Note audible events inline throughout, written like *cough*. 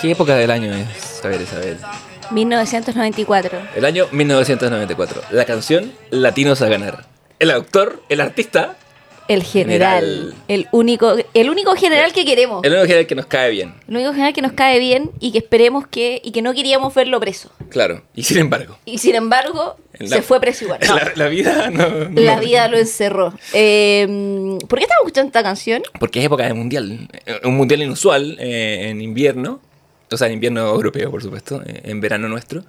¿Qué época del año es? A ver, Isabel. 1994. El año 1994. La canción Latinos a ganar. El autor, el artista, El general. General. El único, el único general que queremos. el único general que nos cae bien. El único general que nos cae bien y que esperemos que. y que no queríamos verlo preso. Claro. Y sin embargo, Y sin embargo, La- se fue preso igual. *laughs* No, la, la vida no, no- la vida lo encerró. Eh, ¿Por qué estamos escuchando esta canción? Porque es época de mundial. eh, Un mundial inusual eh, en invierno. O sea, en invierno europeo, por supuesto. eh, En verano nuestro.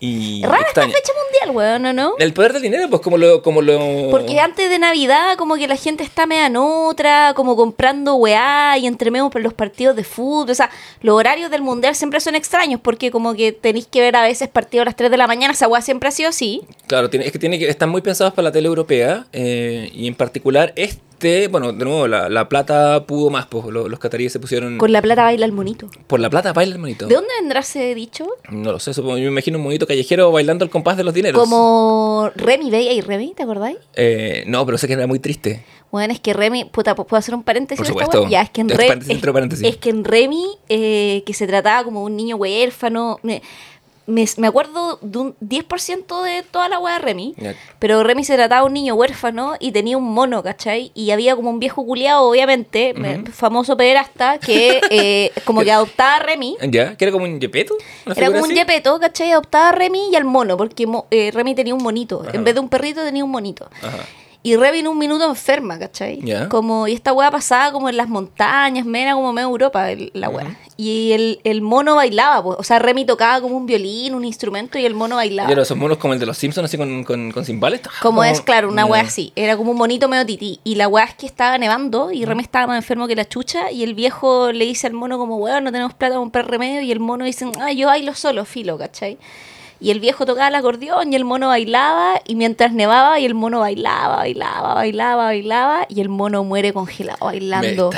Y Rara esta fecha mundial, weón, ¿o no? El poder del dinero, pues como lo... Como lo... Porque antes de Navidad, como que la gente está media en otra, como comprando weá y entre medio por los partidos de fútbol. O sea, los horarios del mundial siempre son extraños porque como que tenéis que ver a veces partidos a las 3 de la mañana. Esa weá siempre ha sido así. Claro, es que, tiene que están muy pensados para la tele europea eh, y en particular este, bueno, de nuevo, la, la plata pudo más, pues los, los cataríes se pusieron... Con la plata baila el monito. Por la plata baila el monito. ¿De dónde vendrá ese dicho? No lo sé, supongo, yo me imagino un monito callejero bailando el compás de los dineros. Como Remy, Bella y Remy, ¿te acordáis? Eh, no, pero sé que era muy triste. Bueno, es que Remy, puta, ¿puedo hacer un paréntesis? Por supuesto. Ya, es que en, Es Re- es que en Remy, eh, que se trataba como un niño huérfano, me, me, acuerdo de un 10% de toda la weá de Remy, pero Remy se trataba de un niño huérfano y tenía un mono, ¿cachai? Y había como un viejo culiado, obviamente, me- famoso pederasta, que eh, *laughs* como que adoptaba a Remy. ¿Ya? ¿Que era como un yepeto? ¿Una Era como un yepeto, ¿cachai? Adoptaba a Remy y al mono, porque mo- eh, Remy tenía un monito. Ajá. En vez de un perrito tenía un monito. Ajá. Y Remy en un minuto enferma, ¿cachai? Como, y esta weá pasaba como en las montañas, me era como medio Europa el- la weá. Y el, el mono bailaba, pues. o sea, Remy tocaba como un violín, un instrumento, y el mono bailaba. Y eran esos monos como el de los Simpsons, así con, con, con cimbales. Como es, claro, una weá así. Era como un monito medio tití. Y la weá es que estaba nevando y Remy estaba más enfermo que la chucha. Y el viejo le dice al mono como, weón, no tenemos plata para comprar remedio. Y el mono dice, ah, yo bailo solo, filo, ¿cachai? Y el viejo tocaba el acordeón y el mono bailaba. Y mientras nevaba, y el mono bailaba, bailaba, bailaba, bailaba. Y el mono muere congelado bailando.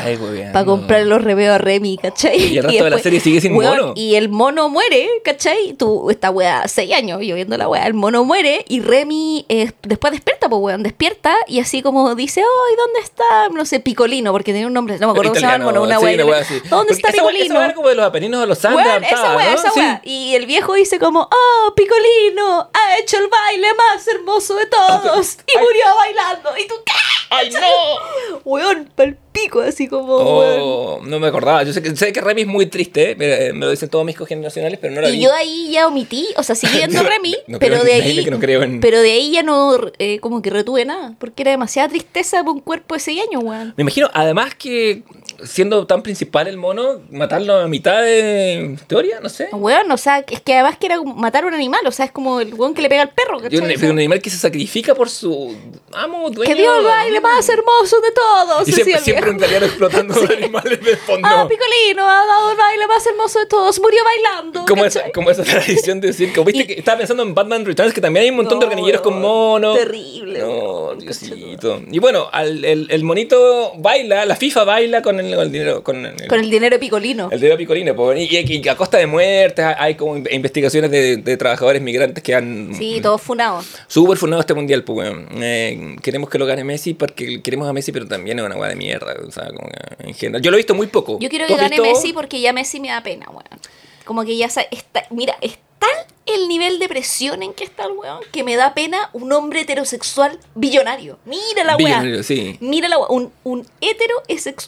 Para comprar los remedios a Remy, ¿cachai? Y el resto de la serie sigue sin weón, mono. Y el mono muere, ¿cachai? Tú, esta weá, seis años, yo viendo la weá, el mono muere y Remy eh, después despierta, pues weón, despierta y así como dice, ¡ay, ¿dónde está? No sé, Picolino, porque tenía un nombre, no me acuerdo cómo se llama el mono, una sí, weá. una weá así. ¿Dónde Porque está esa weá- Picolino? Esa weá como de los apeninos de los Andes. Weón, esa weá, ¿no? esa Sí. weá. Y el viejo dice como, ¡oh, Picolino! Ha hecho el baile más hermoso de todos. Y murió bailando. ¿Y tú qué? ¡Ay, no! *laughs* Weón, pal pico, así como. Oh, no me acordaba. Yo sé que, sé que Remy es muy triste, me, me lo dicen todos mis cogeneracionales, pero no vi. Y yo ahí ya omití, o sea, seguí viendo *laughs* No, Remy, no pero de ahí, que no creo en- pero de ahí ya no, eh, como que retuve nada, porque era demasiada tristeza para un cuerpo de seis años, weón. Me imagino, además que siendo tan principal el mono, matarlo a mitad de teoría, no sé. Weón, o sea, es que además que era matar a un animal, o sea, es como el weón que le pega al perro, ¿cachai? un, O sea, pero un animal que se sacrifica por su amo, dueño. que dio el baile más hermoso de todos. Y siempre, siempre un italiano explotando *laughs* animales de fondo. Ah, Picolino ha dado el más hermoso de todos, murió bailando. como esa, como esa tradición de decir, como viste *laughs* Y- que estaba pensando en Batman Returns, que también hay un montón de organilleros con monos. terrible, No, Diosito. Y bueno, al- el, el monito baila, la FIFA baila con el, dinero, con el, Con el dinero Picolino. el dinero picolino. Y, y- y a costa de muertes hay como in- investigaciones de, de trabajadores migrantes que han Sí, todos funados. súper fundado este mundial, pues. Eh, queremos que lo gane Messi porque queremos a Messi, pero también es una weá de mierda. O sea, como que en general. Yo lo he visto muy poco. Yo quiero ¿Tú que gane visto? Messi porque ya Messi me da pena, weón. Como que ya está, mira, es tal el nivel de presión en que está el weón que me da pena un hombre heterosexual billonario. Mira la weá. Sí. Mira la weá. Un, un, hetero,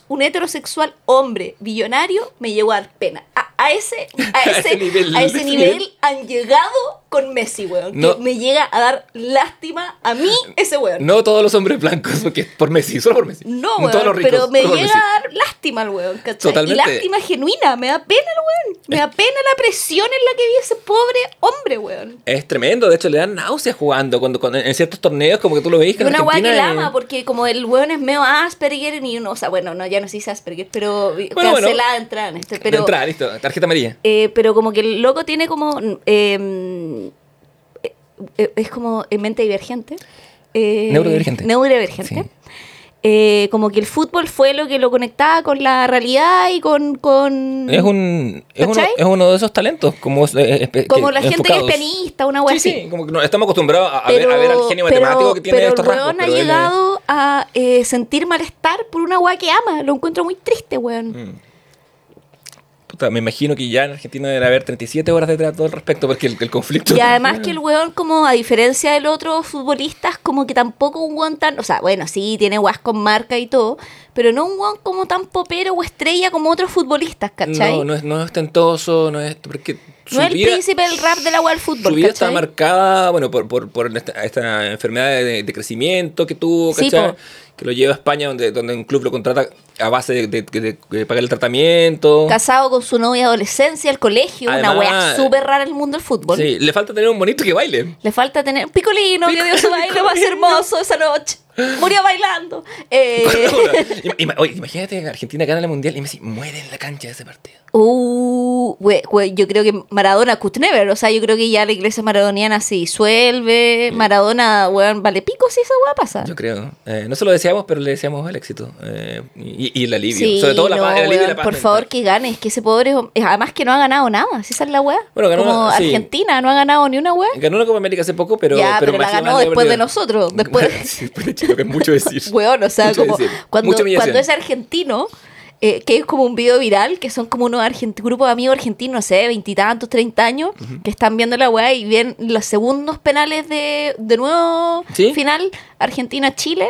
un heterosexual hombre billonario me llegó a dar pena. A, a ese, a *laughs* A ese, ese nivel, a ese ese nivel han llegado con Messi, weón. No. Que me llega a dar lástima a mí ese weón. No todos los hombres blancos, porque por Messi, solo por Messi. No, Todos weón, los ricos, pero me llega a dar lástima al weón, ¿cachai? Totalmente. Y lástima genuina, me da pena el weón. Me da pena la presión en la que vive ese pobre hombre, weón. Es tremendo, de hecho le dan náuseas jugando cuando, cuando en ciertos torneos como que tú lo veis que una weá que la ama, porque como el weón es medio Asperger y uno, o sea, bueno, no, ya no se dice Asperger, pero bueno. cancelada de entrada en este, pero, entrada, listo, tarjeta amarilla. eh, pero como que el loco tiene como, eh, eh, es como en mente divergente. Eh, Neurodivergente. Neurodivergente. Sí. Eh, como que el fútbol fue lo que lo conectaba con la realidad y con... con Es un es uno, ¿Cachai? es uno de esos talentos como es- es- como la gente que es pianista, una wea Sí, así. sí, como que no, estamos acostumbrados a, ver, a ver al genio matemático que tiene pero estos rasgos. ha pero es- llegado a eh, sentir malestar por una weá que ama. Lo encuentro muy triste, weón. Mm. Me imagino que ya en Argentina debe haber 37 horas de trato al respecto porque el, el conflicto... Y además que el weón, como a diferencia del otro futbolistas, como que tampoco un weón tan. O sea, bueno, sí, tiene weas con marca y todo, pero no un weón como tan popero o estrella como otros futbolistas, ¿cachai? No, no es, no es tentoso, no es... Porque su No es el príncipe del rap de la del Su fútbol, vida está marcada, bueno, por, por, por esta, esta enfermedad de, de crecimiento que tuvo, Sí, ¿cachai? po. Que lo lleva a España, donde, donde un club lo contrata a base de, de- de- de pagar el tratamiento. Casado con su novia adolescencia, el colegio, una wea súper rara en el mundo del fútbol. Sí, le falta tener un bonito que baile. Le falta tener un picolino, que dio su baile más Picolino. hermoso esa noche. Murió bailando. Eh, Oye, imagínate que Argentina gana el mundial y Messi muere en la cancha de ese partido. Uh, we- we- yo creo que Maradona could never. O sea, yo creo que ya la iglesia maradoniana se disuelve. Maradona, weón, vale pico si esa weá pasa. Yo creo. Eh, no se lo deseamos, pero le deseamos el éxito. Eh, y, y el alivio. Sí, Sobre todo la no, el alivio y la paz. por mental. favor que gane, es que ese pobre, además que no ha ganado nada, si esa es la weá. Bueno, ganó- Como. Argentina no ha ganado ni una weá. Ganó una Copa América hace poco, pero. Ya, pero la más ganó *laughs* después de nosotros, después- Chile, que es mucho decir. *laughs* Weón, o sea, Mucho como decir. cuando, cuando es argentino, eh, que es como un video viral, que son como unos grupos de amigos argentinos, no sé, veintitantos, treinta años, que están viendo la weá y ven los segundos penales de, de nuevo ¿Sí? final, Argentina-Chile.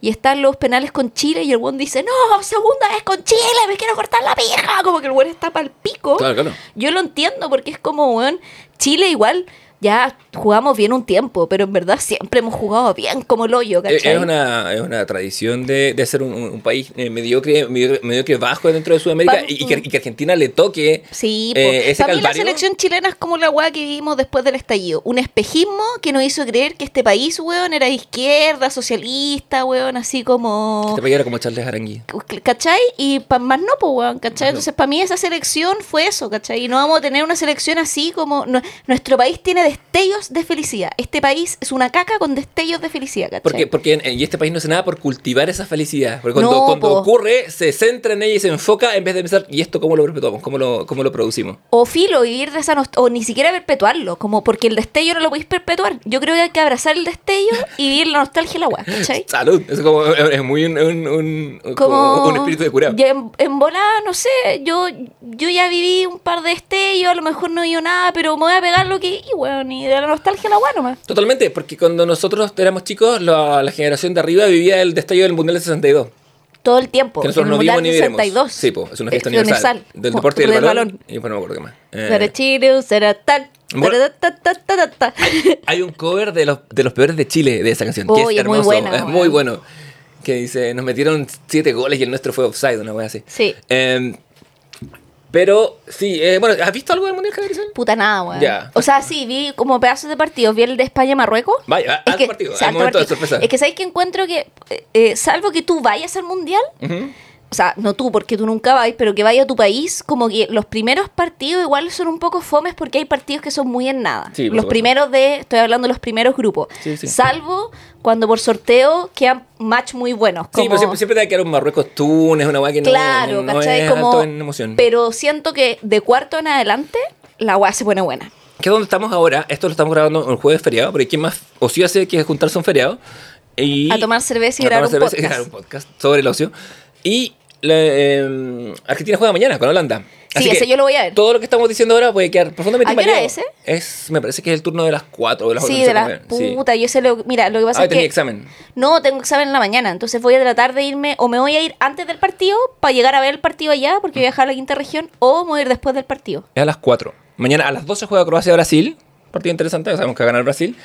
Y están los penales con Chile y el weón dice, no, segunda vez con Chile, me quiero cortar la pija. Como que el weón está para el pico. Claro, claro. Yo lo entiendo porque es como, weón, Chile igual ya jugamos bien un tiempo, pero en verdad siempre hemos jugado bien como el hoyo, Es ¿cachai? es una, es una tradición de, de ser un, un país eh, mediocre, mediocre, mediocre bajo dentro de Sudamérica Pa- y, y que, y que Argentina le toque Sí, eh, ese para mí la selección chilena es como la weá que vivimos después del estallido. Un espejismo que nos hizo creer que este país, weón, era de izquierda, socialista, weón, así como... Este país era como Charles Arangui. ¿Cachai? Y pa- más no, pues, weón, ¿cachai? Entonces, para mí esa selección fue eso, ¿cachai? Y no vamos a tener una selección así como... no- nuestro país tiene destellos de felicidad. Este país es una caca con destellos de felicidad, ¿cachai? Porque, porque en, y este país no hace nada por cultivar esa felicidad. Porque cuando, No, cuando po. ocurre, se centra en ella y se enfoca en vez de pensar, ¿y esto cómo lo perpetuamos? ¿Cómo lo, cómo lo producimos? O filo, vivir de esa o ni siquiera perpetuarlo, como porque el destello no lo podéis perpetuar. Yo creo que hay que abrazar el destello y vivir la nostalgia de la weá, ¿cachai? *laughs* Salud. Es como es muy un, un, un- como un espíritu de curado. en, en volada, no sé, yo, yo ya viví un par de destellos, a lo mejor no digo nada, pero me voy a pegar lo que y y de la nostalgia la weá nomás. Totalmente, porque cuando nosotros éramos chicos, la, la generación de arriba vivía el destello del Mundial del 62. Todo el tiempo. Que nosotros en no vimos ni veremos. 62. Sí, po, es una fiesta Es universal. Del deporte y del balón. Y bueno, no me acuerdo qué más. Eh, Será Chile, será tal. Bueno. *laughs* hay un cover de los, de los peores de Chile de esa canción. que es muy hermoso. buena, es muy bueno. Que dice, nos metieron siete goles y el nuestro fue offside, una wea así. Sí. Eh, pero, sí, eh, bueno, ¿has visto algo del Mundial, Javier? Puta nada, weón. O sea, sí, vi como pedazos de partidos. Vi el de España-Marruecos. Vaya, Es alto que, partido, o sea, alto momento de sorpresa. Es que sabéis que encuentro que, eh, eh, salvo que tú vayas al mundial, Ujú. O sea, no tú, porque tú nunca vas, pero que vaya a tu país, como que los primeros partidos igual son un poco fomes porque hay partidos que son muy en nada. Sí, los primeros de, estoy hablando de los primeros grupos. Sí, sí. Salvo cuando por sorteo quedan match muy buenos. Sí, pero siempre, siempre te va a quedar un Marruecos-Túnez, una wea que no, claro, no, no ¿cachai? es Como, alto en emoción. Pero siento que de cuarto en adelante, la weá se pone buena. que es donde estamos ahora. Esto lo estamos grabando un jueves feriado, porque ¿quién más o sí hace que juntarse un feriado? Y A tomar cerveza y a grabar tomar un cerveza y podcast. grabar un podcast sobre el ocio. Y la, eh, Argentina juega mañana con Holanda. Sí, ese yo lo voy a ver. Todo lo que estamos diciendo ahora puede quedar profundamente ¿A qué ese? Es, me parece que es el turno de las 4 o de las Sí, de la cómo es. Sí. puta, yo sé lo mira, lo que pasa Ah, es tenía que examen. no tengo examen en la mañana, entonces voy a tratar de irme o me voy a ir antes del partido para llegar a ver el partido allá porque voy a a la quinta región o me voy a ir después del partido. Es a las 4. Mañana a las 12 juega Croacia-Brasil. Partido interesante, sabemos que va a ganar Brasil.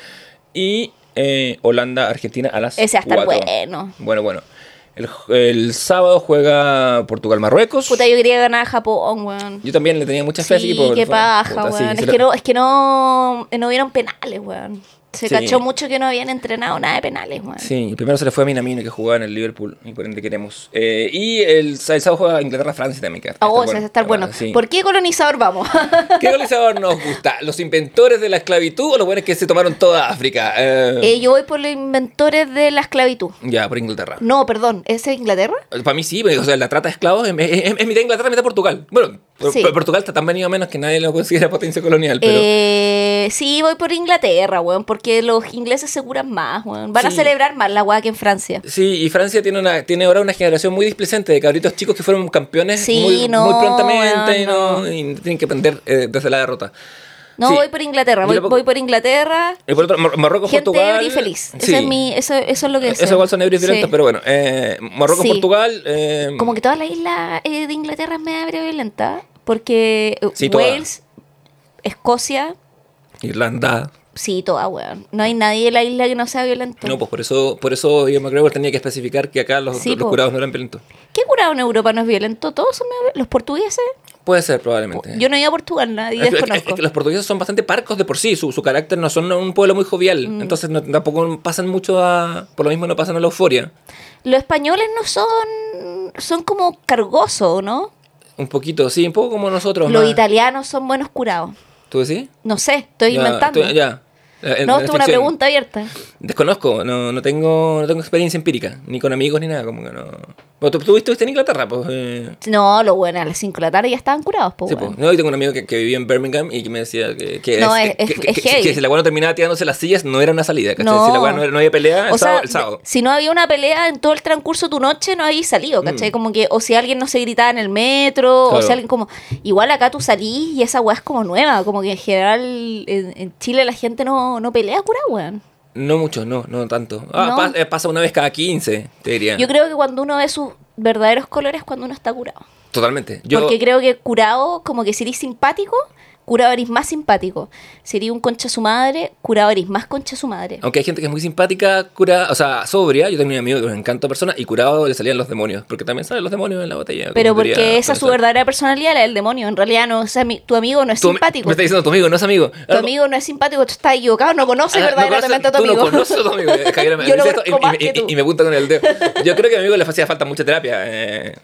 Y eh, Holanda-Argentina a las Ese va a estar 4. bueno. Bueno, bueno. El, el sábado juega Portugal-Marruecos. Puta, yo quería ganar a Japón, weón. Yo también le tenía mucha fe a ese Sí, equipo. qué paja, sí, weón. es, que no, es que no, no hubieron penales, weón. Se Sí. cachó mucho que no habían entrenado nada de penales, weón. Sí, y primero se le fue a Minamino que jugaba en el Liverpool y por ende queremos. Eh, y el, el sábado juega Inglaterra-Francia también. Que oh, estar ese va a estar bueno. Sí. ¿Por qué colonizador vamos? *laughs* ¿Qué colonizador nos gusta? ¿Los inventores de la esclavitud o los buenos que se tomaron toda África? Eh, Eh, yo voy por los inventores de la esclavitud. ya, por Inglaterra. No, perdón, ¿es Inglaterra? Para mí sí, porque, o sea, la trata de esclavos es, es- es mitad Inglaterra, mitad Portugal. Bueno, Sí. por- Portugal está tan venido a menos que nadie lo considera potencia colonial, pero... Eh, sí, voy por Inglaterra, weón, porque los ingleses se curan más, weón. Van a celebrar más la weá que en Francia. Sí, y Francia tiene una tiene ahora una generación muy displicente de cabritos chicos que fueron campeones Sí, muy, no, muy prontamente y, no. y tienen que aprender eh, desde la derrota. No, Sí. voy por Inglaterra, Yo voy, voy por Inglaterra. Y por otro, Mar- Marruecos, Gente Portugal... y feliz. Sí. Eso, es mi, eso, eso es lo que Eso sé. igual son ebrios violentos, pero bueno. Eh, Marruecos. Portugal... eh, Como que toda la isla eh, de Inglaterra es y violenta. Porque eh, toda. Wales, Escocia, Irlanda... sí, toda, weón. No hay nadie en la isla que no sea violento. No, pues por eso, por eso Ian McGregor tenía que especificar que acá los, Sí, los po. curados no eran violentos. ¿Qué curado en Europa no es violento? Todos son medio- los portugueses. Puede ser, probablemente. Yo no he ido a Portugal, nadie *laughs* Es desconozco. es que los portugueses son bastante parcos de por sí, su, su carácter no son un pueblo muy jovial, Mm. entonces no- tampoco pasan mucho a... Por lo mismo no pasan a la euforia. Los españoles no son. son como cargosos, ¿no? Un poquito, sí, un poco como nosotros. Los más. italianos son buenos curados. ¿Tú decís? No sé, estoy Ya, inventando. estoy- ya. Eh, en- no, en es una pregunta abierta. Desconozco, no, no, tengo, no tengo experiencia empírica, ni con amigos ni nada, como que no... Bueno, ¿tú, tú estuviste en Inglaterra? Pues, eh, No, lo bueno, a las 5 de la tarde ya estaban curados, Sí, weón. pues. No, yo tengo un amigo que, que vivía en Birmingham y que me decía que, que, No, es- es- que, si la no terminaba tirándose las sillas, no era una salida. ¿cachai? No. Si la weá no, había pelea, el, O sea, sábado, el sábado. si no había una pelea en todo el transcurso de tu noche, no habías salido, ¿cachai? Como que, o si alguien no se gritaba en el metro, o Mm. Si alguien como. Igual acá tú salís y esa weá es como nueva, como que en general en, en Chile la gente no, no pelea cura, weón. No mucho, no, no tanto. Ah, No. eh, pasa una vez cada 15, te diría. Yo creo que cuando uno ve sus verdaderos colores es cuando uno está curado. Totalmente. Yo, Porque creo que curado, como que si eres simpático, curado eres más simpático. Si eres un concha su madre, curado eres más concha su madre. Aunque hay gente que es muy simpática, cura, o sea, sobria. Yo tengo un amigo que me encanta persona y curado le salían los demonios. Porque también salen los demonios en la botella. Pero diría porque esa es su verdadera personalidad, la del demonio. En realidad, no, o sea, mi- tu amigo no es Tu- simpático. Me está diciendo tu amigo, no es amigo. Tu amigo no es simpático, tú estás equivocado, no conoces Ah, no verdaderamente conoces- a tu tú amigo. no conoces a tu amigo. *laughs* Eh, Javier me Yo lo dice esto y- y, me apunta con el dedo. Yo creo que a mi amigo le hacía falta mucha terapia, eh,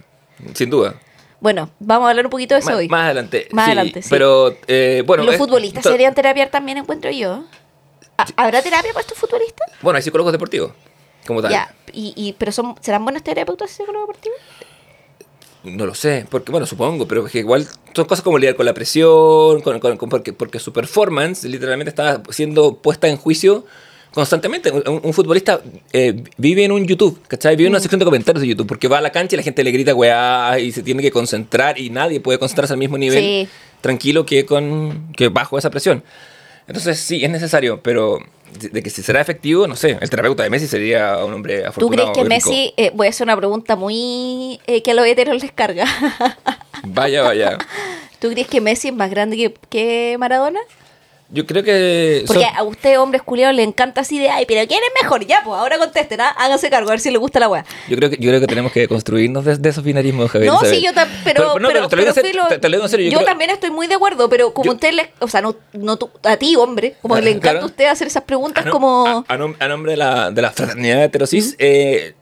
sin duda. Bueno, vamos a hablar un poquito de eso Más, hoy. más adelante. Más sí, adelante, sí. Pero, eh, bueno. Los es- futbolistas to- se deberían terapiar también, encuentro yo. ¿Ha- ¿Habrá terapia para estos futbolistas? Bueno, hay psicólogos deportivos, como tal. Ya, y, y- pero son, ¿serán buenos terapeutas psicólogos deportivos? No lo sé, porque bueno, supongo, pero que igual son cosas como lidiar con la presión, con, con- con- porque, porque su performance literalmente está siendo puesta en juicio constantemente. Un, un futbolista eh, vive en un YouTube, ¿cachai? Vive en una Mm. sección de comentarios de YouTube, porque va a la cancha y la gente le grita weá y se tiene que concentrar y nadie puede concentrarse al mismo nivel Sí. tranquilo que, con, que bajo esa presión. Entonces sí, es necesario, pero de, que si será efectivo, no sé, el terapeuta de Messi sería un hombre ¿Tú afortunado. crees que. Messi, eh, voy a hacer una pregunta muy eh, que a los heteros les carga, Vaya, vaya. *laughs* ¿tú crees que Messi es más grande que, que Maradona? Yo creo que... Porque son- a usted, hombres culiados, le encanta así de, ay, pero ¿quién es mejor? Ya, pues ahora contesten, ¿ah? háganse cargo, a ver si les gusta la weá. Yo creo que, yo creo que tenemos que construirnos desde esos binarismos, Javier. No, ¿sabes? sí, yo también, pero, no, pero, te lo digo en pero, serio, filo, te- te lo digo en serio, yo yo creo- también estoy muy de acuerdo, pero como Yo- usted le, o sea, no, no tú- a ti, hombre, como Ah, le encanta claro. a usted hacer esas preguntas a, nom- como... a- a nom- a nombre de la, de la fraternidad heterosis, eh,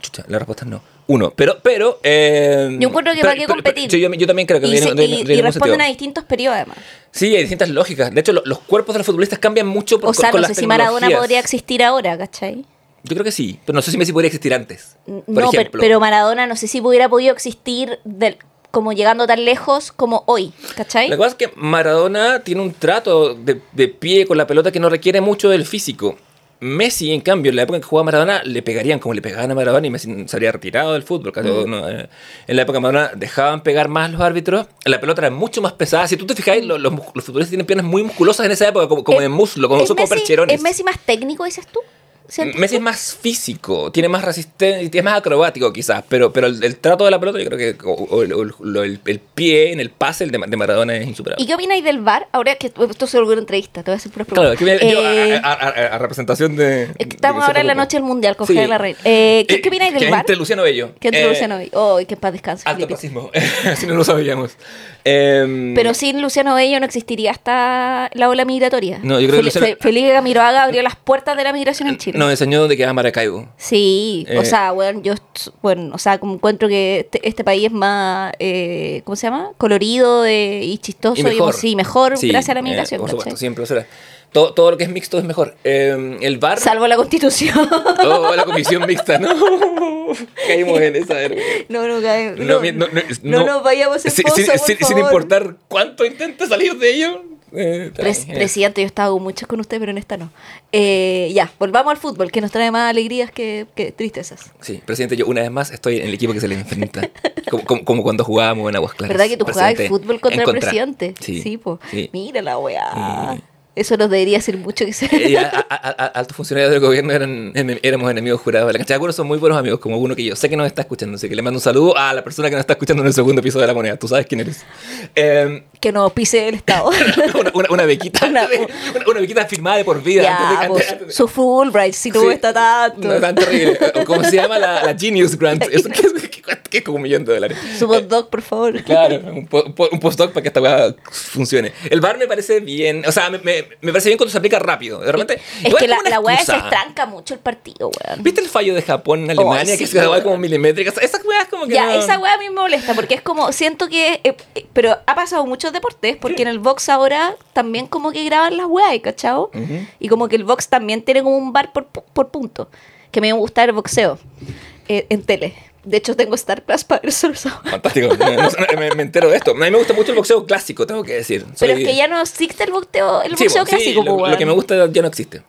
chucha, la respuesta es no. Uno, pero, pero... eh, Yo encuentro que pero- para qué competir. pero- yo, yo también creo que y, tiene- se- y- tiene y responden a distintos periodos, además. Sí, hay distintas lógicas. De hecho, lo- los cuerpos de los futbolistas cambian mucho por, O sea, con no sé si Maradona podría existir ahora, ¿cachai? Yo creo que sí, pero no sé si Messi podría existir antes. Por no, pero, pero Maradona no sé si hubiera podido existir del, como llegando tan lejos como hoy, ¿cachai? La cosa es que Maradona tiene un trato de, de pie con la pelota que no requiere mucho del físico. Messi, en cambio, en la época en que jugaba Maradona, le pegarían como le pegaban a Maradona y Messi se habría retirado del fútbol. casi, Mm. no, eh. En la época de Maradona dejaban pegar más los árbitros, la pelota era mucho más pesada. Si tú te fijas, los, los, futbolistas tienen piernas muy musculosas en esa época, como, como Eh, de muslo, como ¿Es son como percherones. ¿Es Messi más técnico, dices tú? ¿Sientes Messi es más físico, tiene más resistencia, es más acrobático quizás, pero, pero el, el trato de la pelota yo creo que o- o el, o el- pie en el pase el de, de Maradona es insuperable. ¿Y qué opináis del VAR? Ahora que esto se volvió una entrevista, te voy a hacer puras Claro, preguntas. que viene- yo, Eh, a, a- a- a representación de. es que estamos de ahora en la noche del mundial con Sí. Javier Larraín. Eh, ¿qué, Eh, ¿Qué opináis que del VAR? Entre Luciano Bello. Que entre Eh, Luciano Bello. Oh, que paz descanse. Alto racismo. *laughs* si no lo sabíamos. Em, Pero sin Luciano Bello no existiría hasta la ola migratoria. No, yo creo que Luciano- Felipe Camiroaga abrió las puertas de la migración en Chile. Nos enseñó dónde quedaba Maracaibo. Sí, o Eh. sea, bueno, yo, bueno, o sea, como encuentro que este, este país es más, eh, ¿cómo se llama? Colorido de- y chistoso Y mejor. y sí, mejor Sí, gracias a la eh, migración. por ¿cachai? supuesto, siempre será. todo, todo lo que es mixto es mejor. Eh, el bar. Salvo la constitución. *laughs* Oh, la comisión mixta, ¿no? *laughs* Caímos en esa. vergüenza. no, no, cae- No, no, no, no, no no. nos vayamos en Sin- fosa, sin, por sin- sin favor. importar cuánto intente salir de ello. Eh, Pres- presidente, yo estaba con muchas con usted, pero en esta no. Eh, ya, volvamos al fútbol, que nos trae más alegrías que, que tristezas. Sí, presidente, yo una vez más estoy en el equipo que se le enfrenta. *laughs* como, como- como cuando jugábamos en Aguas Claras. ¿Verdad que tú jugabas fútbol contra el presidente? Sí. po. sí. Mira la weá. Sí. Eso nos debería decir mucho se... Eh, *laughs* altos funcionarios del gobierno eran, en- éramos enemigos jurados de la cancha. Algunos son muy buenos amigos, como uno que yo sé que nos está escuchando. Así que le mando un saludo a la persona que nos está escuchando en el segundo piso de la moneda. Tú sabes quién eres. Eh, que nos pise el Estado. *laughs* una, una, una bequita. *laughs* Una- una, bequita firmada de por vida. ya, antes de- pues, antes- de- su Fulbright, si no Sí. está tanto. No tan terrible. ¿Cómo se llama la, la Genius Grant? Eso que es, que, que es como un millón de dólares. Su postdoc, por favor. Claro, un, po- un postdoc para que esta weá funcione. El bar me parece bien, o sea, me, me, me parece bien cuando se aplica rápido. De repente. Es que la, la weá se estranca mucho el partido, weón. ¿Viste el fallo de Japón en Alemania? Oh, que se weón. como milimétrica. Esas weas como que. Ya, no- esa weá a mí me molesta porque es como, siento que, eh, eh, pero ha pasado muchos deportes porque en el box ahora también como que graban las weas, ¿cachao? Ujú. Y como que el box también tiene como un bar por, por punto, que me gusta el boxeo eh, en tele. De hecho tengo Star Plus para ver solo. Fantástico. No, me, me entero de esto. A mí me gusta mucho el boxeo clásico, tengo que decir. Pero Soy- es que ya no existe el boxeo, el boxeo bo- sí, clásico, lo, lo que me gusta ya no existe.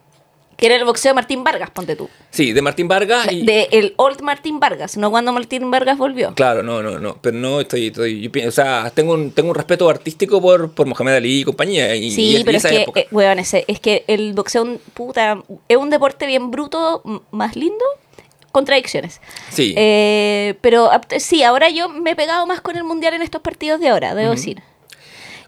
Que era el boxeo de Martín Vargas, ponte tú. Sí, de Martín Vargas y. De el old Martín Vargas, no cuando Martín Vargas volvió. Claro, no, no, no. Pero no estoy. estoy yo o sea, tengo un, tengo un respeto artístico por, por Mohamed Ali y compañía. Y, Sí, y- pero es que, eh, weón, ese- es que el boxeo, puta, es un deporte bien bruto, más lindo, contradicciones. Sí. Eh, pero sí, ahora yo me he pegado más con el mundial en estos partidos de ahora, debo decir.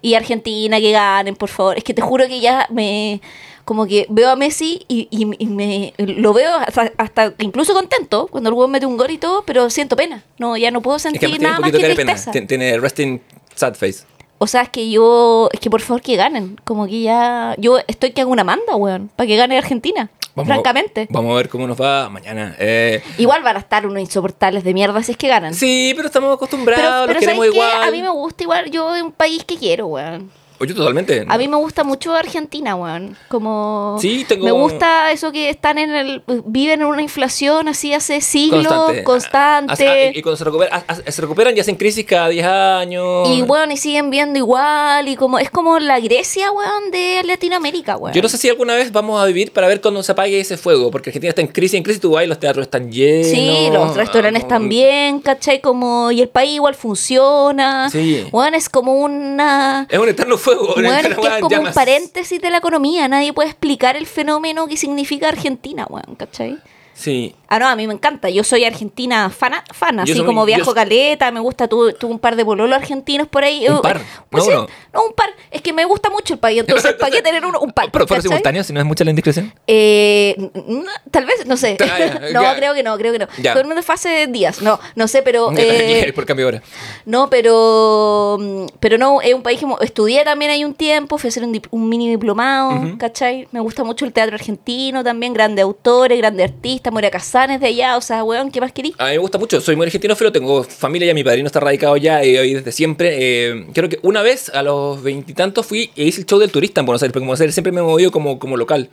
Y Argentina, que ganen, por favor. Es que te juro que ya me. Como que veo a Messi y, y- y me lo veo hasta, hasta incluso contento cuando el huevo mete un gol y todo, pero siento pena. No, ya no puedo Es que sentir tiene un nada más que pena. tristeza. Tien- Tiene resting sad face. O sea, es que yo, es que por favor que ganen. Como que ya, yo estoy que hago una manda, weón, para que gane Argentina. Vamos, francamente. Vamos a ver cómo nos va mañana. Eh, Igual van a estar unos insoportables de mierda si es que ganan. sí, pero estamos acostumbrados, pero los pero queremos ¿sabes qué? igual. A mí me gusta igual, yo es un país que quiero, weón. Oye, totalmente. A mí me gusta mucho Argentina, weón. Como Sí, tengo- me gusta eso que están en el viven en una inflación así hace siglos, constante. Ah, ah, y cuando se recuperan, ah, ah, se recuperan y hacen crisis cada 10 años. Y bueno, y siguen viendo igual y como es como la Grecia, weón, de Latinoamérica, weón. Yo no sé si alguna vez vamos a vivir para ver cuando se apague ese fuego, porque Argentina está en crisis, en crisis, tú vas y los teatros están llenos. Sí, los restaurantes ah, también, ¿cachai? Como, y el país igual funciona. Sí. Bueno, es como una... Es un eterno fuego. *laughs* una Bueno, es que es como un paréntesis de la economía. Nadie puede explicar el fenómeno que significa Argentina, weón, ¿cachai? Sí. Ah, no, a mí me encanta. Yo soy argentina fana, fan, Yo así soy- como yo viajo soy- caleta, me gusta, tuve, tuve un par de pololos argentinos por ahí. Un Eh, par, Pues no sí, uno. no, un par. Es que me gusta mucho el país, entonces, ¿para qué tener uno, un par? Pero fueron simultáneos, si no es mucha la indiscreción. Eh, tal vez, no sé. *laughs* *laughs* No, creo que no, creo que no. Fue una fase de días, no, no sé, pero... *laughs* eh, Por cambio de hora. no, pero mm, pero no, es un país que estudié también ahí un tiempo, fui a hacer un, un mini diplomado, Ujú. ¿cachai? Me gusta mucho el teatro argentino también, grandes autores, grandes artistas, Moria Casanes de allá, o sea, weón, ¿qué más querí? A mí me gusta mucho, soy muy argentino, pero tengo familia ya, mi padrino está radicado ya y hoy desde siempre. Eh, creo que una vez a los veintitantos fui e hice el show del turista en Buenos Aires, porque en Buenos Aires siempre me he movido como, como local.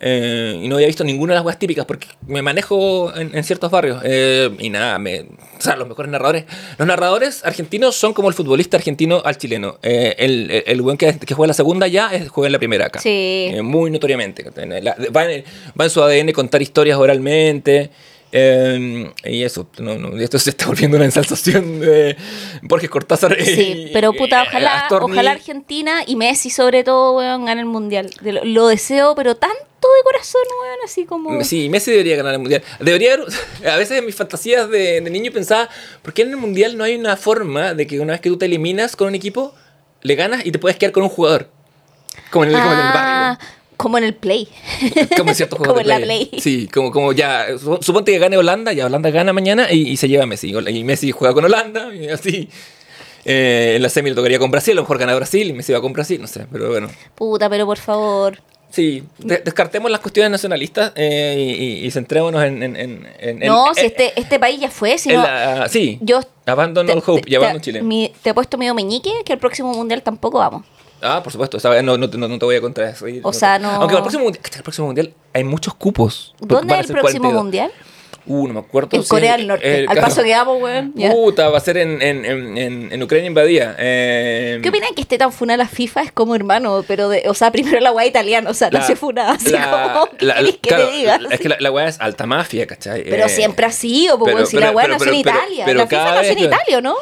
Eh, y no había visto ninguna de las weas típicas porque me manejo en, en ciertos barrios. Eh, y nada, me, o sea, los mejores narradores. Los narradores argentinos son como el futbolista argentino al chileno. Eh, el, el, el buen que, que juega en la segunda ya es, juega en la primera acá. Sí. Muy notoriamente. La- va, en, va en su ADN contar historias oralmente. Eh, y eso, no, no, esto se está volviendo una ensalzación de Borges Cortázar. Sí, y- pero puta, ojalá, Astorni. ojalá Argentina y Messi sobre todo, weón, gane el mundial. Lo, lo deseo, pero tanto de corazón, weón, así como... Sí, Messi debería ganar el mundial. Debería haber- *laughs* a veces en mis fantasías de, de niño pensaba, ¿por qué en el mundial no hay una forma de que una vez que tú te eliminas con un equipo, le ganas y te puedes quedar con un jugador? Como en el, como en el Ah, barrio. Como en el play. *laughs* Como en ciertos juegos Como de en la Play. Sí, como, como ya. su- Suponte que gane Holanda, ya Holanda gana mañana y, y se lleva a Messi. Y Messi juega con Holanda y así. Eh, en la semi le tocaría con Brasil, a lo mejor gana Brasil y Messi va con Brasil, no sé, pero bueno. Puta, pero por favor. Sí, de- descartemos las cuestiones nacionalistas eh, y, y- y centrémonos en. en, en- en- en- no, si este, este país ya fue, si en no... la- sí, Yo Abandon te- all hope te- y abandon te- Chile. mi- te he puesto medio meñique que el próximo mundial tampoco vamos. Ah, por supuesto, no, no, te- no- no te voy a contar eso. O sea, no- Aunque para el próximo, mundial, el próximo mundial hay muchos cupos. ¿Dónde es el próximo 42. mundial? Uh, no me acuerdo. En Corea del Norte. eh, Al paso que vamos, weón. Puta, va a ser en, en, en, en, Ucrania invadida. Eh, ¿Qué opinan que esté tan funada la FIFA? Es como hermano, pero de, o sea, primero la weá italiana, o sea, la- nació funada, así la- como, ¿qué la- querés que claro, te diga? Es que la, la weá es alta mafia, ¿cachai? Pero Eh, siempre ha sido, pues, si la weá nació en pero- Italia. la FIFA nació en Italia, ¿o ¿no?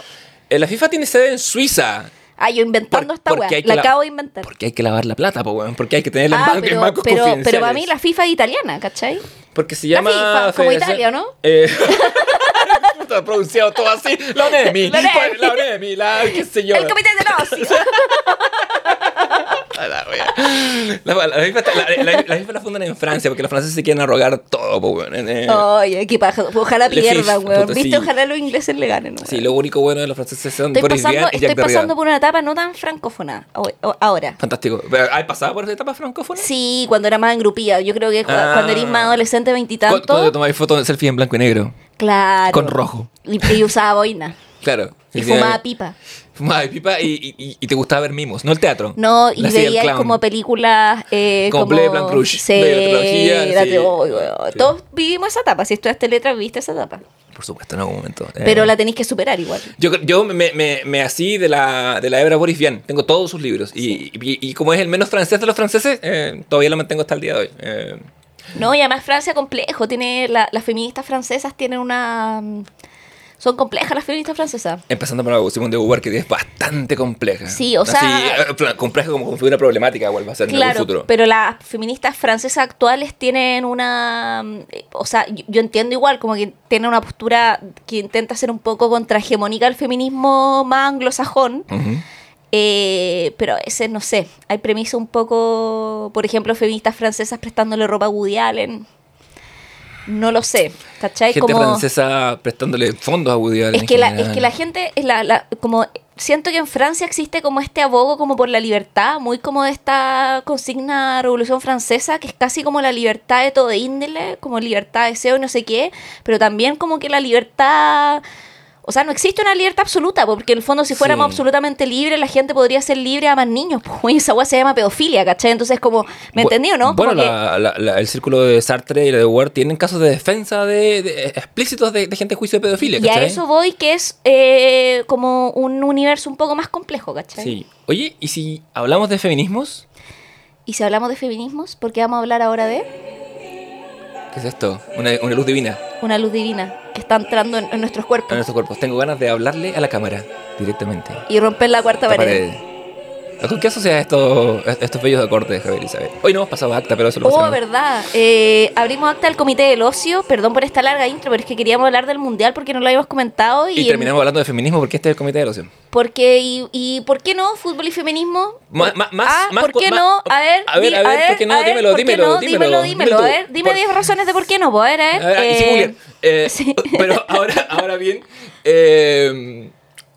eh, la FIFA tiene sede en Suiza. Ah, yo inventando Por- esta weá. La la- acabo de inventar. Porque hay que lavar la plata, po, weón. Porque hay que tenerla en, Ah, ban- en pero, bancos pero, confidenciales. pero para mí la FIFA es italiana, ¿cachai? Porque se La llama... FIFA, como Italia, ¿no? Eh, *laughs* Está pronunciado todo así. La ONEMI. La ONEMI. La ONEMI. La, qué sé yo. El comité de Rossi. *laughs* La wea. *laughs* La, la, la FIFA, está- la- la- la FIFA la fundan en Francia porque los franceses se quieren arrogar todo, weón. Eh, Oye, qué paja. Ojalá FIFA, weón. ¿Viste? sí. Ojalá los ingleses le ganen, weón. Sí, lo único bueno de los franceses son Estoy Boris pasando, Jack estoy pasando por una etapa no tan francófona ahora. Fantástico. ¿Has pasado por esa etapa francófona? Sí, cuando era más engrupida. Yo creo que Ah. cuando eres más adolescente, ¿Cu- veintitantos. Cuando tomáis fotos de selfie en blanco y negro. Claro. Con rojo. Y, y usaba boina. Claro. Y fumaba pipa. Fumaba pipa y, y, y te gustaba ver mimos, no el teatro. No, y La serie del veía clown. como películas. Eh, Como Blanc Rouge, Sí, la sí. de- oh, weón. Sí. Todos vivimos esa etapa. Si estudiaste letras, viste esa etapa. Por supuesto, en algún momento. Eh, Pero la tenéis que superar igual. Yo, yo me, me, me así de la, de la hebra Boris Vian. Tengo todos sus libros. Y, y, y como es el menos francés de los franceses, eh, todavía lo mantengo hasta el día de hoy. Eh, No, y además Francia complejo. Tiene la- las feministas francesas tienen una. Son complejas las feministas francesas. empezando por la Simone de Beauvoir, que es bastante compleja. Sí, o Así, sea- eh, pla- compleja como con figura problemática, igual va a ser en algún Claro, futuro. pero las feministas francesas actuales tienen una... mm, eh, O sea, yo, entiendo igual, como que tienen una postura que intenta ser un poco contrahegemónica al feminismo más anglosajón, eh, pero a veces, no sé, hay premisas un poco, por ejemplo, feministas francesas prestándole ropa a Woody Allen. No lo sé, ¿cachai? Gente como... francesa prestándole fondos a Woody Allen Es que, la, es que la gente, es la, la- como siento que en Francia existe como este abogo como por la libertad, muy como de esta consigna revolución francesa, que es casi como la libertad de todo índole, como libertad de deseo y no sé qué, pero también como que la libertad... O sea, no existe una libertad absoluta, porque en el fondo si fuéramos Sí. absolutamente libres, la gente podría ser libre a más niños. Pues, *laughs* esa weá se llama pedofilia, ¿cachai? Entonces, como, ¿me Bu- entendí o no? Como Bueno, que- la- la- la- el círculo de Sartre y la de Ward tienen casos de defensa de, de- explícitos de, de gente en juicio de pedofilia. y a ¿cachai? eso voy, que es eh, como un universo un poco más complejo, ¿cachai? Sí. Oye, ¿y si hablamos de feminismos? Y si hablamos de feminismos, ¿por qué vamos a hablar ahora de ¿Qué es esto? Una, una luz divina una luz divina que está entrando en, en nuestros cuerpos en nuestros cuerpos. Tengo ganas de hablarle a la cámara directamente. y romper la cuarta pared. ¿Con qué asocia estos, estos bellos acordes, Javier Isabel? Hoy no hemos pasado acta, pero eso lo Oh, pasamos. verdad. Eh, abrimos acta del Comité del Ocio. Perdón por esta larga intro, pero es que queríamos hablar del Mundial porque no lo habíamos comentado. Y, Y terminamos hablando de feminismo porque este es el comité de erosión. Porque, y, y ¿por qué no? Fútbol y feminismo. Ma- ma- más- ah, más ¿por qué no? A ver, a ver, di- a ver, ¿por qué no? Dímelo, ¿por qué dímelo, no? dímelo, dímelo, dímelo. A ver, dime Por- 10 razones de por qué no, pues, a ver, a ver. A ver, sin Eh, googlear. Eh, *laughs* *laughs* sí. Pero ahora, ahora bien, eh,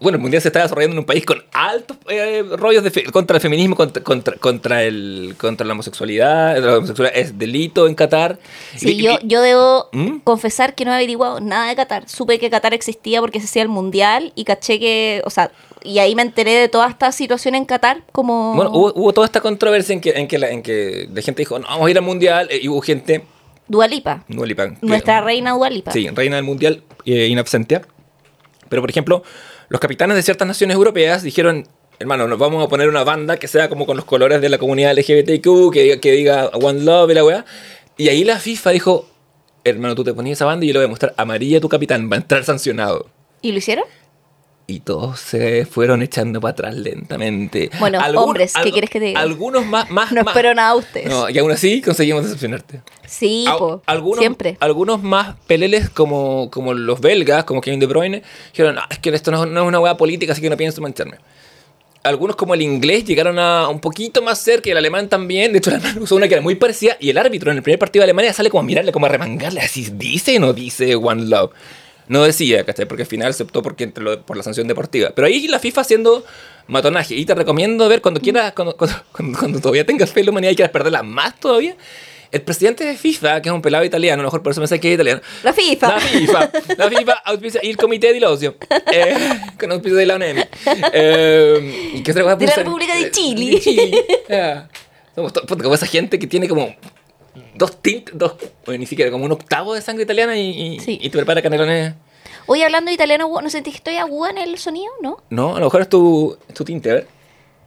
bueno, el mundial se está desarrollando en un país con altos eh, rollos de contra el feminismo, contra, contra, contra, el, contra la homosexualidad. La homosexualidad es delito en Qatar. Sí, Y- yo, y- yo debo ¿Mm? confesar que no he averiguado nada de Qatar. Supe que Qatar existía porque se hacía el mundial y caché que, o sea, y ahí me enteré de toda esta situación en Qatar como... Bueno, hubo, hubo toda esta controversia en que, en que, la, en que la gente dijo, no, vamos a ir al mundial. eh, y hubo gente, Dualipa, Dualipan, que- nuestra reina Dualipa. Sí, reina del mundial eh, in absentia. Pero, por ejemplo, los capitanes de ciertas naciones europeas dijeron, hermano, nos vamos a poner una banda que sea como con los colores de la comunidad LGBTQ, que diga, que diga One Love y la weá. Y ahí la FIFA dijo, hermano, tú te ponías esa banda y yo le voy a mostrar amarilla a tu capitán, va a entrar sancionado. ¿Y lo hicieron? Y todos se fueron echando para atrás lentamente. Bueno, hombres, ¿qué quieres que te diga? Algunos más... más No más- espero nada de ustedes. No, y aún así conseguimos decepcionarte. Sí, Al- po, algunos, siempre. Algunos más peleles como, como los belgas, como Kevin De Bruyne, dijeron, "No, es que esto no, no es una hueá política, así que no pienso mancharme. Algunos como el inglés llegaron a un poquito más cerca y el alemán también. De hecho, el alemán usó una que era muy parecida y el árbitro en el primer partido de Alemania sale como a mirarle, como a remangarle, así dice o no dice One Love. No decía, ¿cachai? Porque al final aceptó porque entre lo- por la sanción deportiva. Pero ahí la FIFA haciendo matonaje. Y te recomiendo ver cuando quieras, cuando, cuando, cuando- cuando todavía tengas fe en la humanidad y quieras perderla más todavía, el presidente de FIFA, que es un pelado italiano, a lo mejor por eso me sé que es italiano. La FIFA. La FIFA. La FIFA auspicia y el Comité de Ocio. Eh, con auspicio de la ONEMI. Eh, ¿y qué otra cosa De la? República de Eh, Chile. de Chile. Somos como esa gente que tiene como dos tintes, dos, bueno, ni siquiera, como un octavo de sangre italiana y, y, Sí. y te prepara canelones. Hoy hablando italiano, ¿no sentís que estoy aguda en el sonido? ¿No? No, a lo mejor es tu, es tu tinte, a ver.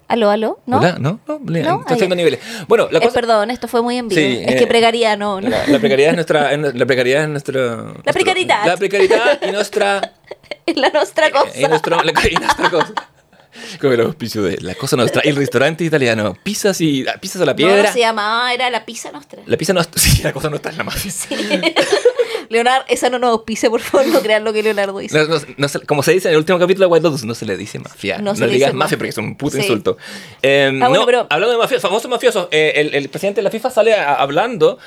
¿Aló, aló? ¿No? Hola, ¿No? No, No, estoy ah, haciendo ya. niveles. Bueno, la Eh, cosa... perdón, esto fue muy en vivo. Sí, es eh, que precaría, no. no. La, la precariedad es nuestra. es la precariedad es nuestro. La precariedad. La precariedad y nuestra. *laughs* Es la nuestra cosa. y, la, y nuestra cosa. *laughs* Como el auspicio de la cosa nuestra. El restaurante italiano. Pizzas y. Pizzas a la piedra. no se llamaba, era la pizza nuestra. La pizza nuestra. *laughs* Sí, la cosa nuestra es la mafia. *laughs* Leonardo, esa no nos auspice, por favor, no crean lo que Leonardo dice. No, no- no se- como se dice en el último capítulo de White Lotus, no se le dice mafia. No se le digas mafia ma- porque es un puto Sí. insulto. Eh, Ah, bueno, no, pero- hablando de mafiosos, famosos mafiosos, eh, el, el presidente de la FIFA sale a- hablando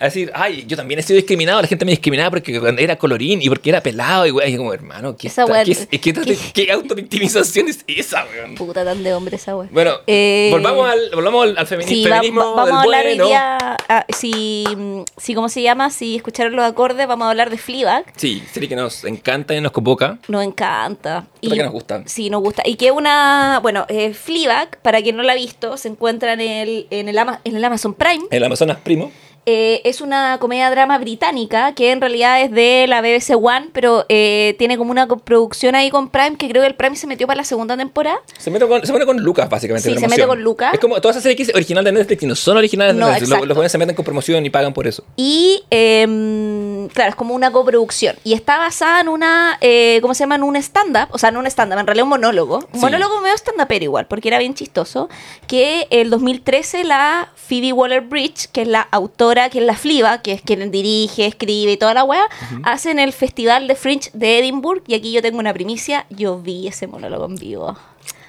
a decir, ay, yo también he sido discriminado, la gente me discriminaba porque era colorín y porque era pelado, y güey, y como hermano, ¿qué, Esa está- qué, es- qué, *laughs* ¿qué? qué autovictimización es esa, weón? Puta tan de hombre esa wea. Bueno, Eh, volvamos al, volvamos al, Sí, feminismo va- vamos a hablar bueno. hoy día, ah, si, si, ¿cómo se llama? Si escucharon los acordes, vamos a hablar de Fleabag. Sí, serie que nos encanta y nos convoca. Nos encanta. Puta que nos gusta. Sí, nos gusta. Y que una, bueno, eh, Fleabag, para quien no la ha visto, se encuentra en el, en el, Ama- en el Amazon Prime. El Amazonas Primo. Eh, es una comedia-drama británica que en realidad es de la BBC One, pero eh, tiene como una producción ahí con Prime, que creo que el Prime se metió para la segunda temporada. Se mete con, se mete con Lucas, básicamente. Sí, se mete con Lucas. Es como todas esas series que es original de Netflix no son originales de No, Netflix. Los, los jóvenes se meten con promoción y pagan por eso. Y, em, claro, es como una coproducción. Y está basada en una, eh, ¿cómo se llama? En un stand-up. O sea, no un stand-up, en realidad un monólogo. Un Sí. monólogo medio stand-upero igual, porque era bien chistoso. Que el 2013 la Phoebe Waller-Bridge, que es la autora, que es la Fliba, que es quien dirige, escribe y toda la weá, hacen el Festival de Fringe de Edinburgh. Y aquí yo tengo una primicia. Yo vi ese monólogo en vivo.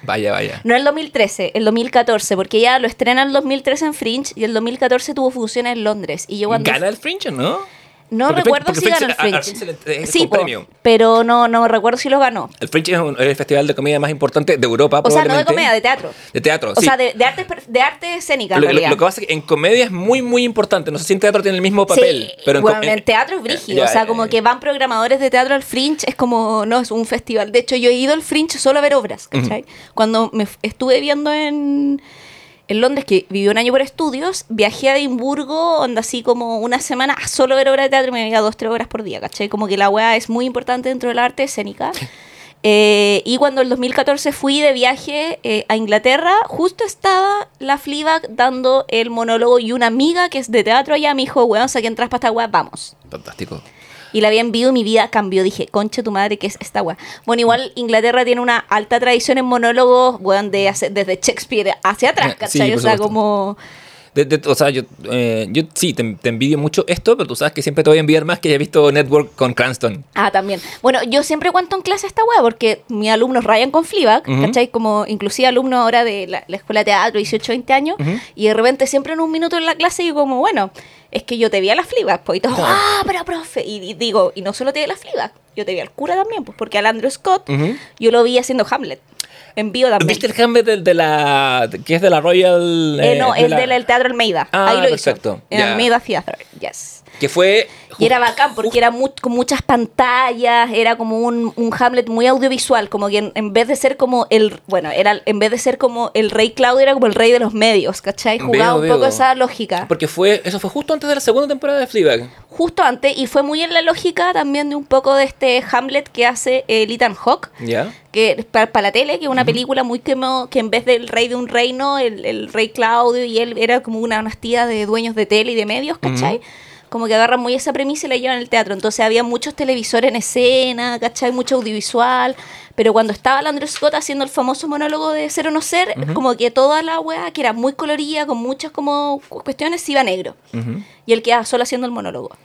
Vaya, vaya. No el 2013, el 2014, porque ya lo estrenan el 2013 en Fringe y el 2014 tuvo funciones en Londres. Y yo cuando ¿Gana el Fringe o no? No Porque recuerdo si ganó el Fringe- a- a Fringe. Sí, con po, premio. pero no, no recuerdo si lo ganó. El Fringe es, un- el festival de comedia más importante de Europa, O sea, no de comedia, de teatro. De teatro, O sí. sea, de, de arte, de arte escénica, en lo, lo- realidad. lo que pasa es que en comedia es muy, muy importante. No sé si en teatro tiene el mismo papel. Sí, pero en, bueno, co- en teatro es brígido. ya, o sea, como que van programadores de teatro al Fringe, es como, no, es un festival. De hecho, yo he ido al Fringe solo a ver obras, ¿cachai? Cuando me estuve viendo en, en Londres, que viví un año por estudios, viajé a Edimburgo, onda así como una semana a solo ver obras de teatro y me veía dos, tres horas por día, ¿cachai? Como que la weá es muy importante dentro del arte escénica. Eh, y cuando el 2014 fui de viaje eh, a Inglaterra, justo estaba la Fleabag dando el monólogo y una amiga que es de teatro allá me dijo, weón, saqué entras para esta weá, vamos. Fantástico. Y la vi en vivo y mi vida cambió. Dije, concha tu madre, ¿qué es esta weá? Bueno, igual Inglaterra tiene una alta tradición en monólogos, weón, de hace- desde Shakespeare hacia atrás, Sí, ¿cachai? por o sea, como... De- de- o sea, yo, eh, yo sí, te, te envidio mucho esto, pero tú sabes que siempre te voy a enviar más que haya visto Network con Cranston. Ah, también. Bueno, yo siempre cuento en clase esta weá porque mis alumnos rayan con Fleabag, Ujú. ¿cachai? Como inclusive alumnos ahora de la, la escuela de teatro, 18, 20 años, y de repente siempre en un minuto en la clase digo como, bueno, es que yo te vi a la Fleabag, pues, y Claro. ah, pero profe, y, y digo, y no solo te vi a la Fleabag, yo te vi al cura también, pues, porque al Andrew Scott Ujú. yo lo vi haciendo Hamlet, también. ¿Viste el Hamlet de, de la. que es de la Royal. Eh, eh, no, de el la- del Teatro Almeida. Ah, Ahí lo perfecto, hizo. En ya. Almeida Theater, yes. Que fue. Y era bacán porque era mu- con muchas pantallas, era como un, un Hamlet muy audiovisual, como que en, en vez de ser como el, bueno, era en vez de ser como el rey Claudio, era como el rey de los medios, ¿cachai? Jugaba Veo, un poco veo. esa lógica. Porque fue. Eso fue justo antes de la segunda temporada de Fleabag. Justo antes, y fue muy en la lógica también de un poco de este Hamlet que hace eh, Ethan Hawke, ¿Ya? que para, la tele, que es una película muy que, que en vez del rey de un reino, el, el rey Claudio y él era como una dinastía de dueños de tele y de medios, ¿cachai? Como que agarran muy esa premisa y la llevan al teatro. Entonces había muchos televisores en escena, ¿cachai? Mucho audiovisual. Pero cuando estaba el Andrew Scott haciendo el famoso monólogo de Ser o No Ser, como que toda la weá, que era muy colorida, con muchas como cuestiones, iba negro. Y él quedaba solo haciendo el monólogo.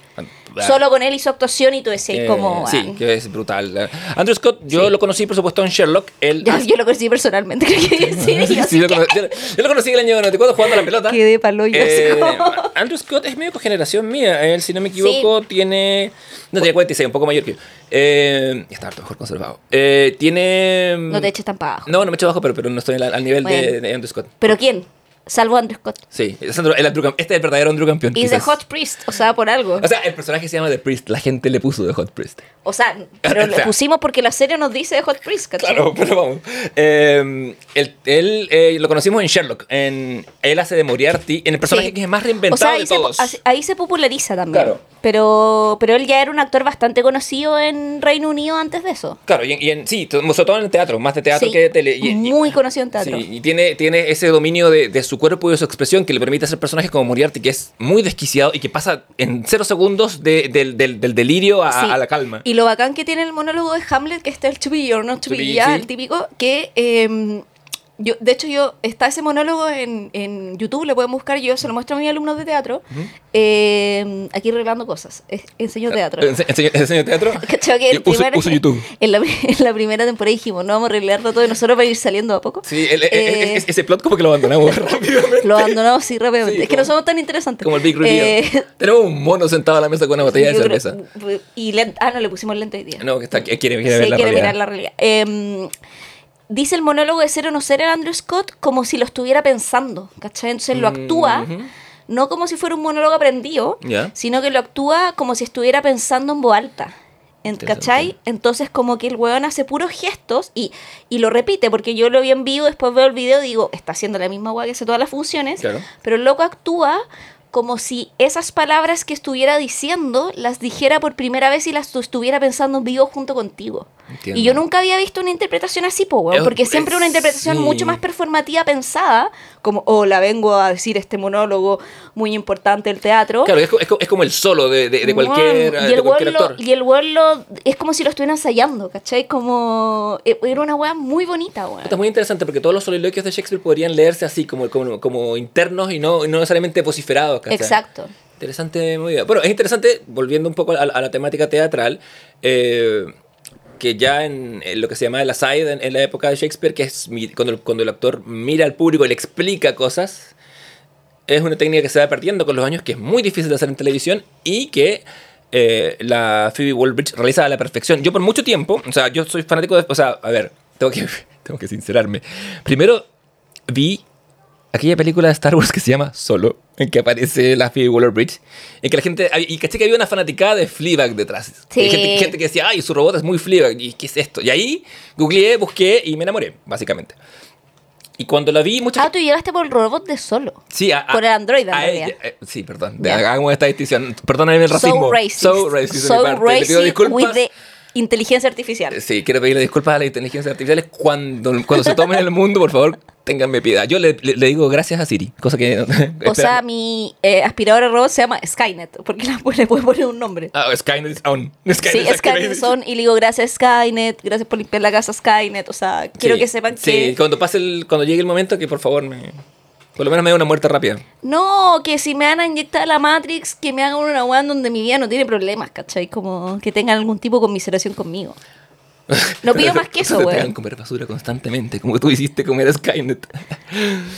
Solo con él hizo actuación y tú decías, eh, como... sí, que es brutal. Andrew Scott, yo Sí. lo conocí, por supuesto, en Sherlock. Él yo, lo conocí personalmente, *laughs* creo que sí. y lo conocí, yo- yo lo conocí el año 94 jugando a la pelota. Quedé palo yo, Eh, Andrew Scott es medio generación mía. Él, si no me equivoco, tiene. No, tiene 46, un poco mayor que yo. Eh, está harto mejor conservado. Eh, tiene. No te eches tan para abajo. No, no me echo abajo, pero, pero no estoy al, al nivel de Andrew Scott. ¿Pero quién? Salvo Andrew Scott. Sí, es Andrew- el Andrew este es el verdadero Andrew Campeón. Y The. Hot Priest, o sea, por algo. O sea, el personaje se llama The Priest. La gente le puso The Hot Priest. O sea, pero *laughs* O le sea. pusimos porque la serie nos dice The Hot Priest, ¿cachai? Claro, *laughs* pero vamos. Eh, él él, eh, lo conocimos en Sherlock. En, él hace de Moriarty, en el personaje Sí. que es más O reinventado sea, ahí de todos. ahí se populariza también. Claro. Pero, pero él ya era un actor bastante conocido en Reino Unido antes de eso. Claro, y, en- y en, sí, sobre todo en el teatro, más de teatro Sí, que de tele. Y- y- muy conocido en teatro. Sí, y tiene, tiene ese dominio de, de su cuerpo y su expresión que le permite hacer personajes como Moriarty, que es muy desquiciado y que pasa en cero segundos de- del, del- del delirio a, Sí. a la calma. Y lo bacán que tiene el monólogo de Hamlet, que está el to be or not to, To be, be, ya, sí. el típico, que eh, yo, de hecho yo, está ese monólogo en, en YouTube, lo pueden buscar, yo se lo muestro a mis alumnos de teatro, eh, aquí revelando cosas, es- enseño teatro. Ense- enseño, enseño teatro. *laughs* Que el Uso, primer- uso YouTube. *laughs* En la, en la primera temporada dijimos, no vamos a arreglarlo todo y nosotros para ir saliendo a poco. Sí, el- Eh, es- ese plot como que lo abandonamos *laughs* rápidamente. Lo abandonamos así rápidamente. Sí, es que no somos tan interesantes. Como el Big Reveal. Eh, Tenemos un mono sentado a la mesa con una botella de creo- cerveza. y lent- ah, no, le pusimos lente hoy día. No, que está, quiere, quiere Sí, ver la quiere realidad. mirar la realidad. Dice el monólogo de ser o no ser el Andrew Scott como si lo estuviera pensando, ¿cachai? Entonces lo actúa, Ujú. no como si fuera un monólogo aprendido, Ya. sino que lo actúa como si estuviera pensando en voz alta. ¿Cachai? Entonces como que el weón hace puros gestos y, y lo repite, porque yo lo vi en vivo, después veo el video y digo, está haciendo la misma weá que hace todas las funciones, Claro. pero el loco actúa como si esas palabras que estuviera diciendo las dijera por primera vez y las tu- estuviera pensando en vivo junto contigo. Entiendo. Y yo nunca había visto una interpretación así, po, weón, porque siempre una interpretación sí. mucho más performativa pensada, como, hola, vengo a decir este monólogo muy importante del teatro. Claro, es, es es como el solo de, de- de cualquier, y de el cualquier weón lo- actor. y el lo- es como si lo estuviera ensayando, ¿cachai? Como eh, era una weá muy bonita, weón. Esto es muy interesante porque todos los soliloquios de Shakespeare podrían leerse así, como, como, como internos y no, no necesariamente vociferados. ¿cachai? Exacto. Interesante movida. Bueno, es interesante, volviendo un poco a, a la temática teatral, eh, que ya en, en lo que se llama el aside en, en la época de Shakespeare, que es mi- cuando, cuando el actor mira al público y le explica cosas, es una técnica que se va perdiendo con los años, que es muy difícil de hacer en televisión y que eh, la Phoebe Waller-Bridge realiza a la perfección. Yo por mucho tiempo, o sea, yo soy fanático de... O sea, a ver, tengo que, *laughs* tengo que sincerarme. Primero vi aquella película de Star Wars que se llama Solo, en que aparece la Phoebe Waller-Bridge, en que la gente... Y caché que había una fanaticada de Fleabag detrás. Sí. Y gente, gente que decía, ay, su robot es muy Fleabag, ¿y qué es esto? Y ahí googleé, busqué y me enamoré, básicamente. Y cuando la vi, muchas Ah, tú llegaste por el robot de solo. Sí, a, a- Por el Android, en a ella- eh, sí, perdón. Hagamos esta distinción. Perdóname el racismo. So racist. So racist. So parte. Le pido racist with the inteligencia artificial. Sí, quiero pedirle disculpas a las inteligencias artificiales cuando, cuando se tomen el mundo, por favor, ténganme piedad. Yo le, le- le digo gracias a Siri, cosa que... *laughs* O sea, mi eh, aspiradora robot se llama Skynet, porque la, le puedo poner un nombre. Ah, Skynet is on. Skynet sí, is Skynet son, y le digo gracias Skynet, gracias por limpiar la casa Skynet, o sea, quiero Sí, que sepan Sí, que... cuando pase el, cuando llegue el momento, que por favor me... Por lo menos me dé una muerte rápida. No, que si me van a inyectar la Matrix, que me hagan una weá donde mi vida no tiene problemas, ¿cachai? Como que tengan algún tipo de conmiseración conmigo. No pido más *laughs* que eso, te weón. comer basura constantemente, como tú hiciste comer a Skynet.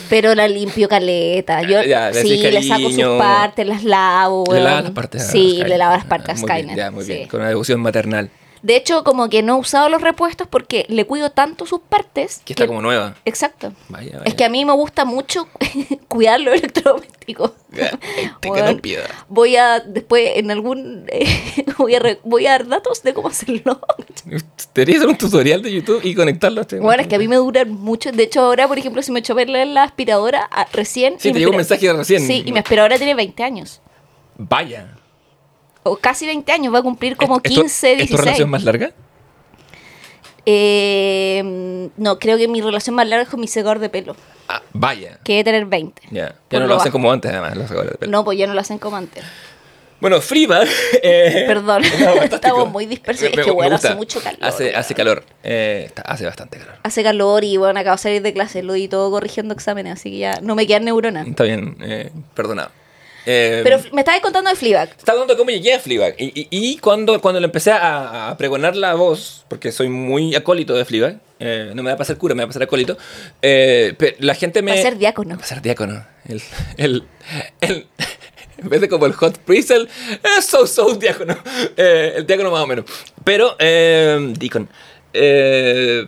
Pero la limpio caleta. Yo Ya, le sí, le saco sus partes, las lavo, Le weón. lavas las partes a Sí, Skynet. le lavo las partes a Ah, muy bien, Skynet. ya, muy sí. bien. Con una devoción maternal. De hecho, como que no he usado los repuestos porque le cuido tanto sus partes. Que está como nueva. Exacto. Vaya, vaya. Es que a mí me gusta mucho *laughs* cuidar los *laughs* electrodomésticos. *laughs* Te piedra. Voy a, después, en algún. eh, voy, a re- voy a dar datos de cómo hacerlo. Debería hacer un tutorial de YouTube y conectarlo a este. Bueno, es que a mí me duran mucho. De hecho, ahora, por ejemplo, si me echo a verle la aspiradora ah, recién. Sí, te llegó un mensaje recién. Sí, y mi aspiradora tiene 20 años. Vaya. O casi 20 años, va a cumplir como ¿Es- es tu- 15, ¿Es tu 16. relación más larga? Eh, no, creo que mi relación más larga es con mi secador de pelo, Ah, vaya. que debe tener 20. Ya. Por Ya no lo lo hacen como antes, además, los secadores de pelo. No, pues ya no lo hacen como antes. Bueno, Freeman. *laughs* eh, Perdón, no, estamos muy dispersos. Me- Es que bueno, hace mucho calor. Hace, hace calor. Eh, está- hace bastante calor. Hace calor y bueno, acabo de salir de clase, lo di todo corrigiendo exámenes, así que ya no me quedan neuronas. Está bien, eh, perdonado. Eh, Pero me estabas contando de Fleabag. Estaba de cómo llegué a Fleabag. Y, y, y cuando, cuando le empecé a, a pregonar la voz, porque soy muy acólito de Fleabag, eh, no me va a pasar cura, me va a pasar acólito, eh, la gente me... Va a ser diácono. Va a ser diácono. El, el, el- en vez de como el hot priest, el so so diácono. Eh, el diácono más o menos. Pero, eh, deacon. Eh,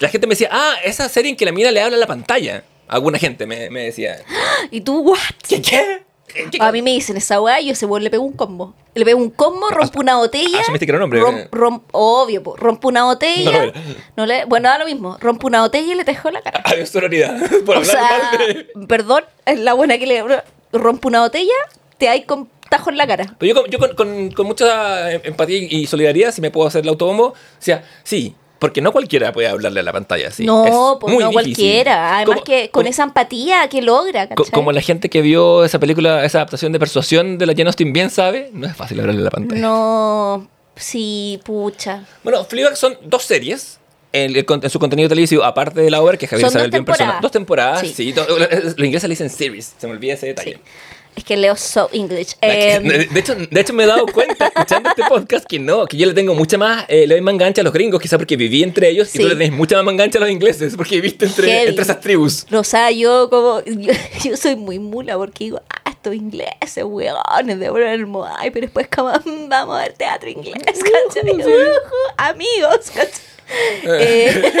la gente me decía, ah, esa serie en que la mina le habla a la pantalla. Alguna gente me, me decía. *gasps* Y tú, what? ¿Qué? ¿Qué? ¿Qué? A mí me dicen esa weá y ese weón le pego un combo. Le pego un combo, rompo una botella. asumiste que era un hombre. rom- rom- obvio, po, rompo una botella. No no le- bueno, da lo mismo. Rompo una botella y le tejo la cara. *laughs* Adiós, sororidad. *laughs* Por o hablar sea, mal de- perdón, es la buena que le rompo una botella, te hay con tajo en la cara. Pero yo, con, yo con, con- con mucha empatía y solidaridad, si me puedo hacer el autobombo, o sea, sí, porque no cualquiera puede hablarle a la pantalla. Sí, no, es pues no difícil. cualquiera. Además Como- que con como- esa empatía que logra, co-. Como la gente que vio esa película, esa adaptación de persuasión de la Jane Austen bien sabe, no es fácil hablarle a la pantalla. No, sí, pucha. Bueno, Fleabag son dos series. En, el en su contenido televisivo, aparte de la obra, que Javier sabe dos bien persona. Dos temporadas, Sí. sí. do- los ingleses le dicen series, se me olvida ese detalle. Sí. Es que leo so English. De, Em, de hecho, de hecho, me he dado cuenta escuchando este podcast que no, que yo le tengo mucha más, eh, le doy más enganche a los gringos, quizá porque viví entre ellos, y Sí. tú le tenés mucha más enganche a los ingleses, porque viviste entre, entre esas tribus. O sea, yo como. *laughs* Yo, yo soy muy mula porque digo, ah, estos ingleses, weones, de bueno el Moai, pero después, como, "Mm, vamos a ver teatro inglés, ¿cachai? Ujú, amigos, ¿cachai? Eh,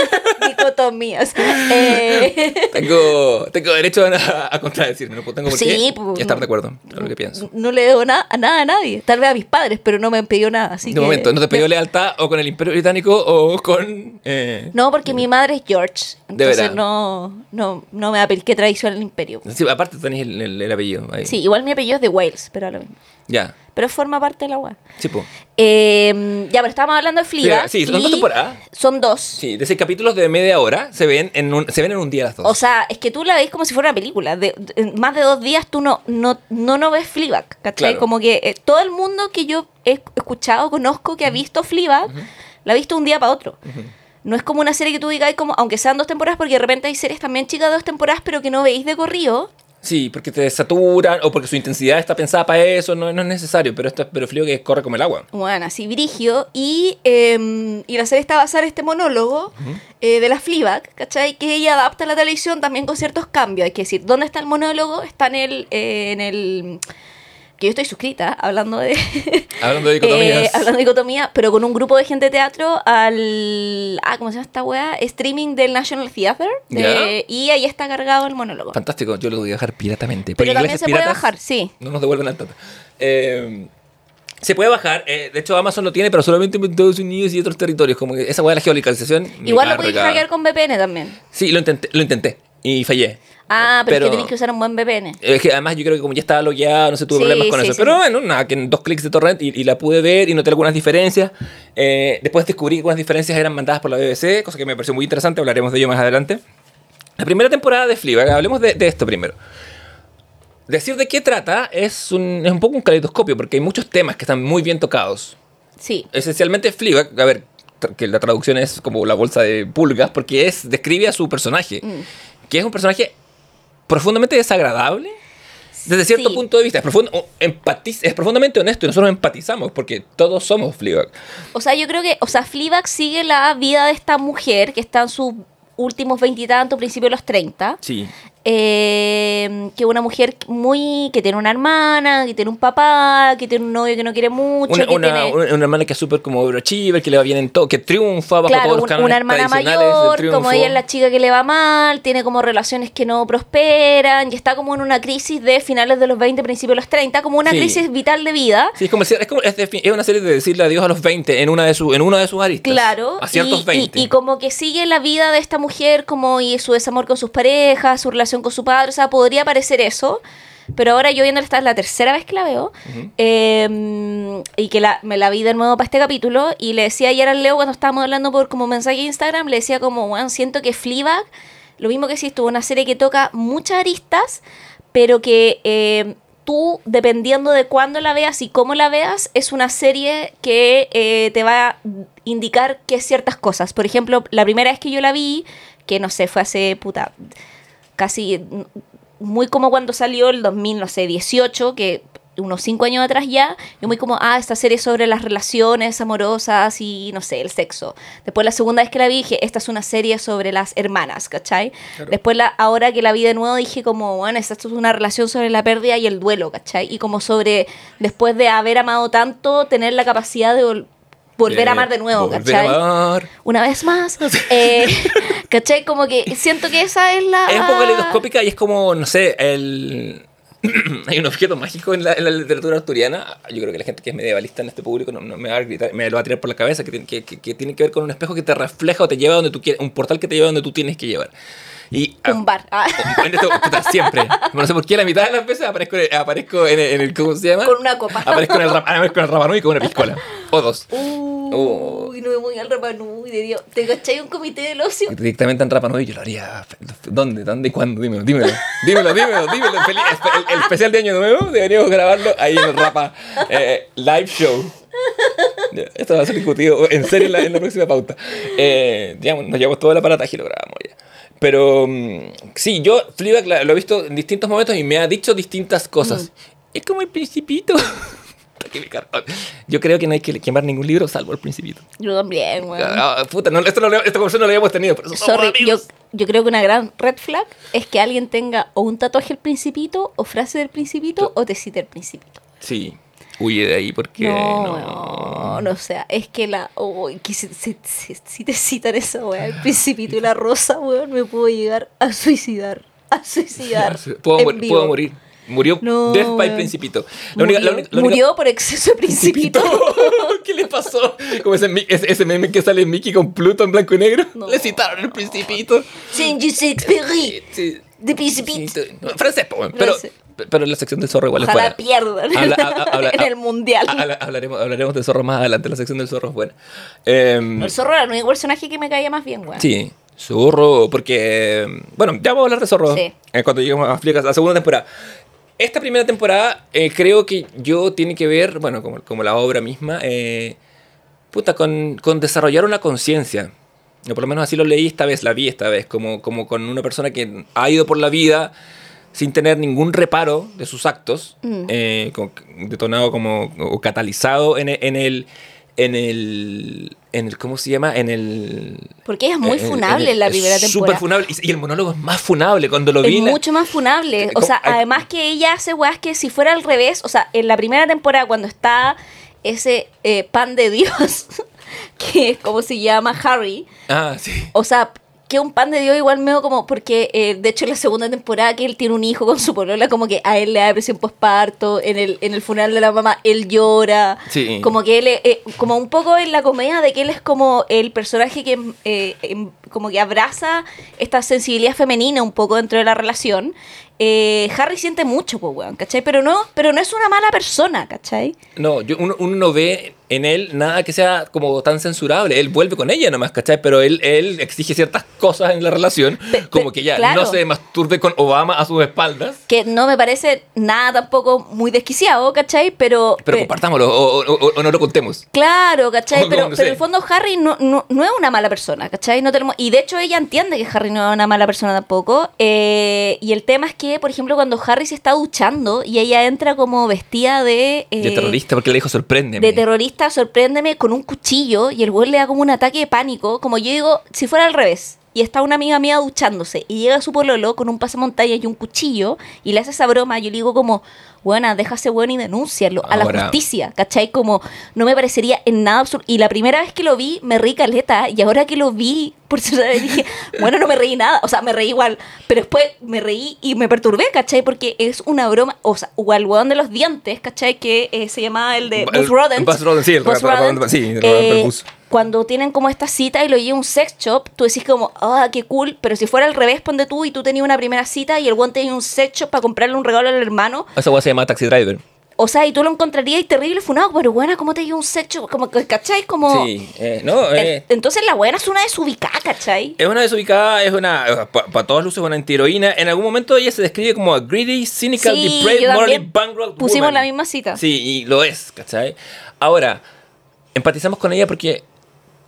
dicotomías. Eh, *laughs* *laughs* Tengo, tengo derecho a, a contradecirme, no tengo por Sí, qué pues, estar de acuerdo con lo que pienso. no le debo na- a nada a nadie. Tal vez a mis padres, pero no me han pedido nada. Así De que, momento, ¿no te pidió lealtad o con el Imperio Británico o con... eh, No, porque mi madre es George. De Entonces veras. no, no, no me pel- que traición al imperio. sí, aparte tenés el, el- el apellido ahí. Sí, igual mi apellido es de Wales, pero, a lo mismo. Ya, pero forma parte de la web. sí, pues. Eh, ya, pero estábamos hablando de Fleabag. Sí, son dos temporadas. Son dos. Sí, de seis capítulos de media hora se ven en un, se ven en un día las dos. O sea, es que tú la ves como si fuera una película. De, más de dos días tú no, no, no, no ves Fleabag, ¿cachai? Claro. Como que eh, todo el mundo que yo he escuchado, conozco, que ha visto Fleabag, la ha visto un día para otro. No es como una serie que tú digas, como, aunque sean dos temporadas, porque de repente hay series también chicas de dos temporadas, pero que no veis de corrido. Sí, porque te saturan o porque su intensidad está pensada para eso, no, no es necesario, pero esto pero frío que corre como el agua. Bueno, así Brigio. Y, eh, y la serie está basada en este monólogo eh, de la Fleabag, ¿cachai? Que ella adapta a la televisión también con ciertos cambios. Hay que decir, ¿dónde está el monólogo? Está en el... eh, en el que yo estoy suscrita, hablando de... *laughs* Hablando de *laughs* dicotomías. Eh, hablando de dicotomía, pero con un grupo de gente de teatro al... Ah, ¿cómo se llama esta weá? Streaming del National Theatre. de- y ahí está cargado el monólogo. Fantástico, yo lo voy a bajar piratamente. Pero también se puede bajar, sí. No nos devuelven al tata. Eh, se puede bajar, eh, de hecho Amazon lo tiene, pero solamente en Estados Unidos y otros territorios. Como que esa weá de la geolocalización. Igual lo carga. hackear con VPN también. Sí, lo intenté, lo intenté y fallé. Ah, pero, Pero- es que tenéis que usar un buen VPN. Es que además yo creo que como ya estaba logueado, no sé, tuve Sí, problemas con sí, eso. sí. Pero bueno, nada, que en dos clics de torrent y, y la pude ver y noté algunas diferencias. Eh, después descubrí que algunas diferencias eran mandadas por la BBC, cosa que me pareció muy interesante, hablaremos de ello más adelante. La primera temporada de Fleabag, hablemos de, de esto primero. Decir de qué trata es un, es un poco un caleidoscopio, porque hay muchos temas que están muy bien tocados. Sí. Esencialmente Fleabag, a ver, que la traducción es como la bolsa de pulgas, porque es describe a su personaje, Mm. que es un personaje profundamente desagradable desde cierto Sí. punto de vista. Es, profundo, empatiz- es profundamente honesto y nosotros empatizamos porque todos somos Fleabag. O sea, yo creo que, o sea, Fleabag sigue la vida de esta mujer que está en sus últimos veintitantos, principios de los treinta. Sí. Eh, que una mujer muy que tiene una hermana, que tiene un papá, que tiene un novio que no quiere mucho, Una, que una, tiene una- una hermana que es súper como overachiever, que le va bien en todo, que triunfa bajo claro, todos los un- cánones una hermana mayor, como ella es la chica que le va mal, tiene como relaciones que no prosperan y está como en una crisis de finales de los 20, principios de los 30, como una Sí. crisis vital de vida. Sí, es como, es, como- es de- es una serie de decirle adiós a los 20 en una de, su, en una de sus aristas. Claro, A ciertos y, y- 20. y como que sigue la vida de esta mujer como y su desamor con sus parejas, su relación con su padre, o sea, podría parecer eso, pero ahora yo viendo esta es la tercera vez que la veo eh, y que la, me la vi de nuevo para este capítulo y le decía ayer al Leo cuando estábamos hablando por como mensaje de Instagram, le decía como, bueno, siento que Fleabag, lo mismo que si estuvo una serie que toca muchas aristas, pero que... eh, Tú, dependiendo de cuándo la veas y cómo la veas, es una serie que eh, te va a indicar que ciertas cosas. Por ejemplo, la primera vez que yo la vi, que no sé, fue hace puta, casi mm, muy como cuando salió el 2000, no sé, 18, que unos cinco años atrás ya, yo muy como, ah, esta serie sobre las relaciones amorosas y, no sé, el sexo. Después la segunda vez que la vi dije, esta es una serie sobre las hermanas, ¿cachai? Después la, ahora que la vi de nuevo dije como, bueno, esta es una relación sobre la pérdida y el duelo, ¿cachai? Y como sobre, después de haber amado tanto, tener la capacidad de volver a amar de nuevo, ¿cachai? amar. una vez más. Eh, *laughs* ¿Cachai? Como que siento que esa es la. Es un poco caleidoscópica y es como, no sé, el. *clears throat* Hay un objeto mágico en la, en la literatura asturiana. Yo creo que la gente que es medievalista en este público no, no me, va a gritar, me lo va a tirar por la cabeza, que, tiene- que, que- que tiene que ver con un espejo que te refleja o te lleva donde tú quieres, un portal que te lleva donde tú tienes que llevar. Y, ah, Un bar. Ah, en este- puta, siempre. No sé por qué la mitad de las veces aparezco, aparezco en, el, en el- ¿Cómo se llama? Con una copa. Aparezco en el, aparezco en el Rapanui con una piscola. O dos. Uy, no me voy al Rapanui de Dios. ¿Te cachai un comité del ocio? Directamente en Rapanui yo lo haría. ¿Dónde? ¿Dónde y cuándo? Dímelo, dímelo. Dímelo, dímelo, dímelo. El, el especial de Año Nuevo deberíamos grabarlo ahí en el Rapa eh, Live Show. Esto va a ser discutido en serio en la, en la próxima pauta. Eh, digamos, nos llevamos todo el aparataje y lo grabamos ya. Pero mm, sí, yo Fleabag la- lo he visto en distintos momentos y me ha dicho distintas cosas. Es como el principito. *laughs* Yo creo que no hay que quemar ningún libro salvo el principito. Yo también, weón. Ah, puta, no, esto no, lo- esta conversación no la habíamos tenido. Somos Sorry, amigos. yo creo que una gran red flag es que alguien tenga o un tatuaje del principito, o frase del principito, o te cite el principito. Sí, huye de ahí porque No, no. o sea, es que la. oh, que si, si- si- si te citan esa weá, el principito y la rosa, weón, me puedo llegar a suicidar. A suicidar. *laughs* Puedo, en mor- vivo. puedo morir. Murió No, Death by. Principito. La única- Murió, la única- la única- murió por exceso de principito. *laughs* ¿Qué le pasó? Como ese, ese, meme que sale Mickey con Pluto en blanco y negro. No. Le citaron el Principito. Saint-Exupéry, de principito. Francés, pero. Pero la sección del zorro igual es Ojalá buena. pierdan Habla- ha- *laughs* habla- en el mundial. Habla- hablaremos, hablaremos del zorro más adelante. La sección del zorro es buena. Em, El zorro era el único personaje que me caía más bien, weón. Sí, Zorro, porque. Bueno, ya vamos a hablar de Zorro Sí. eh, cuando lleguemos a Flickas, la segunda temporada. Esta primera temporada eh, creo que yo tiene que ver, bueno, como, como la obra misma, eh, puta, con, con desarrollar una conciencia. Yo por lo menos así lo leí esta vez, la vi esta vez, como, como con una persona que ha ido por la vida sin tener ningún reparo de sus actos, Mm. eh, detonado como o catalizado en el, en el, en el, en el- ¿cómo se llama? En el... Porque ella es muy funable en la es primera Súper temporada. funable. Y, y el monólogo es más funable. Cuando lo Es vi... la- mucho más funable. O sea, además que ella hace weas que si fuera al revés, o sea, en la primera temporada cuando está ese eh, pan de Dios, *laughs* que es como se llama Harry, Ah, sí. o sea, que un pan de Dios igual medio como, porque eh, de hecho en la segunda temporada que él tiene un hijo con su polola, como que a él le da depresión postparto, en el, en el funeral de la mamá él llora, Sí. como que él, eh, como un poco en la comedia de que él es como el personaje que eh, em, como que abraza esta sensibilidad femenina un poco dentro de la relación. Eh, Harry siente mucho, pues, weón, ¿cachai? Pero no, pero no es una mala persona, ¿cachai? No, yo, uno, uno no ve en él nada que sea como tan censurable. Él vuelve con ella nomás, ¿cachai? Pero él, él exige ciertas cosas en la relación, Pe- como pe- que ya claro. no se masturbe con Obama a sus espaldas. Que no me parece nada tampoco muy desquiciado, ¿cachai? Pero... Pero pe- compartámoslo o, o- o- o no lo contemos. Claro, ¿cachai? Pero, pero en el fondo Harry no, no, no es una mala persona, ¿cachai? No tenemos, y de hecho ella entiende que Harry no es una mala persona tampoco. eh, y el tema es que, por ejemplo, cuando Harry se está duchando y ella entra como vestida de... eh, De terrorista, porque le dijo sorprende. de terrorista, sorpréndeme, con un cuchillo y el güey le da como un ataque de pánico. Como yo digo, si fuera al revés. Y está una amiga mía duchándose y llega su pololo con un pasamontañas y un cuchillo y le hace esa broma. Yo le digo como, buena, déjase bueno y denúncialo a la Ahora- justicia, ¿cachai? Como no me parecería en nada absurdo. Y la primera vez que lo vi me reí caleta y ahora que lo vi *laughs* por segunda vez dije, bueno, no me reí nada. O sea, me reí igual, pero después me reí y me perturbé, ¿cachai? Porque es una broma, o sea, o al hueón de los dientes, ¿cachai? Que eh, se llamaba el de Buzz Rodent. Buzz Rodent, sí, el Buzz sí, el eh. Cuando tienen como esta cita y lo lleva a un sex shop, tú decís como, ah, qué cool, pero si fuera al revés, ponte tú y tú tenías una primera cita y el guante tenía un sex shop para comprarle un regalo al hermano, Esa weá se llama Taxi Driver. o sea, y tú lo encontrarías terrible funado, pero bueno, ¿cómo te lleva un sex shop? Como, ¿cachai? Como... Sí, eh, no, Eh, eh, Entonces la buena es una desubicada, ¿cachai? Es una desubicada, es una, para todas luces, una antiheroína. En algún momento ella se describe como a greedy, cynical, Sí, depraved, morally bankrupt Pusimos woman. la misma cita. Sí, y lo es, ¿cachai? Ahora, empatizamos con ella porque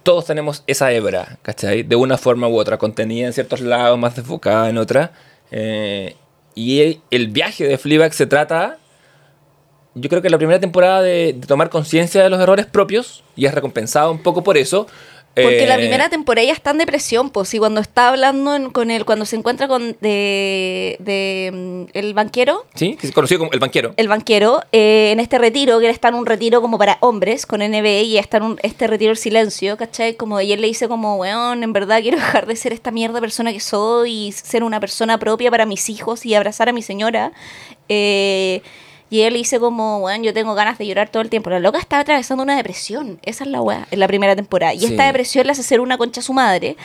todos tenemos esa hebra, ¿cachai? De una forma u otra, contenida en ciertos lados, más desfocada en otra. Eh, y el, el viaje de Fleabag se trata, yo creo que la primera temporada de, de tomar conciencia de los errores propios, y es recompensado un poco por eso, Porque la Eh, primera temporada ya está en depresión, pues, y cuando está hablando en- con él, cuando se encuentra con de, de, mm, el banquero, Sí, que es conocido como el banquero. el banquero, eh, en este retiro, que él está en un retiro como para hombres con NB y está en un, este retiro del silencio, ¿cachai? Como, y él le dice como, weón, en verdad quiero *laughs* dejar de ser esta mierda persona que soy y ser una persona propia para mis hijos y abrazar a mi señora. Eh, y él dice como, weón, yo tengo ganas de llorar todo el tiempo. La loca está atravesando una depresión. Esa es la weá, en la primera temporada. Y Sí. esta depresión le hace ser una concha a su madre,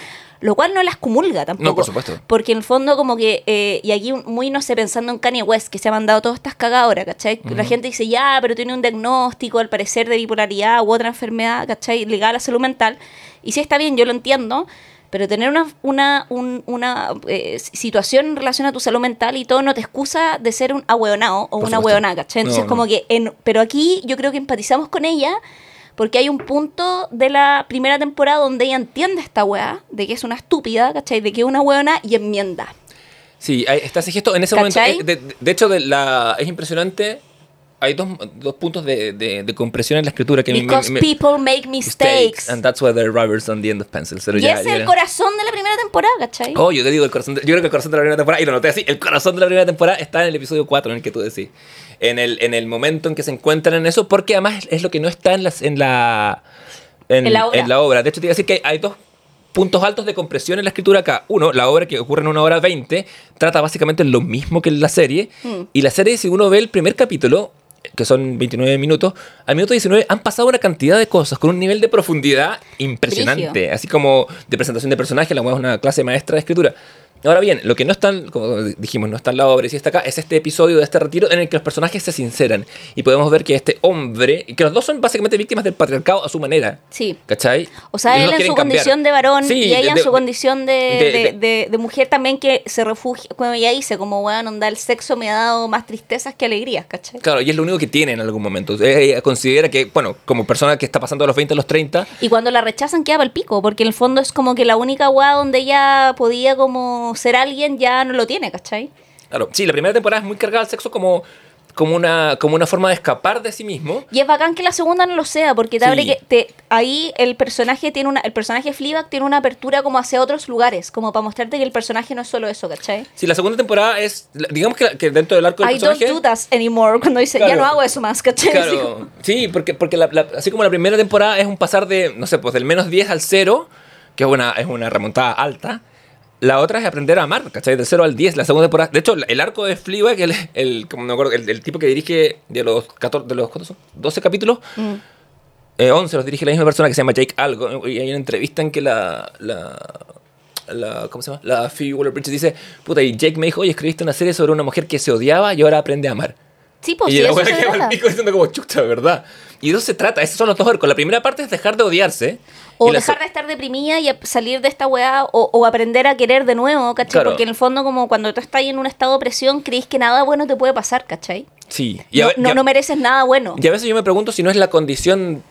lo cual no las comulga tampoco. No, por supuesto. Porque en el fondo como que, eh, y aquí muy, no sé, pensando en Kanye West, que se ha mandado todas estas cagadas ahora, ¿cachai? La gente dice, ya, pero tiene un diagnóstico, al parecer, de bipolaridad u otra enfermedad, ¿cachai? Ligada a la salud mental. Y sí está bien, yo lo entiendo, pero tener una, una, un- una eh, situación en relación a tu salud mental y todo no te excusa de ser un ahueonado o Por una ahueonada, ¿cachai? Entonces no. como que, en, pero aquí yo creo que empatizamos con ella porque hay un punto de la primera temporada donde ella entiende esta weá, de que es una estúpida, ¿cachai? De que es una weona y enmienda. Sí, está ese gesto en ese ¿Cachai? momento. eh, De, de hecho, de la, es impresionante. Hay dos, dos puntos de, de- de compresión en la escritura que mí me- Because me- people make mistakes. And that's why there are rubbers on the end of pencils. Pero Y ya- ese es el corazón de la primera temporada, ¿cachai? Oh, yo te digo, el corazón de- yo creo que el corazón de la primera temporada, y lo noté así, el corazón de la primera temporada está en el episodio 4, en el que tú decís. En el, en el momento en que se encuentran en eso, porque además es lo que no está en, las, en, la, en, En la obra. en la obra. De hecho, te iba a decir que hay dos puntos altos de compresión en la escritura acá. Uno, la obra que ocurre en una hora 20, trata básicamente lo mismo que en la serie. Mm. Y la serie, si uno ve el primer capítulo, que son 29 minutos, al minuto 19 han pasado una cantidad de cosas con un nivel de profundidad impresionante. Brigio. Así como de presentación de personaje, la cual es una clase maestra de escritura. Ahora bien, lo que no está, como dijimos, no está en la obra y sí está acá, es este episodio de este retiro en el que los personajes se sinceran. Y podemos ver que este hombre, que los dos son básicamente víctimas del patriarcado a su manera. Sí. ¿Cachai? O sea, él en su cambiar. condición de varón Sí, y ella de- en su condición de, de- mujer también que se refugia, como ella dice, como, weón, onda, el sexo me ha dado más tristezas que alegrías, ¿cachai? Claro, y es lo único que tiene en algún momento. Ella considera que, bueno, como persona que está pasando de los 20 a los 30, Y cuando la rechazan queda para el pico, porque en el fondo es como que la única weá donde ella podía como ser alguien ya no lo tiene, ¿cachai? claro, sí, la primera temporada es muy cargada al sexo como, como, una, como una forma de escapar de sí mismo. Y es bacán que la segunda no lo sea, porque te Sí. abre que te, ahí el personaje tiene una, el personaje Fleabag tiene una apertura como hacia otros lugares, como para mostrarte que el personaje no es solo eso, ¿cachai? Sí, la segunda temporada es, digamos que, que dentro del arco del I don't personaje... do that anymore, *laughs* cuando dice, ya no hago eso más, ¿cachai? Claro, sí, porque, porque la- la- así como la primera temporada es un pasar de, no sé, pues del menos 10 al 0, que es una, es una remontada alta, la otra es aprender a amar, ¿cachai? Del 0 al 10, la segunda temporada. De hecho, el arco de Fleabag, el, el, como no acuerdo, el, el tipo que dirige de los, 14, de los ¿cuántos son? 12 capítulos, Mm. eh, 11 los dirige la misma persona que se llama Jake Algo, y hay una entrevista en que la... la la, ¿Cómo se llama? La Phoebe Waller-Bridge dice, puta, y Jake me dijo, oye, escribiste una serie sobre una mujer que se odiaba y ahora aprende a amar. Sí, pues y sí, la eso al pico diciendo como chucha, ¿verdad? Y de eso se trata, esos son los dos arcos. La primera parte es dejar de odiarse. O la dejar de estar deprimida y salir de esta weá, o, o aprender a querer de nuevo, ¿cachai? Claro. Porque en el fondo, como cuando tú estás ahí en un estado de presión, crees que nada bueno te puede pasar, ¿cachai? Sí. Y No, no mereces nada bueno. y a veces yo me pregunto si no es la condición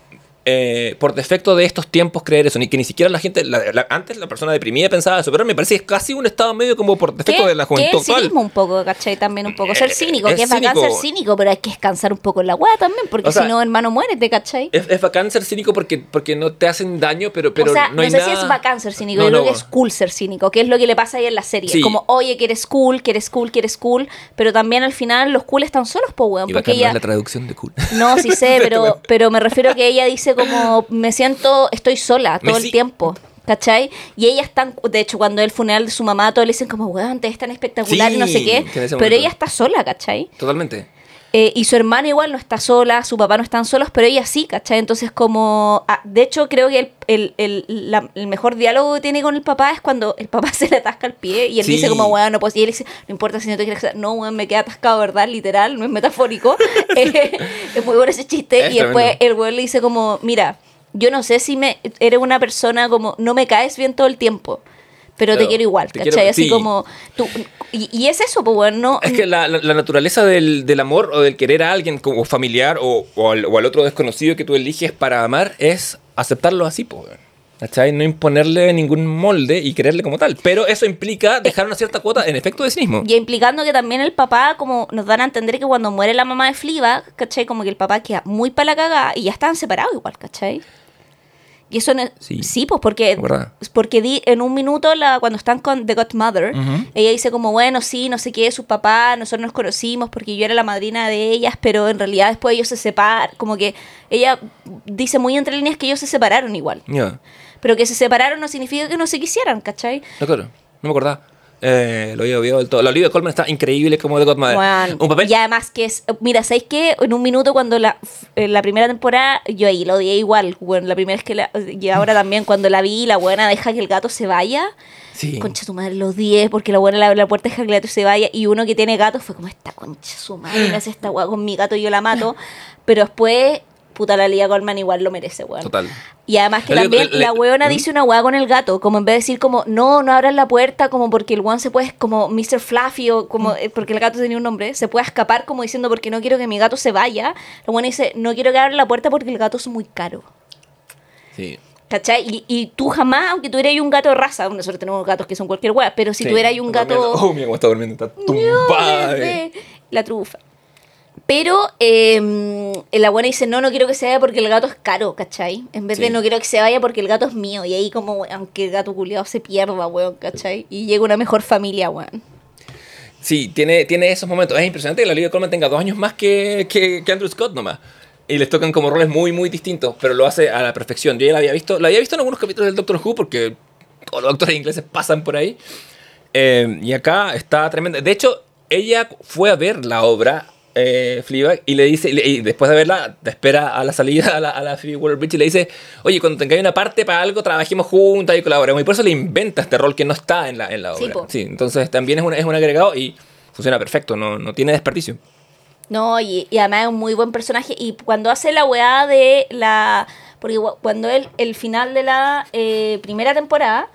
eh, por defecto de estos tiempos creer eso. Ni que ni siquiera la gente, la- la- antes la persona deprimida pensaba eso, pero me parece que es casi un estado medio como por defecto de la que juventud es actual. cinismo un poco, ¿cachai? También un poco. Ser Eh, cínico, es que es bacán cínico. ser cínico, pero hay que descansar un poco en la weá también, porque O sea, si no, hermano, muérete, ¿cachai? Es, es bacán ser cínico porque, porque no te hacen daño, pero, pero o sea, no no, hay sé nada... si es bacán ser cínico, No, yo creo no. que es cool ser cínico, que es lo que le pasa ahí en la serie. Sí. Como, oye, que eres cool, que eres cool, que eres cool, pero también al final los cool están solos, po, weón, Y porque bacán no ella... es la traducción de cool. No, sí sé, *laughs* pero, pero me refiero a que ella dice como, me siento, estoy sola Me todo si- el tiempo. ¿Cachai? Y ella es tan, de hecho, cuando el funeral de su mamá, todos le dicen como, weón, te es tan espectacular y no sé qué. Pero momento- ella está sola, ¿cachai? Totalmente. Eh, y su hermana igual no está sola, su papá no están solos, pero ella sí, ¿cachai? Entonces como... ah, de hecho, creo que el, el, el, la- el mejor diálogo que tiene con el papá es cuando el papá *laughs* se le atasca el pie y él Sí. dice como, weón, no puedo... Y él dice, no importa si no te quieres. No, weón, me queda atascado, ¿verdad? Literal, no es metafórico. *laughs* *laughs* Eh, es muy bueno ese chiste. Es y después el weón le dice como, mira, yo no sé si me eres una persona como... No me caes bien todo el tiempo. Pero te Claro, quiero igual, te ¿cachai? quiero- Así sí. como... Tú, y, y es eso, pues, weón, no... Es que la, la- la naturaleza del, del amor o del querer a alguien como familiar o, o al, o al otro desconocido que tú eliges para amar es aceptarlo así, pues. ¿Cachai? No imponerle ningún molde y quererle como tal. Pero eso implica dejar una cierta cuota en efecto de sí mismo. Y implicando que también el papá, como nos dan a entender que cuando muere la mamá de Fleabag, ¿cachai? Como que el papá queda muy para la cagada y ya están separados igual, ¿cachai? Y eso no- Sí. sí. pues porque, ¿Verdad? porque di, en un minuto la, cuando están con The Godmother, Ujú. ella dice como, bueno, sí, no sé qué, sus papás, nosotros nos conocimos porque yo era la madrina de ellas, pero en realidad después ellos se separan, como que ella dice muy entre líneas que ellos se separaron igual. Pero que se separaron no significa que no se quisieran, ¿cachai? No, claro. No me acordaba. Eh, lo había olvidado del todo. La Olivia Colman está increíble como de Godmother. Bueno, Un papel. Y además que es, mira, ¿sabéis qué? En un minuto cuando la, en la primera temporada, yo ahí lo odié igual, bueno, la primera vez que la, y ahora también cuando la vi, la buena deja que el gato se vaya, Sí. concha su madre, lo odié porque la buena abre la puerta, deja que el gato se vaya, y uno que tiene gato fue como, esta concha su madre, hace esta weá con mi gato y yo la mato, pero después, puta, la Lía Goldman igual lo merece, weón. Total. Y además que también la weona ¿Mm? dice una weá con el gato, como en vez de decir como, no, no abran la puerta, como porque el weón se puede, como Mr. Fluffy o como, eh, porque el gato tenía un nombre, se puede escapar como diciendo porque no quiero que mi gato se vaya. La weona dice, no quiero que abran la puerta porque el gato es muy caro. Sí. ¿Cachai? Y, y tú jamás, aunque tuvieras un gato de raza, nosotros tenemos gatos que son cualquier weá, pero si Sí. tuvieras un Está durmiendo. gato... Oh, mira cómo está durmiendo. Está tumbada. eh. La trufa. Pero eh, la buena dice, no, no quiero que se vaya porque el gato es caro, ¿cachai? En vez de no quiero que se vaya porque el gato es mío. Y ahí como, aunque el gato culiado se pierda, weón, ¿cachai? Y llega una mejor familia, weón. Sí, tiene, tiene esos momentos. Es impresionante que la Olivia Colman tenga dos años más que, que, que Andrew Scott nomás. Y les tocan como roles muy, muy distintos, pero lo hace a la perfección. Yo ya la había visto, la había visto en algunos capítulos del Doctor Who porque todos los actores ingleses pasan por ahí. Eh, y acá está tremenda. De hecho, ella fue a ver la obra eh, Fleabag y le dice, y después de verla, te espera a la salida a la, a la Phoebe Waller-Bridge y le dice, oye, cuando tengáis una parte para algo, trabajemos juntas y colaboremos. Y por eso le inventa este rol que no está en la, en la Sí, obra. po. Sí, entonces también es un, es un agregado y funciona perfecto, no, no tiene desperdicio. No, y, y además es un muy buen personaje. Y cuando hace la weá de la... Porque cuando él, el final de la eh, primera temporada...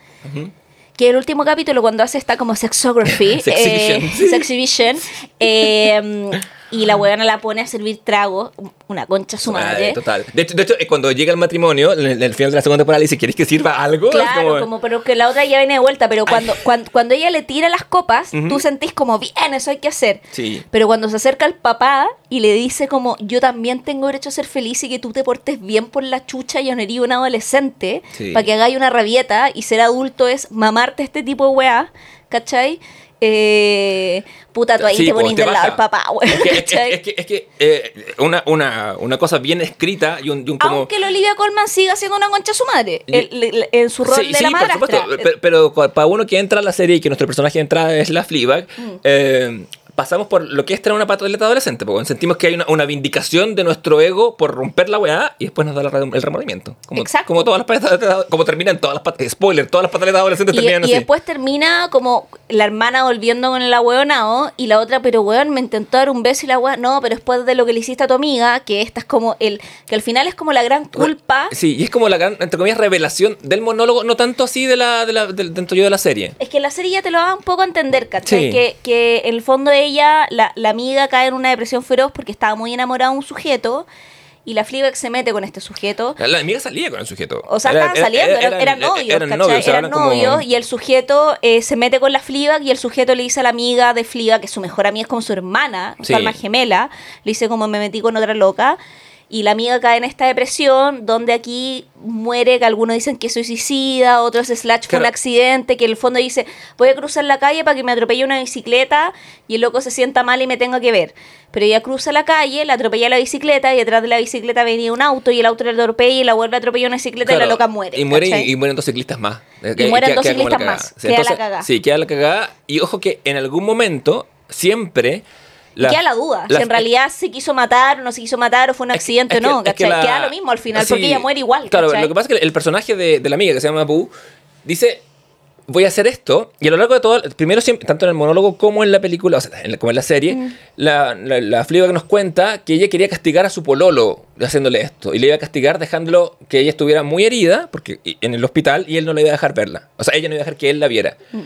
Que el último capítulo, cuando hace esta como sexography, *laughs* eh, sí. Sexivision, eh, *laughs* y la weona la pone a servir trago, una concha su madre. Ah, Total. De hecho, de hecho, eh, cuando llega el matrimonio, en el, final de la segunda temporada, le dice, ¿quieres que sirva algo? Claro, como... pero que la otra ya viene de vuelta, pero cuando, cuando, cuando ella le tira las copas, tú sentís como, bien, eso hay que hacer. Sí. Pero cuando se acerca el papá y le dice como, yo también tengo derecho a ser feliz y que tú te portes bien por la chucha y honería un adolescente, Sí. para que hagáis una rabieta y ser adulto es mamarte este tipo de weá, ¿cachai? Eh, puta, tú ahí Sí, te del lado del papá, weón, Es que, es que- ¿cachai? es que- es que, eh, una, una, una cosa bien escrita y un, y un como... Aunque la Olivia Colman siga siendo una concha su madre, en su rol Sí, de sí, la por madrastra. supuesto. Pero, para uno que entra a la serie y que nuestro personaje de entrada es la Fleabag, Mm. eh, pasamos por lo que es tener una pataleta adolescente. Porque sentimos que hay una, una vindicación de nuestro ego por romper la weá y después nos da el remordimiento. Como, Exacto. Como todas las pataletas, como terminan todas las pataletas. Spoiler, todas las pataletas adolescentes Y, terminan y así. después termina como la hermana volviendo con el ahueonao y la otra, pero weón, me intentó dar un beso y la weón, no, pero después de lo que le hiciste a tu amiga, que esta es como el, que al final es como la gran culpa. Sí, y es como la gran, entre comillas, revelación del monólogo, no tanto así de la, de la, del- dentro yo de la serie. Es que la serie ya te lo da un poco a entender, ¿cachai? Sí. Que, que en el fondo ella, la, la amiga cae en una depresión feroz porque estaba muy enamorada de un sujeto y la Fleabag se mete con este sujeto. La amiga salía con el sujeto. O sea, Era- estaban era- saliendo, eran, novios, eran novios, o sea, eran eran como- novios y el sujeto eh, se mete con la Fleabag y el sujeto le dice a la amiga de Fleabag, que su mejor amiga es como su hermana, su Sí. alma gemela, le dice como me metí con otra loca y la amiga cae en esta depresión donde aquí muere, que algunos dicen que soy suicida, otros slash fue un accidente, que en el fondo dice voy a cruzar la calle para que me atropelle una bicicleta y el loco se sienta mal y me tenga que ver. Pero ella cruza la calle, la atropella la bicicleta y detrás de la bicicleta venía un auto y el auto le atropella y la vuelve a atropellar una bicicleta y la loca muere. Y mueren, ¿cachai? y mueren dos ciclistas más. Y mueren queda- dos queda la ciclistas más. Sí, Queda la entonces- cagada. Sí, queda la cagada. Y ojo que en algún momento, siempre. Queda la duda, si en realidad se quiso matar o no se quiso matar o fue un accidente es o no, que- es que ¿cachai? Queda lo mismo al final, Sí, porque ella muere igual, Claro, ¿cachai? lo que pasa es que el personaje de, de la amiga que se llama Boo dice. Voy a hacer esto, y a lo largo de todo, primero siempre, tanto en el monólogo como en la película, o sea, en la- como en la serie, Mm. la, la, la Fleabag nos cuenta que ella quería castigar a su pololo haciéndole esto, y le iba a castigar dejándolo que ella estuviera muy herida, porque en el hospital, y él no le iba a dejar verla. O sea, ella no iba a dejar que él la viera. Mm.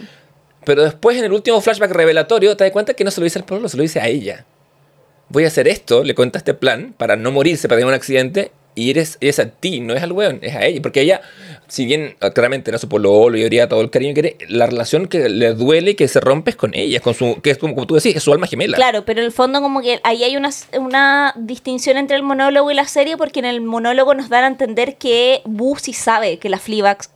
Pero después, en el último flashback revelatorio, te das cuenta que no se lo dice al pololo, se lo dice a ella. Voy a hacer esto, le cuenta este plan para no morirse, para tener un accidente, y eres, es a ti, no es al weón, es a ella. Porque ella, si bien ah, claramente era su pololo y habría todo el cariño que quiere, la relación que le duele y que se rompe es con ella, con su, que es como, como tú decís, es su alma gemela. Claro, pero en el fondo como que ahí hay una, una distinción entre el monólogo y la serie porque en el monólogo nos dan a entender que Boo sí sabe que la Fleabag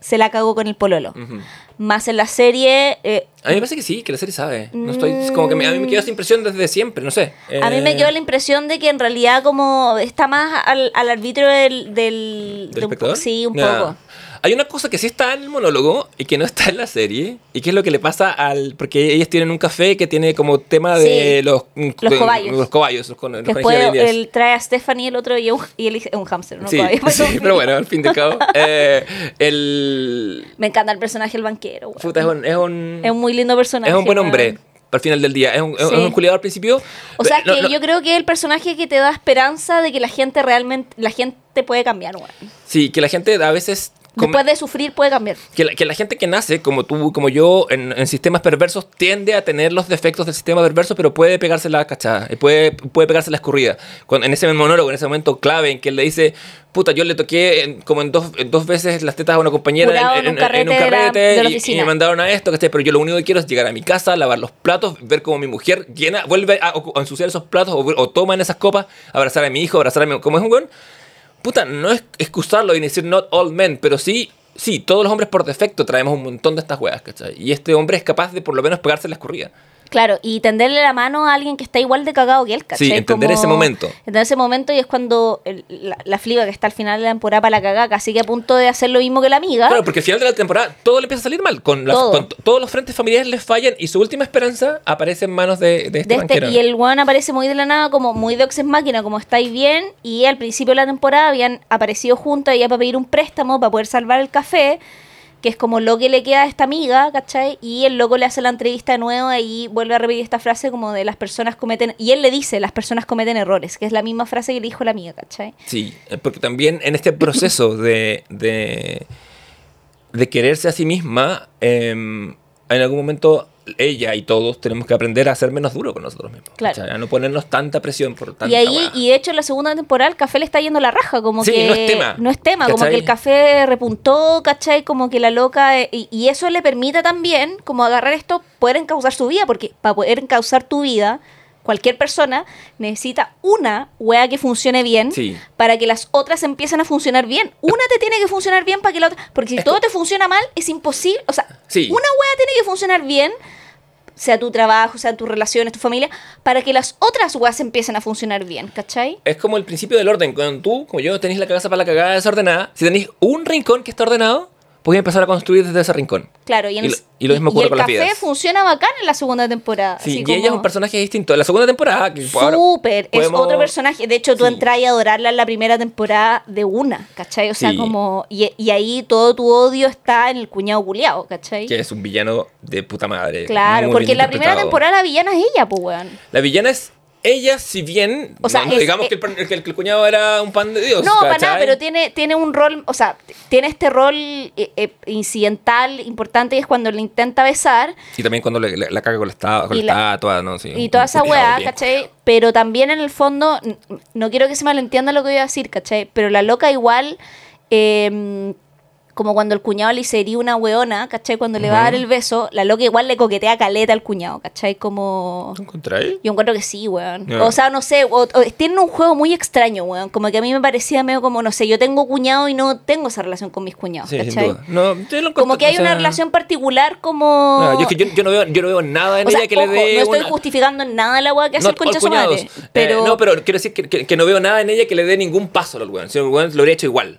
se la cagó con el pololo. Ujú. Más en la serie... eh, A mí me parece que sí, que la serie sabe. No estoy, es como que me- a mí me quedó esa impresión desde siempre, no sé. A mí me Eh, quedó la impresión de que en realidad como está más al, al arbitrio del... del, ¿Del de un espectador? sí, un poco. Hay una cosa que sí está en el monólogo y que no está en la serie. Y que es lo que le pasa al. Porque ellos tienen un café que tiene como tema de Sí, los, los de- cobayos. Los cobayos, los, los después de él trae a Stephanie el otro y, es un- y él es un hámster, ¿no? Sí, Caballo. *laughs* sí, pero bueno, al fin de cabo. *laughs* eh, el. Me encanta el personaje del banquero. Puta, es un. Es un, Es un muy lindo personaje. es un buen hombre. Al final del día. Es un, es Sí. un culiado al principio. O sea, No, que no, yo creo que es el personaje que te da esperanza de que la gente realmente, la gente puede cambiar, güey. Sí, que la gente a veces. Después de sufrir puede cambiar. que la, que la gente que nace, como tú, como yo, en, en sistemas perversos, tiende a tener los defectos del sistema perverso, pero puede pegarse la cachada, puede, puede pegarse la escurrida. Cuando, en ese monólogo, en ese momento clave en que él le dice, puta, yo le toqué en- como en dos, en dos veces las tetas a una compañera Jurado en un carrete de la- de la y- me mandaron a esto, ¿cachai? Pero yo lo único que quiero es llegar a mi casa, lavar los platos, ver cómo mi mujer llena, vuelve a, a ensuciar esos platos o, o toma en esas copas, abrazar a mi hijo, abrazar a mi... Como es un weón, puta, no es excusarlo y decir not all men, pero sí, sí, todos los hombres por defecto traemos un montón de estas weas, ¿cachai? Y este hombre es capaz de por lo menos pegarse la escurrida. Claro, y tenderle la mano a alguien que está igual de cagado que él, ¿cachai? Sí, entender ese momento. Entender ese momento y es cuando el- la, la fliba que está al final de la temporada para la cagada, casi que a punto de hacer lo mismo que la amiga. Claro, porque al final de la temporada todo le empieza a salir mal. Con, las- Todo. con todos los frentes familiares les fallan y su última esperanza aparece en manos de, de este de este, y el weón aparece muy de la nada, como muy de Oxes Máquina, como estáis bien. Y al principio de la temporada habían aparecido juntos ya para pedir un préstamo para poder salvar el café, que es como lo que le queda a esta amiga, ¿cachai? Y el loco le hace la entrevista de nuevo y vuelve a repetir esta frase como de las personas cometen. Y él le dice, las personas cometen errores, que es la misma frase que le dijo la amiga, ¿cachai? Sí, eh, porque también en este proceso *laughs* de, de, de quererse a sí misma, em, en algún momento ella y todos tenemos que aprender a ser menos duro con nosotros mismos. Claro. A no ponernos tanta presión por tanta Y ahí, y de hecho en la segunda temporada el café le está yendo la raja, como Sí, que no es tema, no es tema, como que el café repuntó, ¿cachai? Como que la loca, eh, y, y eso le permite también, como agarrar esto, poder encauzar su vida, porque para poder encauzar tu vida, cualquier persona necesita una wea que funcione bien Sí. para que las otras empiecen a funcionar bien. Una te tiene que funcionar bien para que la otra, porque si todo te funciona mal, es imposible, o sea, Sí. una wea tiene que funcionar bien sea tu trabajo, sea tus relaciones, tu familia, para que las otras weas empiecen a funcionar bien, ¿cachai? Es como el principio del orden. Cuando tú, como yo, tenéis la casa para la cagada desordenada, si tenéis un rincón que está ordenado, podéis empezar a construir desde ese rincón. Claro, y, en Y el- lo- y lo mismo ocurre el con las café vidas. funciona bacán en la segunda temporada. Sí, así y ella es un personaje distinto. En la segunda temporada, Súper, es podemos- otro personaje. De hecho, tú Sí. entras a adorarla en la primera temporada de una, ¿cachai? O sea, Sí. como. Y, y ahí todo tu odio está en el cuñado culiao, ¿cachai? Que es un villano de puta madre. Claro, porque en la primera temporada la villana es ella, pues, weón. La villana es ella, si bien. O sea, no- no es- digamos es- que, el, per- que el- que el cuñado era un pan de Dios. No, para nada, pero tiene, tiene un rol, o sea, tiene este rol eh, eh, incidental importante y es cuando le intenta besar Y también cuando le, le- la caga con la, esta- con Y la la- estatua, ¿no? Sí, y toda esa weá. ¿cachai? Pero también en el fondo, no quiero que se malentienda lo que voy a decir, ¿cachai? Pero la loca igual, eh, como cuando el cuñado le sería una weona, ¿cachai? Cuando le va a dar el beso, la loca igual le coquetea caleta al cuñado, ¿cachai? Como... ¿Tú encontráis? Yo encuentro que sí, weón. O sea, no sé, o- o- tienen un juego muy extraño, weón. Como que a mí me parecía medio como, no sé, yo tengo cuñado y no tengo esa relación con mis cuñados, Sí, sin ¿cachai? duda. No, yo lo Como que hay o sea, una relación particular como... no, yo, es que yo, yo no veo, yo no veo nada en O sea, ella que ojo, le dé. no estoy una- justificando nada la weá que hace el concha all su madre. Eh, Pero, no, pero quiero decir que, que- que no veo nada en ella que le dé ningún paso al weón. Si el weón lo habría hecho igual.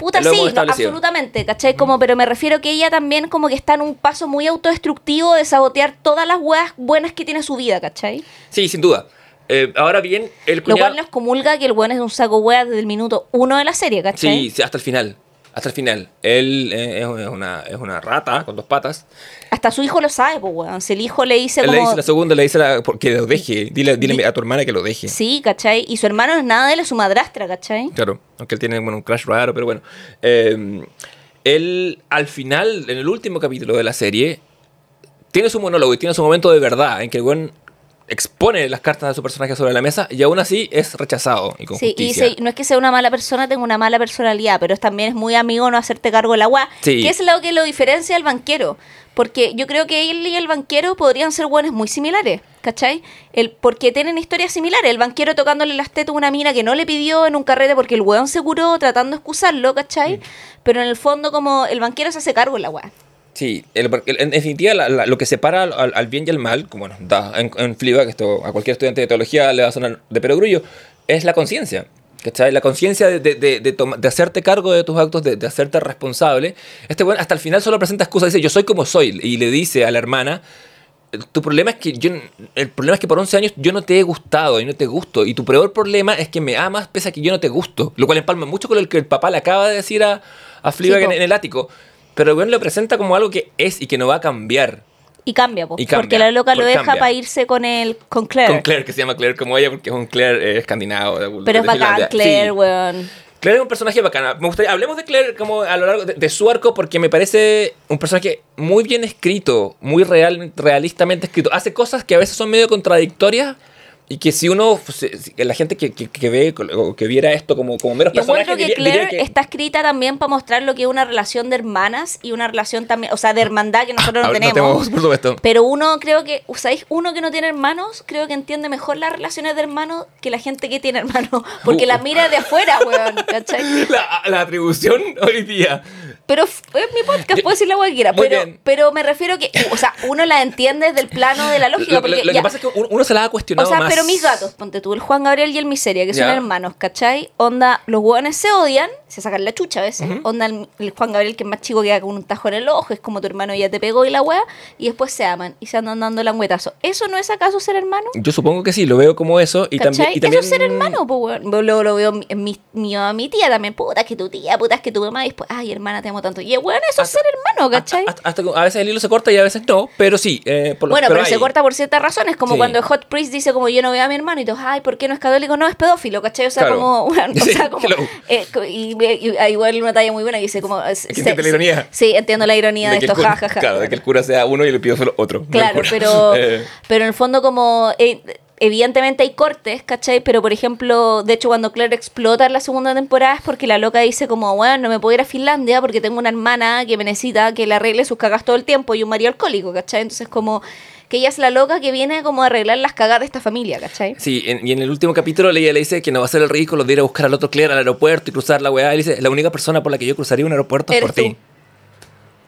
Puta, lo sí, no, absolutamente, ¿cachai? Como, pero me refiero que ella también como que está en un paso muy autodestructivo de sabotear todas las weas buenas que tiene su vida, ¿cachai? Sí, sin duda. Eh, ahora bien, el Lo cuñado. cual nos comulga que el weón es un saco weas desde el minuto uno de la serie, ¿cachai? Sí, hasta el final. Hasta el final. Él eh, es, una, es una rata con dos patas. Hasta su hijo lo sabe, pues, weón. Si el hijo le dice Él como... le dice la segunda, le dice la, porque lo deje. Dile, dile Di- a tu hermana que lo deje. Sí, ¿cachai? Y su hermano no es nada de él, es su madrastra, ¿cachai? Claro, aunque él tiene bueno, un crash raro, pero bueno. Eh, él, al final, en el último capítulo de la serie, tiene su monólogo y tiene su momento de verdad, en que el weón expone las cartas de su personaje sobre la mesa y aún así es rechazado y con Sí, y no es que sea una mala persona, tengo una mala personalidad, pero es- también es muy amigo no hacerte cargo de la weá. Sí. Que es lo que lo diferencia del banquero. Porque yo creo que él y el banquero podrían ser buenos muy similares, ¿cachai? El, porque tienen historias similares. El banquero tocándole las tetas a una mina que no le pidió en un carrete porque el weón se curó tratando de excusarlo, ¿cachai? Pero en el fondo como el banquero se hace cargo de la weá. Sí, el- el- en definitiva la- la- lo que separa al, bien y al mal, como bueno, da en, en Fleabag, que esto a cualquier estudiante de teología le va a sonar de perogrullo, es la conciencia. ¿Cachai? La conciencia de, de, de, de toma- de hacerte cargo de tus actos, de, hacerte responsable. Este bueno hasta el final solo presenta excusas, dice yo soy como soy, y le dice a la hermana, tu problema es que yo el problema es que por 11 años yo no te he gustado y no te gusto y tu peor problema es que me amas pese a que yo no te gusto lo cual empalma mucho con lo que el papá le acaba de decir a, a Fleabag Sí, po. en, en el ático pero el weón lo presenta como algo que es y que no va a cambiar Y cambia, po, Y cambia, porque la loca lo deja para irse con el con Claire. con Claire que se llama Claire como ella porque es un Claire eh, escandinavo de- Pero es bacán. Claire, Sí. weón. Claire es un personaje bacana. Me gustaría, hablemos de Claire como a lo largo de, de su arco porque me parece un personaje muy bien escrito, muy real, realistamente escrito. Hace cosas que a veces son medio contradictorias y que si uno, pues, si- la gente que, que, que ve o que viera esto como, como meros Yo personajes, encuentro que diría- diría Claire que- está escrita también para mostrar lo que es una relación de hermanas y una relación también, o sea, de hermandad que nosotros *laughs* no Ahora tenemos. por supuesto. Pero uno creo que, ¿sabéis? Uno que no tiene hermanos, creo que entiende mejor las relaciones de hermanos que la gente que tiene hermanos. Porque Uh. las mira de afuera, weón, ¿cachai? *laughs* La, la atribución hoy día. Pero es mi podcast, puedo decir la hueá que quiera. Pero, bien. pero me refiero que, o sea, uno la entiende desde el plano de la lógica. Lo, porque lo ya- que pasa es que uno, uno se la ha O cuestionado sea, más. pero mis gatos, ponte tú, el Juan Gabriel y el Miseria, que son Ya. hermanos, ¿cachai? Onda, los hueones se odian, se sacan la chucha a veces. Onda, el, el Juan Gabriel, que es más chico, queda con un tajo en el ojo, es como tu hermano ya te pegó y la wea, y después se aman y se andan dando langüetazo. ¿Eso no es acaso ser hermano? Yo supongo que sí, lo veo como eso. Y también, y también Eso es ser hermano, pues. Luego lo veo en mi, mi, mi tía también, puta, es que tu tía, puta, es que tu mamá, y después, ay, hermana, te amo tanto. Y, weón, eso es ser hermano, ¿cachai? Hasta- hasta- a veces el hilo se corta y a veces no, pero sí. eh, por lo- Bueno, pero, se corta por ciertas razones, como Sí. cuando Hot Priest dice como yo no veo a mi hermano y todos, ay, ¿por qué no es católico? No, es pedófilo, ¿cachai? O sea, Claro. como, bueno, *laughs* o sea, como, eh, y, y- y- igual una talla muy buena y dice como... Es, que entiende la ironía. Sí, entiendo la ironía de, el esto, jajaja. Claro, de que el cura sea uno y le pido solo otro. el Claro, pero, *laughs* Eh, pero en el fondo como... evidentemente hay cortes, ¿cachai? Pero por ejemplo, de hecho cuando Claire explota en la segunda temporada es porque la loca dice como, bueno, no me puedo ir a Finlandia porque tengo una hermana que me necesita que le arregle sus cagas todo el tiempo y un marido alcohólico, ¿cachai? Entonces como que ella es la loca que viene como a arreglar las cagas de esta familia, ¿cachai? Sí, en- y en el último capítulo ella le dice que no va a ser el ridículo de ir a buscar al otro Claire al aeropuerto y cruzar la weá. Y dice, la única persona por la que yo cruzaría un aeropuerto es por ti. tú.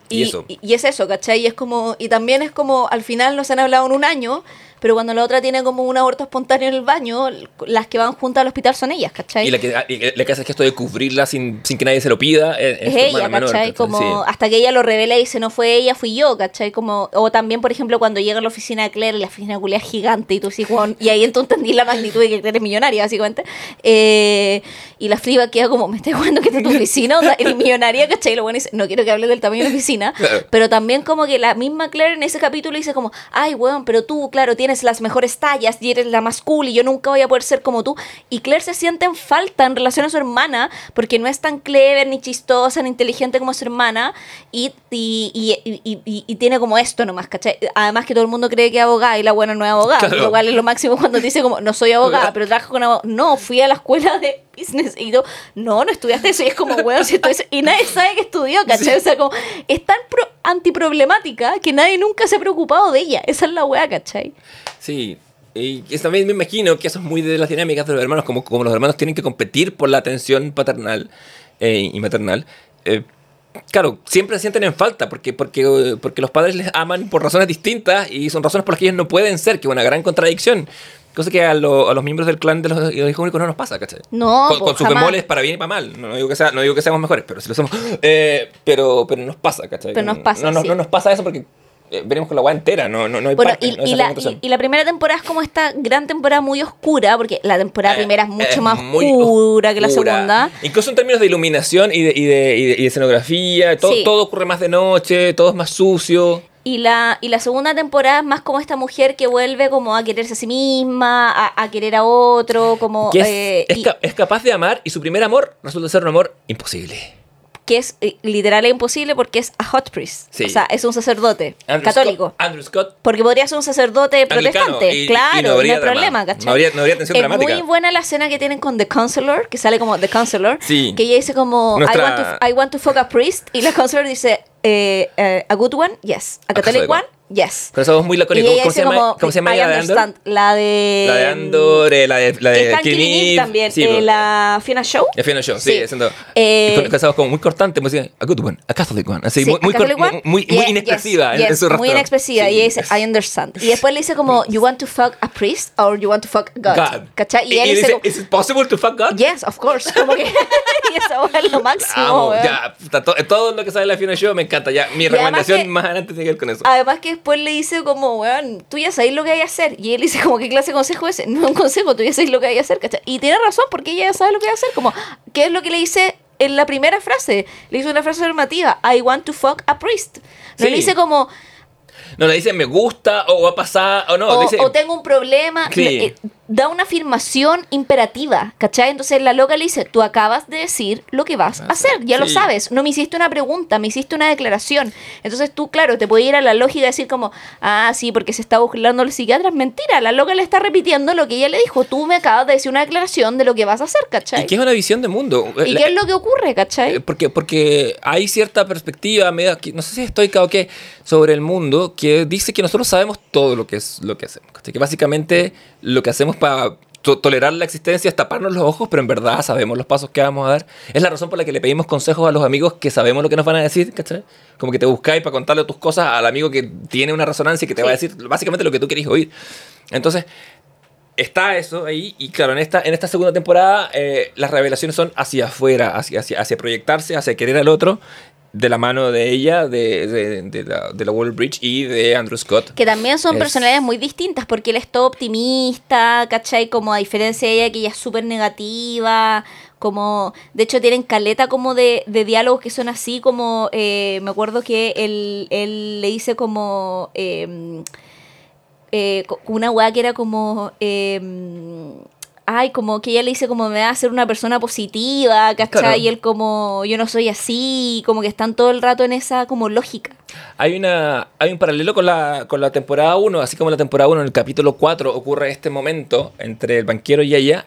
Y eso. Y, y es eso, ¿cachai? Y es como, y también es como, al final no se han hablado en un año, pero cuando la otra tiene como un aborto espontáneo en el baño, las que van juntas al hospital son ellas, ¿cachai? Y la que, ah, y la que hace es que esto de cubrirla sin, sin que nadie se lo pida es, es ella, menor, ¿cachai? Como Sí. hasta que ella lo revela y dice, no fue ella, fui yo, ¿cachai? Como, o también, por ejemplo, cuando llega a la oficina de Claire, la oficina culia es gigante y tú sí, Juan, y ahí *laughs* entonces entendí la magnitud de que Claire es millonaria, básicamente. Eh, y la Fliba queda como, me estás jugando que esta es tu oficina, Onda, eres millonaria, ¿cachai? Y lo bueno dice, no quiero que hable del tamaño de la oficina, Claro. pero también como que la misma Claire en ese capítulo dice como, ay, weón, pero tú, claro, tienes las mejores tallas y eres la más cool y yo nunca voy a poder ser como tú. Y Claire se siente en falta en relación a su hermana porque no es tan clever, ni chistosa, ni inteligente como su hermana y, y, y, y- tiene como esto nomás, ¿cachai? Además que todo el mundo cree que es abogada y la buena no es abogada, Claro. lo cual es lo máximo cuando dice como, no soy abogada, pero trabajo con abogados. No, fui a la escuela de business y yo, no, no estudiaste eso y es como, weón, si esto es- y nadie sabe que estudió, ¿cachai? O sea, como, es tan pro- antiproblemática que nadie nunca se ha preocupado de ella. Esa es la weá, ¿cachai? Sí. Y también me imagino que eso es muy de las dinámicas de los hermanos, como, como los hermanos tienen que competir por la atención paternal eh, y maternal. eh, claro, siempre se sienten en falta porque, porque, porque los padres les aman por razones distintas y son razones por las que ellos no pueden ser, que es una gran contradicción. Cosa que a, lo- a los miembros del clan de los, de los hijos únicos no nos pasa, ¿cachai? No, con, con sus bemoles para bien y para mal. No, no digo que sea, no digo que seamos mejores, pero sí lo somos. *gasps* Eh, pero, pero nos pasa, ¿cachai? Pero nos pasa, No, no, sí. no nos pasa eso porque eh, venimos con la guay entera, no, no, no hay Bueno, parte, y, no la, y, y la primera temporada es como esta gran temporada muy oscura, porque la temporada Eh, primera es mucho es más oscura que la segunda. Incluso en términos de iluminación y de, y de, y de- de escenografía, todo, Sí. todo ocurre más de noche, todo es más sucio. Y la, y la segunda temporada es más como esta mujer que vuelve como a quererse a sí misma, a, a querer a otro, como... Que es, eh, es y- ca- es capaz de amar y su primer amor resulta ser un amor imposible. Que es eh, literal e imposible porque es a hot priest. Sí. O sea, es un sacerdote Andrew católico. Scott- Andrew Scott. Porque podría ser un sacerdote protestante. y- claro, no no, habría hay drama. problema, ¿cachai? No habría- no habría tensión es dramática. muy buena la escena que tienen con The Counselor, que sale como The Counselor. Sí. Que ella dice como, Nuestra- I, want to, I want to fuck a priest. Y la Counselor dice, eh, eh, a good one, yes. A Catholic one. Yes. Pero es muy ella ¿Cómo se llama, como, ¿cómo se llama I ella de Andor? understand. La de... La de Andor, eh, la de, la de en Killing también. Sí, eh, pues. la Fiona Show. La Fiona Show, sí, Sí. haciendo. Eh, casados como muy cortante, decía, a good one, a Catholic one. Así, Sí, muy, muy, one. muy, muy Yeah, inexpresiva yes, en, en yes, su rostro. Muy inexpresiva. Y ella dice, I understand. Y después le dice como, you want to fuck a priest or you want to fuck God. God. ¿Cachai? Y, Y, él y dice, como, ¿is it possible to fuck God? yes, of course. Como que, *laughs* y eso es lo máximo. Amo, ya, todo lo que sale de la Fiona Show me encanta. Ya, mi recomendación más adelante tiene que ver con eso. Además que después le dice como, weón, tú ya sabes lo que hay que hacer. Y él dice como, ¿qué clase de consejo es ese? *laughs* No es un consejo, tú ya sabes lo que hay que hacer, ¿cachai? Y tiene razón porque ella ya sabe lo que hay que hacer. Como, ¿qué es lo que le dice en la primera frase? Le hizo una frase afirmativa, I want to fuck a priest. No Sí. le dice como, No le dice me gusta o va a pasar o no. o, dice, o tengo un problema. Sí. Eh, Da una afirmación imperativa, ¿cachai? Entonces la loca le dice, tú acabas de decir lo que vas a hacer, ya lo sabes, no me hiciste una pregunta, me hiciste una declaración. Entonces tú, claro, te puede ir a la lógica y decir como, ah, sí, porque se está burlando el psiquiatra. Es mentira, la loca le está repitiendo lo que ella le dijo, tú me acabas de decir una declaración de lo que vas a hacer, ¿cachai? y que es una visión de mundo. ¿Y La- qué es lo que ocurre, cachai? Eh, Porque, porque hay cierta perspectiva, no sé si estoica o qué, sobre el mundo que dice que nosotros sabemos todo lo que es lo que hacemos. ¿cachai? Que básicamente lo que hacemos para to- tolerar la existencia es taparnos los ojos, pero en verdad sabemos los pasos que vamos a dar. Es la razón por la que le pedimos consejos a los amigos que sabemos lo que nos van a decir, ¿cachai? Como que te buscáis para contarle tus cosas al amigo que tiene una resonancia y que te va a decir básicamente lo que tú querés oír. Entonces, está eso ahí y claro, en esta, en esta segunda temporada eh, las revelaciones son hacia afuera, hacia, hacia, hacia proyectarse, hacia querer al otro, de la mano de ella, de, de, de la, de la Wall Bridge y de Andrew Scott. Que también son Es- personalidades muy distintas, porque él es todo optimista, ¿cachai? Como a diferencia de ella, que ella es súper negativa, como... De hecho, tienen caleta como de, de diálogos que son así, como... eh, me acuerdo que él, él le dice como... eh, eh, una weá que era como... Ay, como que ella le dice como me va a ser una persona positiva, ¿cachai? Claro. Y él como yo no soy así, como que están todo el rato en esa como lógica. Hay, una, hay un paralelo con la, con la temporada 1, así como en la temporada 1, en el capítulo 4 ocurre este momento entre el banquero y ella.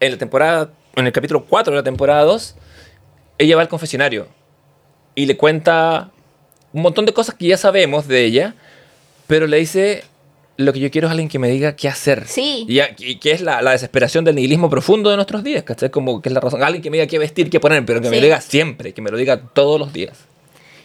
En la temporada, en el capítulo 4 de la temporada 2, ella va al confesionario y le cuenta un montón de cosas que ya sabemos de ella, pero le dice, lo que yo quiero es alguien que me diga qué hacer. Sí. Y, y que es la, la desesperación del nihilismo profundo de nuestros días, ¿cachai? Como que es la razón. Alguien que me diga qué vestir, qué poner, pero que me lo diga siempre, que me lo diga todos los días.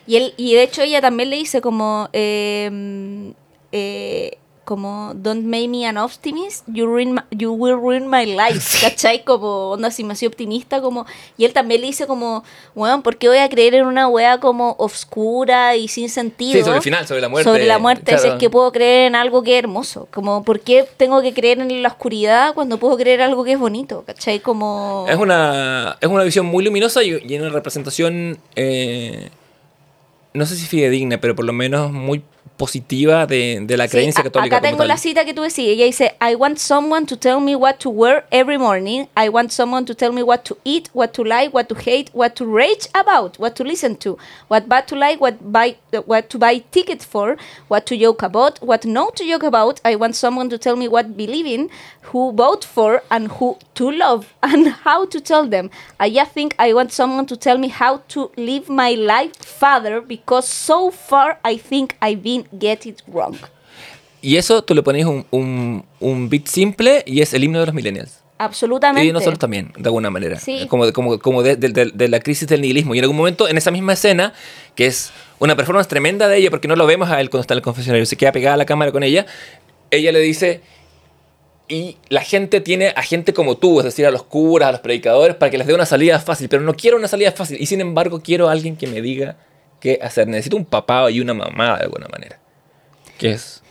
Y él, y de hecho ella también le dice como eh, eh, como don't make me an optimist, you, ruin my- you will ruin my life, ¿cachai? Como onda si me hacía optimista, como, y él también le dice como, bueno, ¿por qué voy a creer en una wea como oscura y sin sentido? Sí, sobre el final, sobre la muerte. Sobre la muerte, si es que puedo creer en algo que es hermoso. Como, ¿por qué tengo que creer en la oscuridad cuando puedo creer algo que es bonito? ¿Cachai? Como... Es una, es una visión muy luminosa y, y una representación, eh, no sé si fidedigna, pero por lo menos muy positiva de, de la Sí, creencia a- católica. Acá tengo tal. la cita que tú decías. Ella dice, I want someone to tell me what to wear every morning. I want someone to tell me what to eat, what to like, what to hate, what to rage about, what to listen to, what bad to like, what buy, what to buy tickets for, what to joke about, what not to joke about. I want someone to tell me what believe in, who vote for, and who to love, *laughs* and how to tell them. I just think I want someone to tell me how to live my life, Father, because so far I think I've been get it wrong. Y eso tú le pones un, un, un beat simple y es el himno de los millennials. Absolutamente. Y nosotros también, de alguna manera. Sí. Como, como, como de, de- de- de la crisis del nihilismo. Y en algún momento, en esa misma escena, que es una performance tremenda de ella, porque no lo vemos a él cuando está en el confesionario, se queda pegada a la cámara con ella, ella le dice, y la gente tiene a gente como tú, es decir, a los curas, a los predicadores, para que les dé una salida fácil, pero no quiero una salida fácil. Y sin embargo, quiero a alguien que me diga qué hacer. Necesito un papá y una mamá de alguna manera. Que es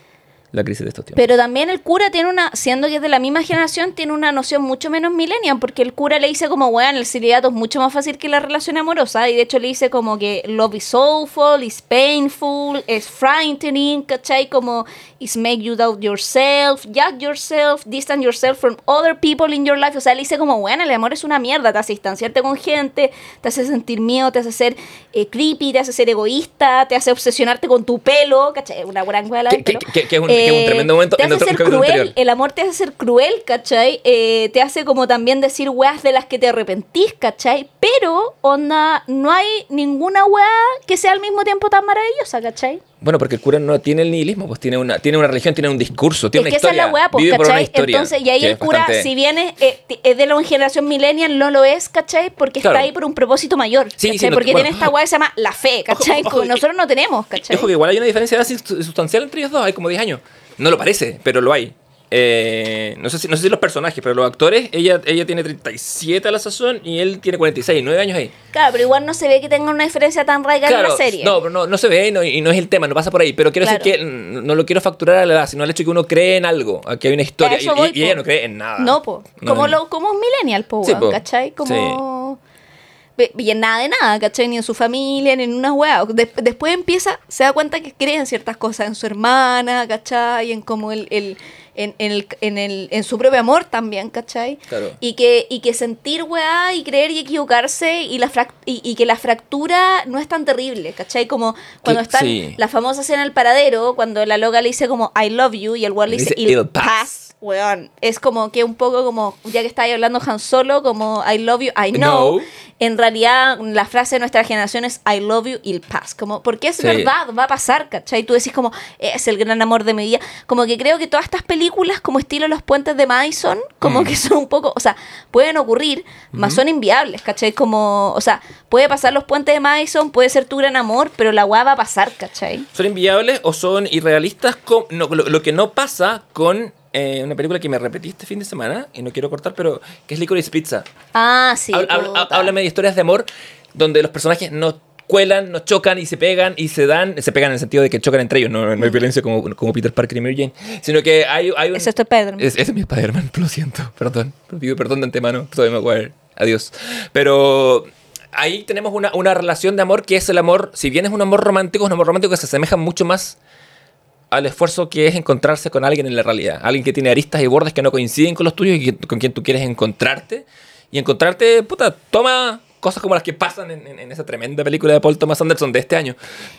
la crisis de estos tiempos. Pero también el cura tiene una, siendo que es de la misma generación, tiene una noción mucho menos millennial, porque el cura le dice como, weón, el celibato es mucho más fácil que la relación amorosa, y de hecho le dice como que love is soulful, is painful, is frightening, ¿cachai? Como, is make you doubt yourself, judge yourself, distance yourself from other people in your life, o sea, le dice como, weón, el amor es una mierda, te hace distanciarte con gente, te hace sentir miedo, te hace ser eh, creepy, te hace ser egoísta, te hace obsesionarte con tu pelo, ¿cachai? Una gran hueá la Que- del que- pelo. que- que es un- que es un tremendo momento Te en hace otro ser cruel, anterior. el amor te hace ser cruel, ¿cachai? Eh, te hace como también decir weas de las que te arrepentís, ¿cachai? Pero, onda, no hay ninguna wea que sea al mismo tiempo tan maravillosa, ¿cachai? Bueno, porque el cura no tiene el nihilismo, pues tiene una, tiene una religión, tiene un discurso, tiene es que una historia. esa es la weá, pues, vive por una historia Entonces, y ahí que el cura, bastante- si bien es, eh, es de la generación millennial, no lo es, ¿cachai? Porque Claro. está ahí por un propósito mayor, Sí, ¿cachai? sí, no, Porque bueno. tiene esta weá que se llama la fe, ¿cachai? Ojo, nosotros no tenemos, ¿cachai? Ojo que igual hay una diferencia sustancial entre ellos dos, hay como 10 años. No lo parece, pero lo hay. Eh, no, sé si, no sé si los personajes, pero los actores, ella, ella tiene 37 a la sazón y él tiene 46, 9 años ahí. Claro, pero igual no se ve que tenga una diferencia tan radical en la serie. No, pero no, no se ve y no, y no es el tema, no pasa por ahí. Pero quiero Claro. decir que no lo quiero facturar a la edad, sino al hecho de que uno cree en algo, que hay una historia. Y, eso voy, y- y ella no cree en nada. No, po. No, como, lo, como un millennial, po, Sí, po. ¿cachai? Como... Ve- Y en nada de nada, ¿cachai? Ni en su familia, ni en una weá. Des- después empieza, se da cuenta que cree en ciertas cosas, en su hermana, ¿cachai? En como el... el- en, en el, en, el, en su propio amor también, ¿cachai? Claro. Y que, y que sentir weá y creer y equivocarse y, la frac- y, y que la fractura no es tan terrible, ¿cachai? Como cuando están sí. la famosa escena en el paradero, cuando la loca le dice como I love you y el weón le dice, dice, "It'll "It'll pass". pass". Weón, es como que un poco como, ya que estaba hablando Han Solo, como I love you, I know. No. En realidad, la frase de nuestra generación es I love you, it'll pass. Como, porque es Sí. verdad, va a pasar, ¿cachai? Tú decís como, es el gran amor de mi vida. Como que creo que todas estas películas, como estilo Los Puentes de Madison, como Mm. que son un poco, o sea, pueden ocurrir, mas son inviables, ¿cachai? Como, o sea, puede pasar Los Puentes de Madison, puede ser tu gran amor, pero la weá va a pasar, ¿cachai? ¿Son inviables o son irrealistas? con- no, lo, lo que no pasa con eh, una película que me repetí este fin de semana, y no quiero cortar, pero que es Licorice Pizza. Ah, sí. Háblame de historias de amor donde los personajes no cuelan, no chocan y se pegan y se dan, se pegan en el sentido de que chocan entre ellos, no, no hay violencia como, como Peter Parker y Mary Jane, sino que hay, hay un... Eso es Spider-Man. Es, ese es mi Spider-Man, *laughs* lo siento, perdón. Pido perdón de antemano, Tobey Maguire, adiós. Pero ahí tenemos una, una relación de amor que es el amor, si bien es un amor romántico, es un amor romántico que se asemeja mucho más al esfuerzo que es encontrarse con alguien en la realidad. Alguien que tiene aristas y bordes que no coinciden con los tuyos y con quien tú quieres encontrarte. Y encontrarte, puta, toma cosas como las que pasan en, en- en esa tremenda película de Paul Thomas Anderson de este año.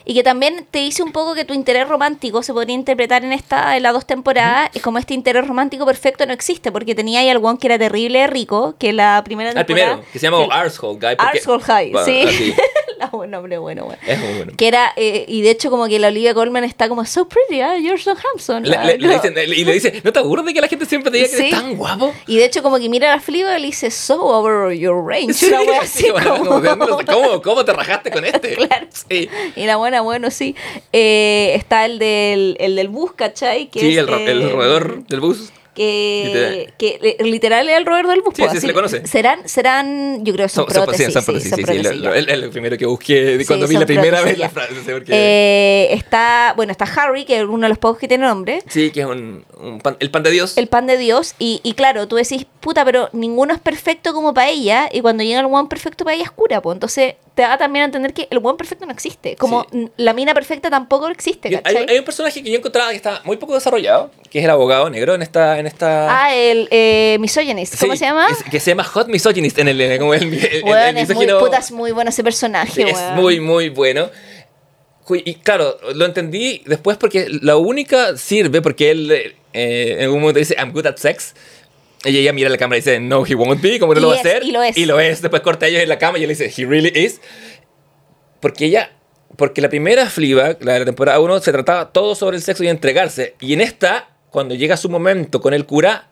Y que también te dice un poco que tu interés romántico se podría interpretar en esta, en las dos temporadas, y como este interés romántico perfecto no existe, porque tenía ahí algún que era terrible rico, que la primera Al temporada. primero, que se llama Arsehole Guy. porque- Arsehole High, Bueno, sí. así. *laughs* buen nombre, bueno, bueno. Es muy bueno. Que era, eh, y de hecho como que la Olivia Colman está como, so pretty, ah, you're so handsome. Le- ah, le- le no. dicen- y le dice, ¿no te aburres de que la gente siempre te diga que eres tan guapo? Y de hecho como que mira a la fliba y le dice, so over your range. Sí, una wea así bueno, como... ¿de dónde lo- ¿Cómo, ¿Cómo te rajaste con este? *laughs* Claro. Sí, Y la buena, bueno, sí. Eh, está el del, el del bus, ¿cachai? Que sí es, el, el eh, roedor del bus. Que, que li- literal es el roedor del bus. Sí, sí, se le conoce. Serán, serán, yo creo que son, Son- son- prótesis. sí, son sí, prótesis, sí, sí, lo- el, el primero que busqué Sí, cuando vi la primera vez la frase. sí, porque- Eh, está, bueno, está Harry, que es uno de los pocos que tiene nombre. sí, que es un, un pan- el pan de Dios. El pan de Dios. Y, y claro, tú decís, puta, pero ninguno es perfecto como para ella. Y cuando llega el one perfecto para ella es cura, pues. Entonces te da también a entender que el one perfecto no existe. Como Sí. la mina perfecta tampoco existe, hay, hay un personaje que yo encontraba que está muy poco desarrollado, que es el abogado negro en esta... En esta Ah, el eh, misogynist. ¿Cómo Sí, se llama? es- que se llama Hot Misogynist en el, en el- como el, el- el- Weón, el es muy, puta, es muy bueno ese personaje, Sí, es weón. muy, muy bueno. Y claro, lo entendí después porque la única sirve porque él eh, en algún momento dice, I'm good at sex. Y ella mira a la cámara y dice, no, he won't be, como no Y lo va a es, hacer. y lo es. Y lo es. Después corta a ellos en la cama y él dice, he really is. Porque ella, porque la primera Fleabag, la de la temporada 1, se trataba todo sobre el sexo y entregarse. Y en esta, cuando llega su momento con el cura,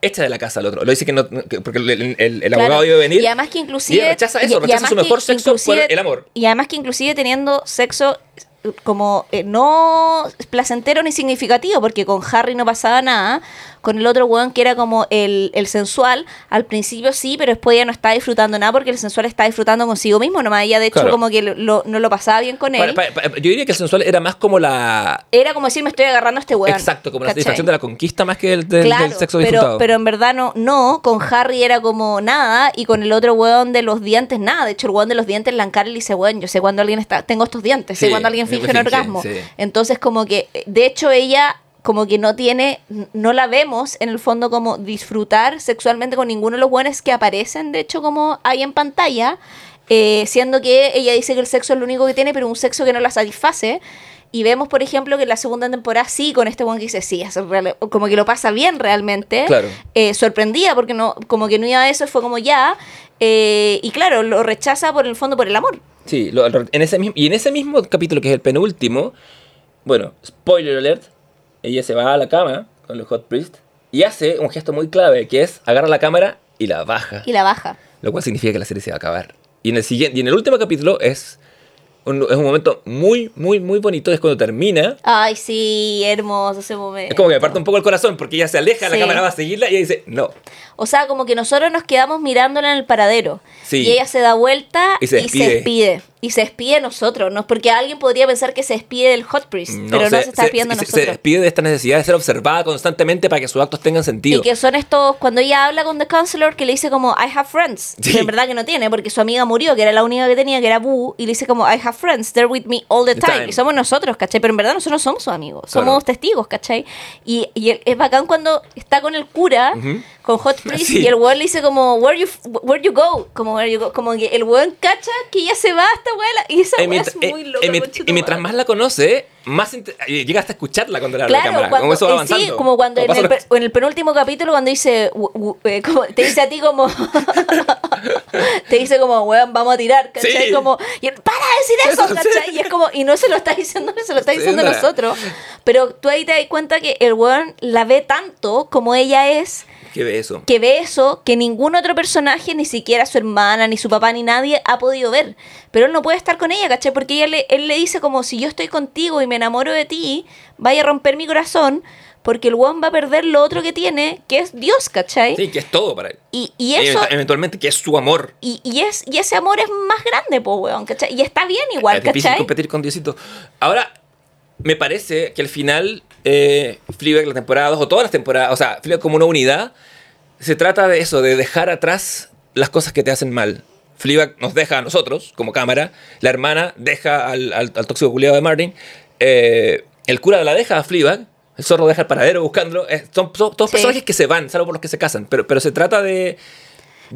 echa de la casa al otro. Lo dice que no, que- porque el, el- el Claro. abogado iba a venir. Y además que inclusive. Y rechaza eso, y- rechaza su que mejor sexo por el amor. Y además que inclusive teniendo sexo como eh, no placentero ni significativo, porque con Harry no pasaba nada, con el otro weón que era como el, el sensual, al principio sí, pero después ya no estaba disfrutando nada porque el sensual está disfrutando consigo mismo, nomás ella de hecho Claro. como que lo- no lo pasaba bien con él. Pa- pa- pa- yo diría que el sensual era más como la. Era como decir, me estoy agarrando a este weón. Exacto, como la satisfacción de la conquista más que del, del- Claro, del sexo pero, disfrutado. pero en verdad no, no, con Harry era como nada y con el otro weón de los dientes nada. De hecho, el weón de los dientes, Lancar le dice, weón, yo sé cuando alguien está, tengo estos dientes, sé Sí, cuando alguien finge un finge, orgasmo. sí. Entonces como que, de hecho ella como que no tiene, no la vemos en el fondo como disfrutar sexualmente con ninguno de los buenos que aparecen, de hecho como hay en pantalla, eh, siendo que ella dice que el sexo es lo único que tiene, pero un sexo que no la satisface. Y vemos, por ejemplo, que en la segunda temporada sí, con este one que dice, sí, es real- como que lo pasa bien realmente. Claro. Eh, sorprendía porque no, como que no iba a eso, fue como ya. eh, y claro, lo rechaza por el fondo por el amor. Sí, lo- en ese mismo, y en ese mismo capítulo, que es el penúltimo, bueno, spoiler alert, ella se va a la cama con los Hot Priest y hace un gesto muy clave, que es agarra la cámara y la baja. Y la baja. Lo cual significa que la serie se va a acabar. Y en el, siguiente, y en el último capítulo es un, es un momento muy, muy, muy bonito. Es cuando termina. Ay, sí, hermoso ese momento. Es como que me parte un poco el corazón porque ella se aleja, la Sí. cámara va a seguirla y ella dice, no. O sea, como que nosotros nos quedamos mirándola en el paradero. Sí. Y ella se da vuelta Y se despide. despide. Y se despide de nosotros. ¿no? Porque alguien podría pensar que se despide del Hot Priest. pero no se está despidiendo de se- se nosotros. despide de esta necesidad de ser observada constantemente para que sus actos tengan sentido. Y que son estos, cuando ella habla con The Counselor, que le dice como, I have friends. Sí. Que en verdad que no tiene, porque su amiga murió, que era la única que tenía, que era Boo, y le dice como, I have friends, they're with me all the time. time. Y somos nosotros, ¿cachai? Pero en verdad nosotros no somos sus amigos, Claro. somos testigos, ¿cachai? Y, y es bacán cuando está con el cura, Ujú. con Hot *laughs* Priest, Sí. y el weón le dice como, where you, where you go? Como, where you go? Como que el weón cacha que ya se va esta y esa Eh, weá mientras, es muy eh, loca, eh, y mientras más la conoce, más llega hasta escucharla cuando le habla la Claro, cámara. cuando, como eso va avanzando. sí, como cuando en el, en el penúltimo capítulo cuando dice, como- te dice a ti como, *laughs* te dice como, weón, vamos a tirar, ¿cachai? Sí. Como, y él, para de decir eso, *laughs* ¿cachai? sí. Y es como, y no se lo está diciendo, se lo está Sí, diciendo a nada. nosotros, pero tú ahí te das cuenta que el weón la ve tanto como ella es, ¿Qué ve eso? que ve eso que ningún otro personaje, ni siquiera su hermana, ni su papá, ni nadie ha podido ver. Pero él no puede estar con ella, ¿cachai? Porque ella le, él le dice como si yo estoy contigo y me enamoro de ti, vaya a romper mi corazón, porque el one va a perder lo otro que tiene, que es Dios, ¿cachai? Sí, que es todo para él. Y, y eso... Event- Eventualmente, que es su amor. Y, y, es, y ese amor es más grande, po, weón, ¿cachai? Y está bien igual, es difícil ¿cachai? competir con Diosito. Ahora, me parece que al final, eh, Fleabag, la temporada 2, o todas las temporadas, o sea, Fleabag como una unidad, se trata de eso, de dejar atrás las cosas que te hacen mal. Fleabag nos deja a nosotros, como cámara, la hermana deja al, al, al tóxico culiado de Martin, eh, el cura la deja a Fleabag, el zorro deja el paradero buscándolo, eh, son, son todos Sí. personajes que se van, salvo por los que se casan, pero, pero se trata de,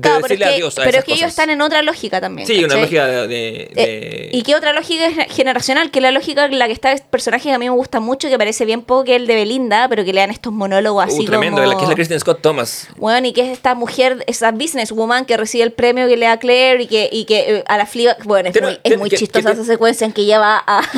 pero que, adiós a pero esas es que ellos están en otra lógica también. Sí, una lógica de... de- Eh, de- ¿Y qué otra lógica es generacional? Que la lógica en la que está el personaje que a mí me gusta mucho, que parece bien poco, que es el de Belinda, pero que le dan estos monólogos así Uh, tremendo, como... la que es la Kristen Scott Thomas. Bueno, y que es esta mujer, esa businesswoman que recibe el premio que le da Claire y que, y que eh, a la Fleabag, bueno, es muy, es muy que- chistosa que- esa secuencia en que ella va a, *laughs*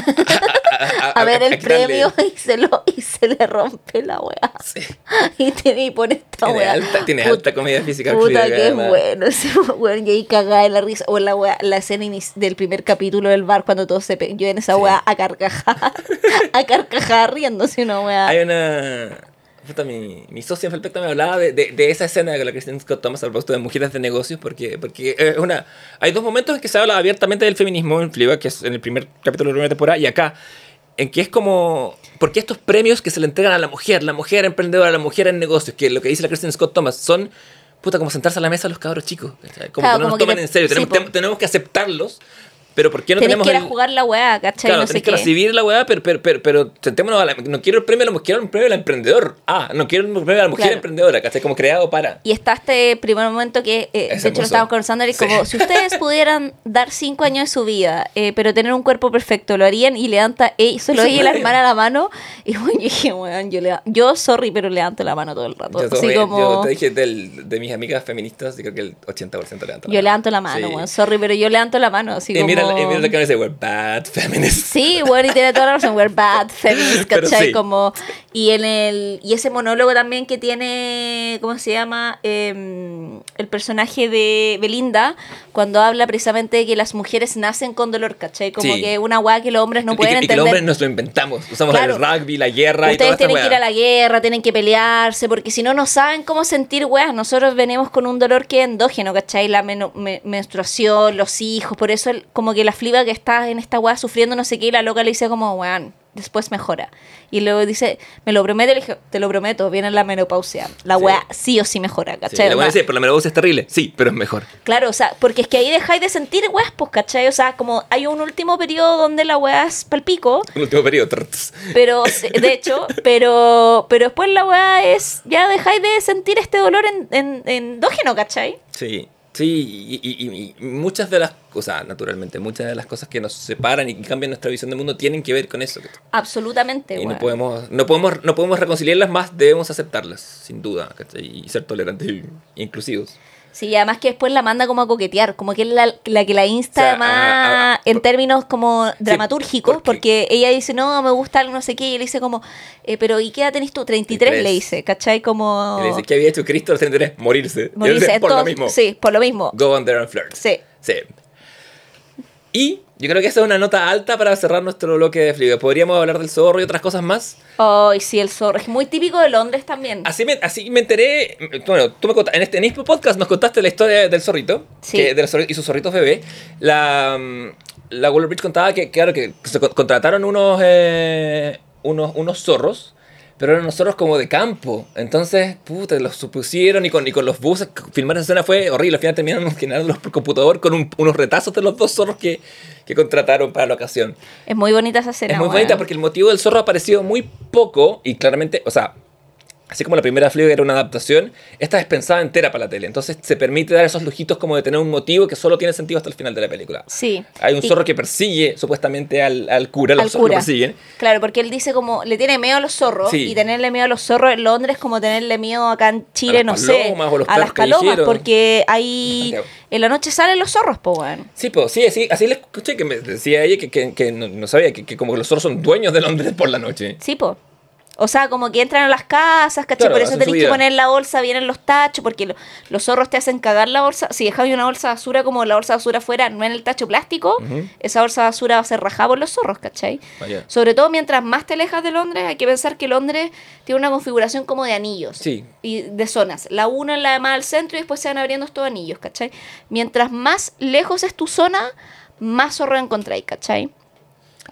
*laughs* a- a ver el premio y se, lo, y se le rompe la weá. *laughs* Y, tiene, y pone esta Tiene weá. alta, tiene Put- alta comedia física. Puta que es. Bueno *laughs* ese weón. Y ahí cagada de la risa. O la weá, la escena del primer capítulo del bar cuando todos se pe- Yo en esa Sí. weá a carcajar. *laughs* a carcajar riéndose una weá. Hay una... puta, mi, mi socia en Felpecta me hablaba de, de, de esa escena con la Kristen Scott Thomas al de mujeres de negocios, porque, porque es una... Hay dos momentos en que se habla abiertamente del feminismo en Fleabag, que es en el primer capítulo de la primera temporada, y acá, en que es como... ¿Por qué estos premios que se le entregan a la mujer, la mujer emprendedora, la mujer en negocios, que lo que dice la Kristen Scott Thomas, son... Puta, como sentarse a la mesa los cabros chicos. ¿cachai? Como Claro, que no nos toman en serio. sí, tenemos, tenemos que aceptarlos, pero ¿por qué no Tenés tenemos que ir a el- jugar la weá, ¿cachai? Claro, no sé tenés que qué. recibir la weá, pero, pero, pero, pero sentémonos a la- no quiero el premio a la, quiero el premio al emprendedor. Ah, no quiero el premio a la mujer Claro. emprendedora, ¿cachai? Como creado para. Y está este primer momento que, eh, de hecho, lo estábamos conversando, y Sí. como, si ustedes *laughs* pudieran dar cinco años de su vida, eh, pero tener un cuerpo perfecto, ¿lo harían? Y levanta, eh, solo ella la hermana la mano, *laughs* y bueno, yo dije, weón, yo, le, yo, sorry, pero levanto la mano todo el rato. Yo, Así tomé- como... yo te dije del- de mis amigas feministas, y creo que el 80% levanta la Yo mano. levanto la mano, Sí. weón. Sorry, pero yo levanto la mano. Así Y como... mira, mira, y mira lo que me dice, we're bad feminists. Sí, bueno, y tiene toda la razón. We're bad *laughs* feminists, ¿cachai? sí. Como, y en el y ese monólogo también que tiene, ¿cómo se llama? Em, el personaje de Belinda, cuando habla precisamente de que las mujeres nacen con dolor, ¿cachai? Como Sí. que una weá que los hombres no Y pueden que, y que entender. los hombres nos lo inventamos. Usamos Claro. el rugby, la guerra y toda Ustedes esta tienen que ir a la guerra, tienen que pelearse, porque si no, no saben cómo sentir weas. Nosotros venimos con un dolor que es endógeno, ¿cachai? La meno- me- menstruación, los hijos, por eso el- como que la fliba que está en esta wea sufriendo no sé qué, y la loca le dice como, weón, después mejora. Y luego dice, me lo prometo, le dije, te lo prometo, viene la menopausia. La Sí. sí o sí mejora, ¿cachai? le voy a Onda- decir, pero la menopausia es terrible. Sí, pero es mejor. Claro, o sea, porque es que ahí dejáis de sentir weas, pues, ¿cachai? O sea, como hay un último periodo donde la wea es palpico, El último periodo. pero, de hecho, *laughs* pero, pero después la weá es, ya dejáis de sentir este dolor en, en, endógeno, ¿cachai? Sí, sí, y, y- y- muchas de las cosas, naturalmente, muchas de las cosas que nos separan y que cambian nuestra visión del mundo tienen que ver con eso. Absolutamente, Y no podemos, no podemos, no podemos reconciliarlas más, debemos aceptarlas, sin duda, ¿cachai? y ser tolerantes e inclusivos. Sí, y además que después la manda como a coquetear, como que es la, la que la insta O sea, además a- a- en términos como dramatúrgicos, porque- porque... ella dice, no, me gusta algo, no sé qué, y él dice como, eh, pero ¿y qué edad tenés tú? 33 le 33. dice, ¿cachai? Como... Y le dice, ¿qué había hecho Cristo a los 33? Morirse. Morirse, dice, por lo entonces- mismo. Sí, por lo mismo. Go on there and flirt. Sí. Sí. Y yo creo que esa es una nota alta para cerrar nuestro bloque de fligo. Podríamos hablar del zorro y otras cosas más. Ay, sí, el zorro. Es muy típico de Londres también. Así me, así me enteré. Bueno, tú me contaste, en este en este podcast nos contaste la historia del zorrito. Sí. Que, del zorri- y sus zorritos bebé. La, la Waller Bridge contaba que, claro, que se co- contrataron unos, eh, unos, unos zorros. Pero eran unos zorros como de campo. Entonces, puta, los supusieron y con, y con los buses. Filmar esa escena fue horrible. Al final terminaron *laughs* generándolos por computador con un- unos retazos de los dos zorros que, que contrataron para la ocasión. Es muy bonita esa escena. Es muy bonita porque el motivo del zorro ha aparecido muy poco y claramente, o sea, así como la primera Flieg era una adaptación, esta es pensada entera para la tele. Entonces se permite dar esos lujitos como de tener un motivo que solo tiene sentido hasta el final de la película. Sí. Hay un Y- zorro que persigue supuestamente al, al cura, los al zorros lo cura. persiguen. Claro, porque él dice como le tiene miedo a los zorros Sí. y tenerle miedo a los zorros en Londres es como tenerle miedo acá en Chile, A no sé, los a las palomas, porque ahí Santiago. en la noche salen los zorros, po, weón. Sí, pues sí, sí, así le escuché que me decía ella que, que, que no, no sabía, que, que como que los zorros son dueños de Londres por la noche. Sí, po. O sea, como que entran a las casas, ¿cachai? Claro, Por eso tenés que poner la bolsa bien en los tachos, porque lo- los zorros te hacen cagar la bolsa. Si dejas una bolsa de basura como la bolsa de basura fuera, no en el tacho plástico, esa bolsa de basura va a ser rajada por los zorros, ¿cachai? Vaya. Sobre todo mientras más te alejas de Londres, hay que pensar que Londres tiene una configuración como de anillos. Sí. Y de zonas. La una es la más al centro y después se van abriendo estos anillos, ¿cachai? Mientras más lejos es tu zona, más zorro encontráis, ¿cachai?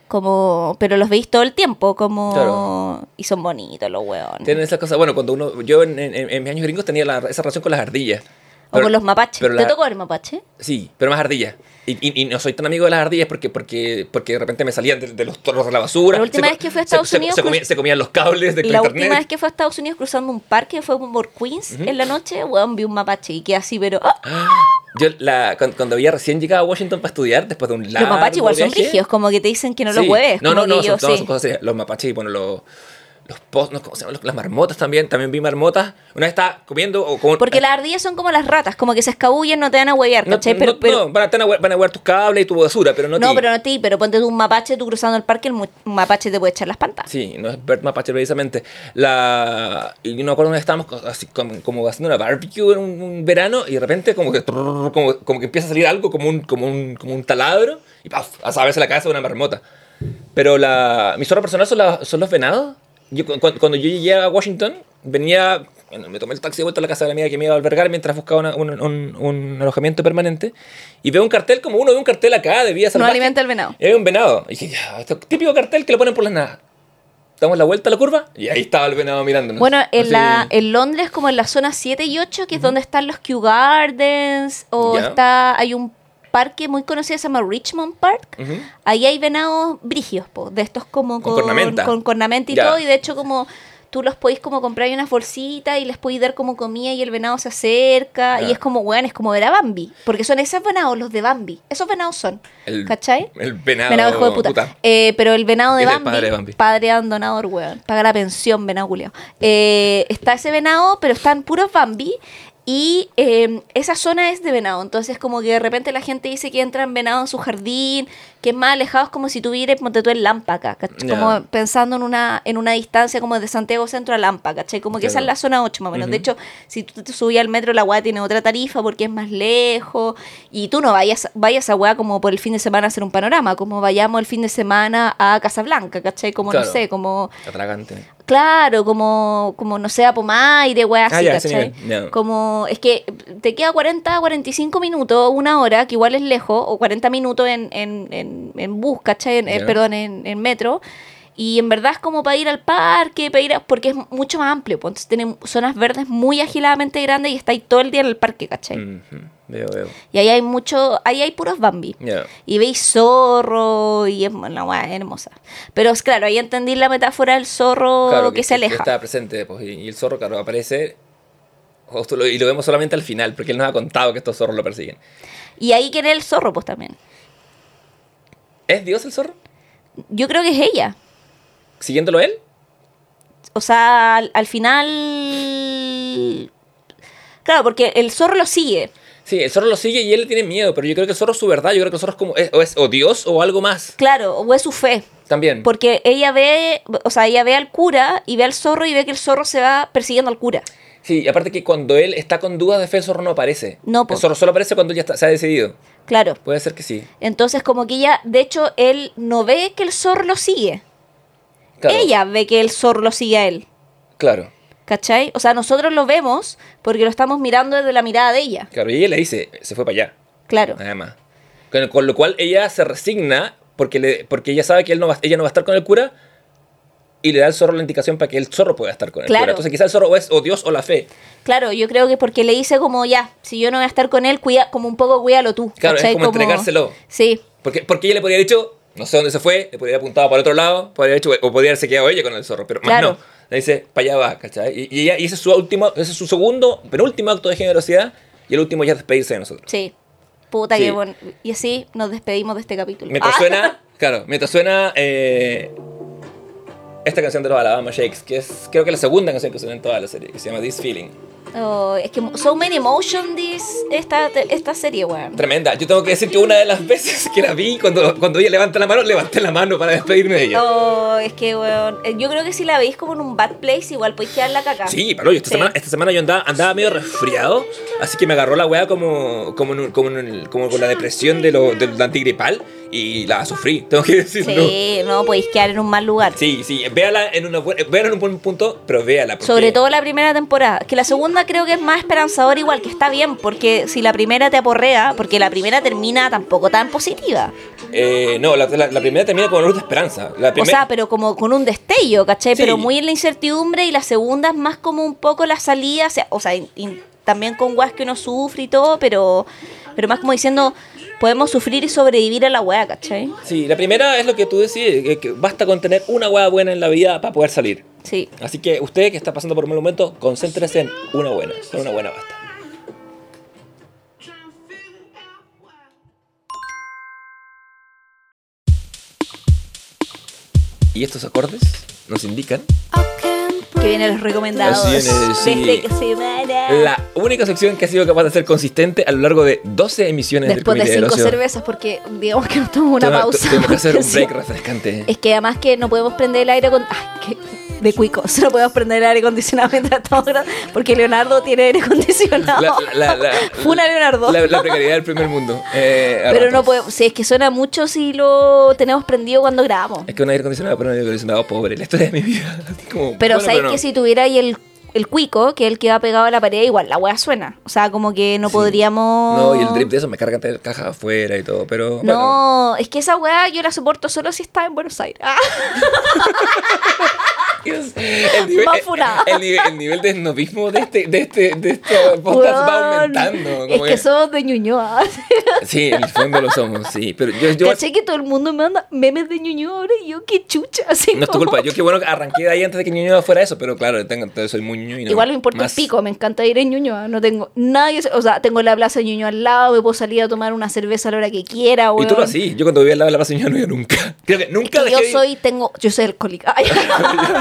Como, pero los veis todo el tiempo, como... Claro. Y son bonitos los hueones. Tienen esas cosas. Bueno, cuando uno. Yo en, en- en mis años gringos tenía la- esa relación con las ardillas. o con los mapaches. pero ¿Te la- tocó ver mapache? Sí, pero más ardillas. Y, y- y no soy tan amigo de las ardillas porque, porque, porque de repente me salían de, de los torros de la basura. La última Se vez que fui a Estados se- Unidos, Se, comía- cruz- se comían los cables de La internet. última vez que fue a Estados Unidos cruzando un parque fue por Queens Ujú. en la noche, weón, vi un mapache y quedé así, pero... ¡ah! Yo la, cuando, cuando había recién llegado a Washington para estudiar, después de un largo los mapaches igual son rígidos, como que te dicen que no los Sí. hueves. No, no, no, son, no, sí. son cosas serias. Los mapaches bueno, los, los pos, no, ¿cómo se llaman? Las marmotas también. También vi marmotas. Una vez estaba comiendo o con, Porque las ardillas son como las ratas, como que se escabullen, no te van a huevear, no, ¿cachai? no, pero, no, pero, van, a, van a hue- van a tus cables y tu basura, pero no no, pero no a ti, pero ponte tú un mapache, tú cruzando el parque, un mapache te puede echar las pantas. Sí, no es Bert Mapache precisamente. La... Y no me acuerdo dónde estábamos así como, como haciendo una barbecue en un, un verano y de repente como que, trrr, como, como que empieza a salir algo como un, como un, como un taladro y ¡paf! a saberse la cabeza de una marmota. Pero la, mi zorro personal son, la- son los venados. Yo, cu- cu- cuando yo llegué a Washington, venía, bueno, me tomé el taxi de vuelta a la casa de la amiga que me iba a albergar mientras buscaba una- un, un- un alojamiento permanente y veo un cartel como uno ve un cartel acá de vida No salvaje. alimenta el venado. Y un venado. Y dije, ya, este típico cartel que lo ponen por las nada. Damos la vuelta a la curva y ahí estaba el venado mirándonos. Bueno, en, Así- la, en Londres, como en la zona 7 y 8, que es donde están los Kew Gardens, o está, hay un parque muy conocido que se llama Richmond Park. Ujú. Ahí hay venados brigios, po, de estos como Con cornamenta. con cornamenta y Ya. todo, y de hecho como tú los podéis como comprar en unas bolsitas y les podéis dar como comida y el venado se acerca y es como, weón, es como ver a Bambi, porque son esos venados, los de Bambi, esos venados son, El, ¿cachai? El venado. Venado hijo de puta. Eh, pero el venado de Es el Bambi, padre de Bambi. padre abandonador, weón. Paga la pensión, venado culiao. Eh, está ese venado, pero están puros Bambi. Y eh, esa zona es de venado, entonces como que de repente la gente dice que entra en venado en su jardín, que es más alejado, es como si tuvieras, ponte tú en ¿cach- Ya. como pensando en una, en una distancia como de Santiago Centro a Lampa, ¿cachai? Como que esa es la zona 8 más o menos. De hecho, si tú te subías al metro, la weá tiene otra tarifa porque es más lejos, y tú no vayas, vayas a weá como por el fin de semana a hacer un panorama, como vayamos el fin de semana a Casablanca, ¿cachai? Como Claro. no sé, como... Atragante. Claro, como, como no sé, a Pomaire, weá, así, Ah, ese ¿cachai? ya. Como, es que te queda 40, 45 minutos, una hora, que igual es lejos, o 40 minutos en, en, en, en bus, ¿cachai? En- eh, Ya. perdón, en, en metro. Y en verdad es como para ir al parque, para ir a- porque es mucho más amplio. Pues, entonces tiene zonas verdes muy agiladamente grandes y estáis todo el día en el parque, ¿cachai? Ujú, Veo, veo. Y ahí hay mucho, ahí hay puros Bambi. Ya. Y veis zorro y es una weá hermosa. Pero es claro, ahí entendí la metáfora del zorro Claro, que, se aleja. Está presente, pues, y, el zorro, claro, aparece. y lo vemos solamente al final, porque él nos ha contado que estos zorros lo persiguen. Y ahí quiere el zorro, pues también. ¿Es Dios el zorro? Yo creo que es ella. ¿Siguiéndolo él? O sea, al, al final. Claro, porque el zorro lo sigue. Sí, el zorro lo sigue y él le tiene miedo, pero yo creo que el zorro es su verdad. Yo creo que el zorro es como. es- o, es, o Dios o algo más. Claro, o es su fe. También. Porque ella ve, o sea, ella ve al cura y ve al zorro y ve que el zorro se va persiguiendo al cura. Sí, y aparte que cuando él está con dudas de fe, el zorro no aparece. No, po. El zorro solo aparece cuando ya está- se ha decidido. Claro. Puede ser que sí. Entonces, como que ella, de hecho, él no ve que el zorro lo sigue. Claro, Ella ve que el zorro lo sigue a él. Claro, ¿Cachai? O sea, nosotros lo vemos porque lo estamos mirando desde la mirada de ella. claro. Y ella le dice, se fue para allá. Claro. Nada más. Con, con lo cual ella se resigna porque, le, porque ella sabe que él no va, ella no va a estar con el cura y le da al zorro la indicación para que el zorro pueda estar con el Claro. Entonces quizá el zorro es o Dios o la fe. Claro, yo creo que porque le dice como ya, si yo no voy a estar con él, cuida, como un poco cuídalo tú. Claro, es como entregárselo. Sí, Porque, porque ella le podría haber dicho, no sé dónde se fue, le podría haber apuntado para el otro lado, podría haber hecho, o podría haberse quedado ella con el zorro, pero más Claro. no. Le dice, para allá va, ¿cachai? Y, y, ella- y ese es su último, ese es su segundo, penúltimo acto de generosidad, y el último ya es despedirse de nosotros. sí. Puta Sí. que bueno. Y así nos despedimos de este capítulo. Mientras Ah. suena, *laughs* claro, mientras suena eh, esta canción de los Alabama Shakes, que es creo que la segunda canción que suena en toda la serie, que se llama This Feeling. Oh, es que so many emotion this, esta, esta serie, weón. Tremenda. Yo tengo que decir que una de las veces que la vi, cuando, cuando ella levanta la mano, levanté la mano para despedirme de ella. Oh, es que, weón. eh, Yo creo que si la veis como en un bad place, igual podéis quedar la caca. Sí, Pablo, yo esta, Sí. semana, esta semana yo andaba, andaba medio resfriado, así que me agarró la weá como, como, en como, en el- como con la depresión de lo, del antigripal y la sufrí, tengo que decirlo. Sí, no, podéis quedar en un mal lugar. Sí, sí, véala en, una, véala en un buen punto, pero véala. porque- Sobre todo la primera temporada. Que la segunda creo que es más esperanzadora igual, que está bien, porque si la primera te aporrea, porque la primera termina tampoco tan positiva. Eh, no, la, la- la primera termina con luz de esperanza. La O sea, pero como con un destello, ¿cachai? Sí. Pero muy en la incertidumbre y la segunda es más como un poco la salida, o sea, o sea, in- in- también con guas que uno sufre y todo, pero, pero más como diciendo, podemos sufrir y sobrevivir a la weá, ¿cachai? sí, la primera es lo que tú decís, que, que basta con tener una weá buena en la vida para poder salir. Sí. Así que usted que está pasando por un mal momento, concéntrese en una buena, con una buena basta. Y estos acordes nos indican Que vienen los recomendados. Sí. de esta semana. la única sección que ha sido capaz de ser consistente a lo largo de 12 emisiones Después del de Comité del cinco Ocio. cervezas, porque digamos que nos tomamos una pausa. Tuvimos que hacer un *laughs* Sí. break refrescante. Es que además que no podemos prender el aire con... Ay, que de cuicos. *laughs* No podemos prender el aire acondicionado mientras estamos grabando, porque Leonardo tiene aire acondicionado. La- la- la- *laughs* Funa Leonardo. La, precariedad del primer mundo. eh, Pero no podemos... Sí, es que suena mucho si lo tenemos prendido cuando grabamos. Es que un aire acondicionado, pero un aire acondicionado pobre. La historia de mi vida. Como, Pero bueno, sabéis que si tuviera ahí el, el cuico, que es el que va pegado a la pared, igual la wea suena. O sea, como que no Sí. podríamos... No, y el drip de eso me carga tener caja afuera y todo, pero. bueno. No, es que esa weá yo la soporto solo si está en Buenos Aires. Ah. *laughs* Dios, *laughs* el, nivel, Más el, nivel, el nivel de snobismo de este, de este, de este podcast va aumentando. Es que somos de Ñuñoa. *laughs* Sí, en el fondo lo somos, sí. Pero yo, yo Caché que todo el mundo me manda memes de Ñuñoa ahora y yo qué chucha. Así no es tu culpa. Yo *laughs* qué bueno que arranqué de ahí antes de que Ñuñoa fuera eso, pero claro, tengo, entonces soy muy Ñuñoa y no- Igual me importa más- el pico, me encanta ir en Ñuñoa. No tengo nadie, o sea, tengo la plaza de Ñuñoa al lado, me puedo salir a tomar una cerveza a la hora que quiera. Y tú lo hacís. Yo cuando vivía al lado de la plaza Ñuñoa no iba nunca. Creo que nunca Que dejé yo de ir. soy, tengo, yo soy alcohólica.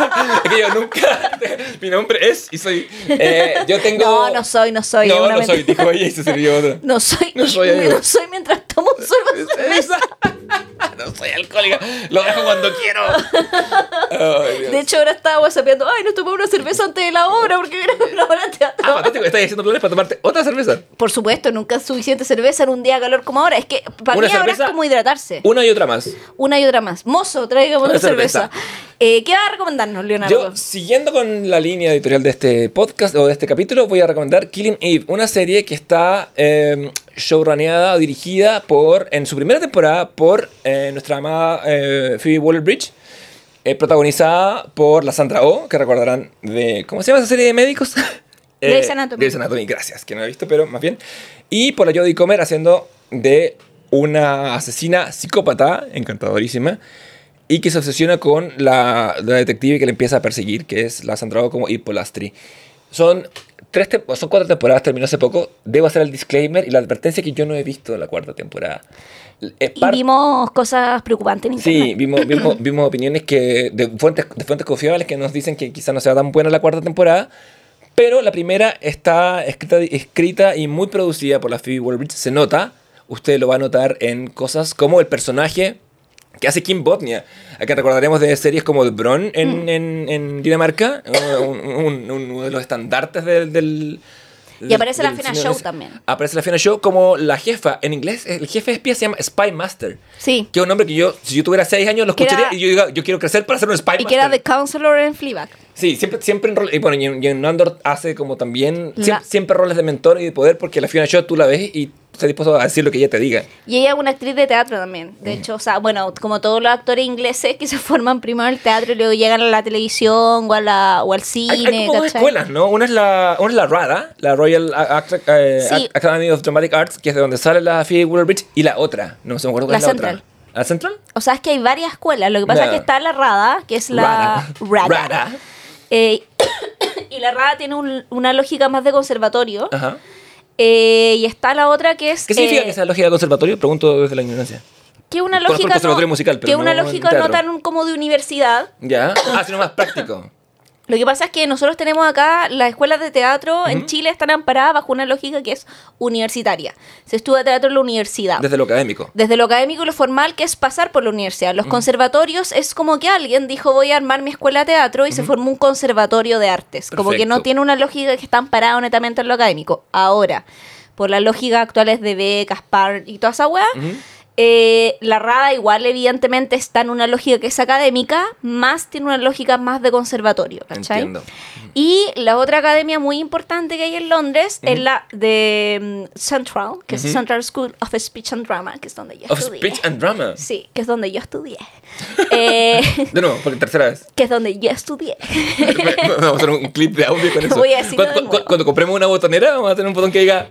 *laughs* Es que yo nunca. *laughs* Mi nombre es y soy. eh, yo tengo. No, no soy, no soy. No, no soy, dijo ella y se sirvió otra. No soy, No soy amigo. no soy mientras tomo un sorbo de cerveza. *laughs* no soy alcohólica. Lo dejo cuando quiero. De hecho, ahora estaba whatsappeando, ay, no tomé una cerveza antes de la obra porque era una obra de teatro. Ah, fantástico. Estás haciendo planes para tomarte otra cerveza. Por supuesto, nunca es suficiente cerveza en un día de calor como ahora. Es que para Una mí ahora es cerveza- como hidratarse. Una y otra más. Una y otra más. Mozo, tráigame una Una cerveza. cerveza. Eh, ¿Qué vas a recomendarnos, Leonardo? Yo, siguiendo con la línea editorial de este podcast o de este capítulo, voy a recomendar Killing Eve, una serie que está eh, showruneada o dirigida por, en su primera temporada, por eh, nuestra amada eh, Phoebe Waller-Bridge, eh, protagonizada por la Sandra Oh, que recordarán de... ¿Cómo se llama esa serie de médicos? *laughs* Eh, Grey's Anatomy. Grey's Anatomy, gracias, que no he visto, pero más bien. Y por la Jodie Comer haciendo de una asesina psicópata, encantadorísima, y que se obsesiona con la, la detective que le empieza a perseguir, que es la Oh como Hippolastri. Son, tres son cuatro temporadas, terminó hace poco. Debo hacer el disclaimer y la advertencia que yo no he visto la cuarta temporada. Es Y vimos cosas preocupantes en Sí, vimos, vimos, *clears throat* vimos opiniones que de fuentes, de fuentes confiables que nos dicen que quizá no sea tan buena la cuarta temporada, pero la primera está escrita, escrita y muy producida por la Phoebe Waller-Bridge. Se nota, usted lo va a notar en cosas como el personaje que hace Kim Botnia, a quien recordaremos de series como The Bron en, Mm. en, en Dinamarca, un- un- un- uno de los estandartes del... del Y aparece la del cine Show también. Aparece la Fina Show como la jefa. En inglés, el jefe de espía se llama Spy Master. Sí. Que es un nombre que yo, si yo tuviera 6 años, lo escucharía era- y yo diga, yo quiero crecer para ser un Spy Y Master. que era The Counselor en Fleabag. Sí, siempre, siempre en Y bueno, y en, y en Andor hace como también. Siempre, siempre roles de mentor y de poder, porque la Fiona Shaw tú la ves y estás dispuesto a decir lo que ella te diga. Y ella es una actriz de teatro también. Mm. De hecho, o sea, bueno, como todos los actores ingleses que *laughs* se forman primero en el teatro y luego llegan a la televisión o, a la, o al Hay, cine. hay como dos escuelas, ¿no? Una es la, una es la RADA, la Royal Act- eh, Sí. Act- Academy of Dramatic Arts, que es de donde sale la Phoebe Waller-Bridge, y la otra, no se me acuerdo cuál La es la Central. otra. ¿La Central? O sea, es que hay varias escuelas. Lo que pasa No. es que está la RADA, que es la RADA. RADA. RADA. Eh, *coughs* y la RADA tiene un- una lógica más de conservatorio. Ajá. Eh, y está la otra que es. ¿Qué significa eh, que sea lógica de conservatorio? Pregunto desde la ignorancia. que una lógica. no, musical, que una no lógica no tan como de universidad. ¿Ya? Ah, sino más práctico. Lo que pasa es que nosotros tenemos acá las escuelas de teatro en Chile están amparadas bajo una lógica que es universitaria. Se estudia teatro en la universidad. Desde lo académico. Desde lo académico y lo formal, que es pasar por la universidad. Los conservatorios es como que alguien dijo voy a armar mi escuela de teatro y se formó un conservatorio de artes. Como que no tiene una lógica que está amparada netamente en lo académico. Ahora, por las lógicas actuales de becas, par y toda esa weá, eh, la RADA igual evidentemente está en una lógica que es académica, más tiene una lógica más de conservatorio, ¿cachai? Entiendo. Y la otra academia muy importante que hay en Londres es la de mm, Central, que es Central School of Speech and Drama, que es donde yo Of estudié. speech and drama. Sí, que es donde yo estudié. *laughs* Eh, De nuevo, por tercera vez. que es donde yo estudié. *laughs* Vamos a hacer un clip de audio con *laughs* eso. Voy a cuando- cuando compremos una botonera, vamos a tener un botón que diga.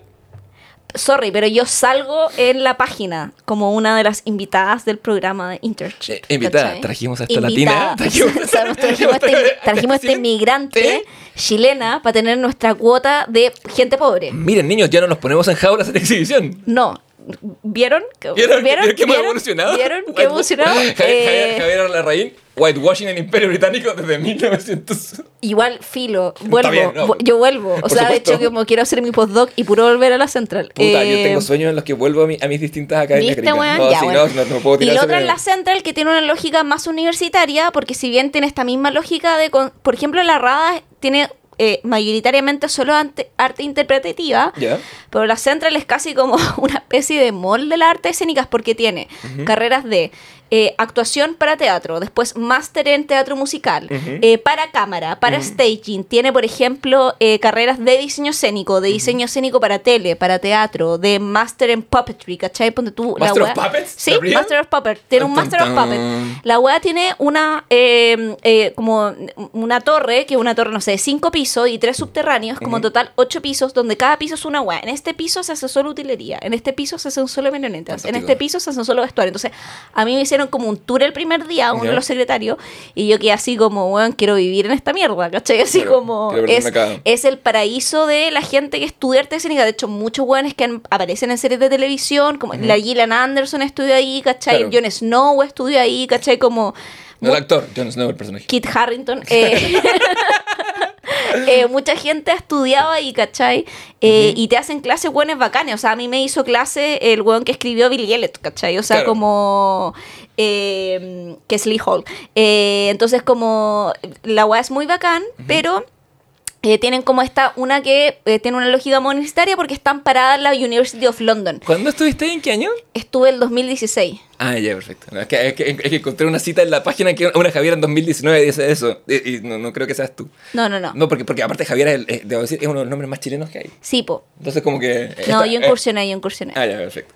Sorry, pero yo salgo en la página como una de las invitadas del programa de Internship. Eh, invitada. ¿cachai? Trajimos a esta Invitada. latina. *laughs* Trajimos- *laughs* O sea, trajimos a este, *laughs* trajimos a este inmigrante chilena para tener nuestra cuota de gente pobre. Miren, niños, ya no nos ponemos en jaulas en exhibición. No. ¿Vieron? ¿Vieron? ¿Vieron, ¿Vieron que hemos evolucionado? ¿Vieron *laughs* White- evolucionado? *laughs* Javier, Eh, Javier, Javier Larraín, whitewashing el Imperio Británico desde *laughs* 1900. Igual, filo, vuelvo, bien, no. vu- yo vuelvo. O sea, de supuesto. hecho, como quiero hacer mi postdoc y puro volver a la central. Puta, yo Eh, tengo sueños en los que vuelvo a, mi- a mis distintas academias. ¿Viste, gringas. weón? No, Ya, sí, bueno. no, no, no puedo y la otra es la Central, que tiene una lógica más universitaria, porque si bien tiene esta misma lógica de... con- Por ejemplo, la RADA tiene eh, mayoritariamente solo ante- arte interpretativa, pero la Central es casi como *laughs* una especie de mall de las artes escénicas, porque tiene carreras de... eh, actuación para teatro, después máster en teatro musical, eh, para cámara, para staging. Tiene, por ejemplo, eh, carreras de diseño escénico, de diseño escénico para tele, para teatro, de máster en puppetry, ¿cachai? Ponte tú, ¿Master of wea- Puppets? Sí. Master of Puppets. Tiene un Master of Puppets. La wea tiene una, eh, eh, como una torre, que es una torre, no sé, de cinco pisos y tres subterráneos, como total ocho pisos, donde cada piso es una wea. En este piso se hace solo utilería, en este piso se hacen solo marionetas, en este piso se hacen solo vestuario. Entonces, a mí me hicieron como un tour el primer día, uno Ya. de los secretarios, y yo quedé así como, weón, quiero vivir en esta mierda, ¿cachai? Así como, es, es el paraíso de la gente que estudia arte escénica. De hecho, muchos weones que han- aparecen en series de televisión, como la Gillian Anderson estudió ahí, ¿cachai? Claro. Jon Snow estudió ahí, ¿cachai? Como No el actor, Jon Snow, el personaje. Kit Harrington. *laughs* eh, *laughs* *laughs* eh, mucha gente ha estudiado ahí, ¿cachai? Eh, Y te hacen clases buenas bacanes. O sea, a mí me hizo clase el weón que escribió Billy Elliot, ¿cachai? O sea, Claro. como. Eh, que es Lee Hall. Eh, entonces, como. La weá es muy bacán, pero. Eh, tienen como esta, una que eh, tiene una lógica monetaria porque están paradas en la University of London. ¿Cuándo estuviste ahí? ¿En qué año? Estuve el 2016. Ah, ya, perfecto. No, es, que, es que- es que encontré una cita en la página que una Javiera en 2019 dice eso. Y, y no, no creo que seas tú. No, no, no. No, porque, porque aparte Javiera es, el- es- debo decir, es uno de los nombres más chilenos que hay. Sí, po. Entonces como que... No, yo incursioné, yo incursioné. Ah, ya, perfecto.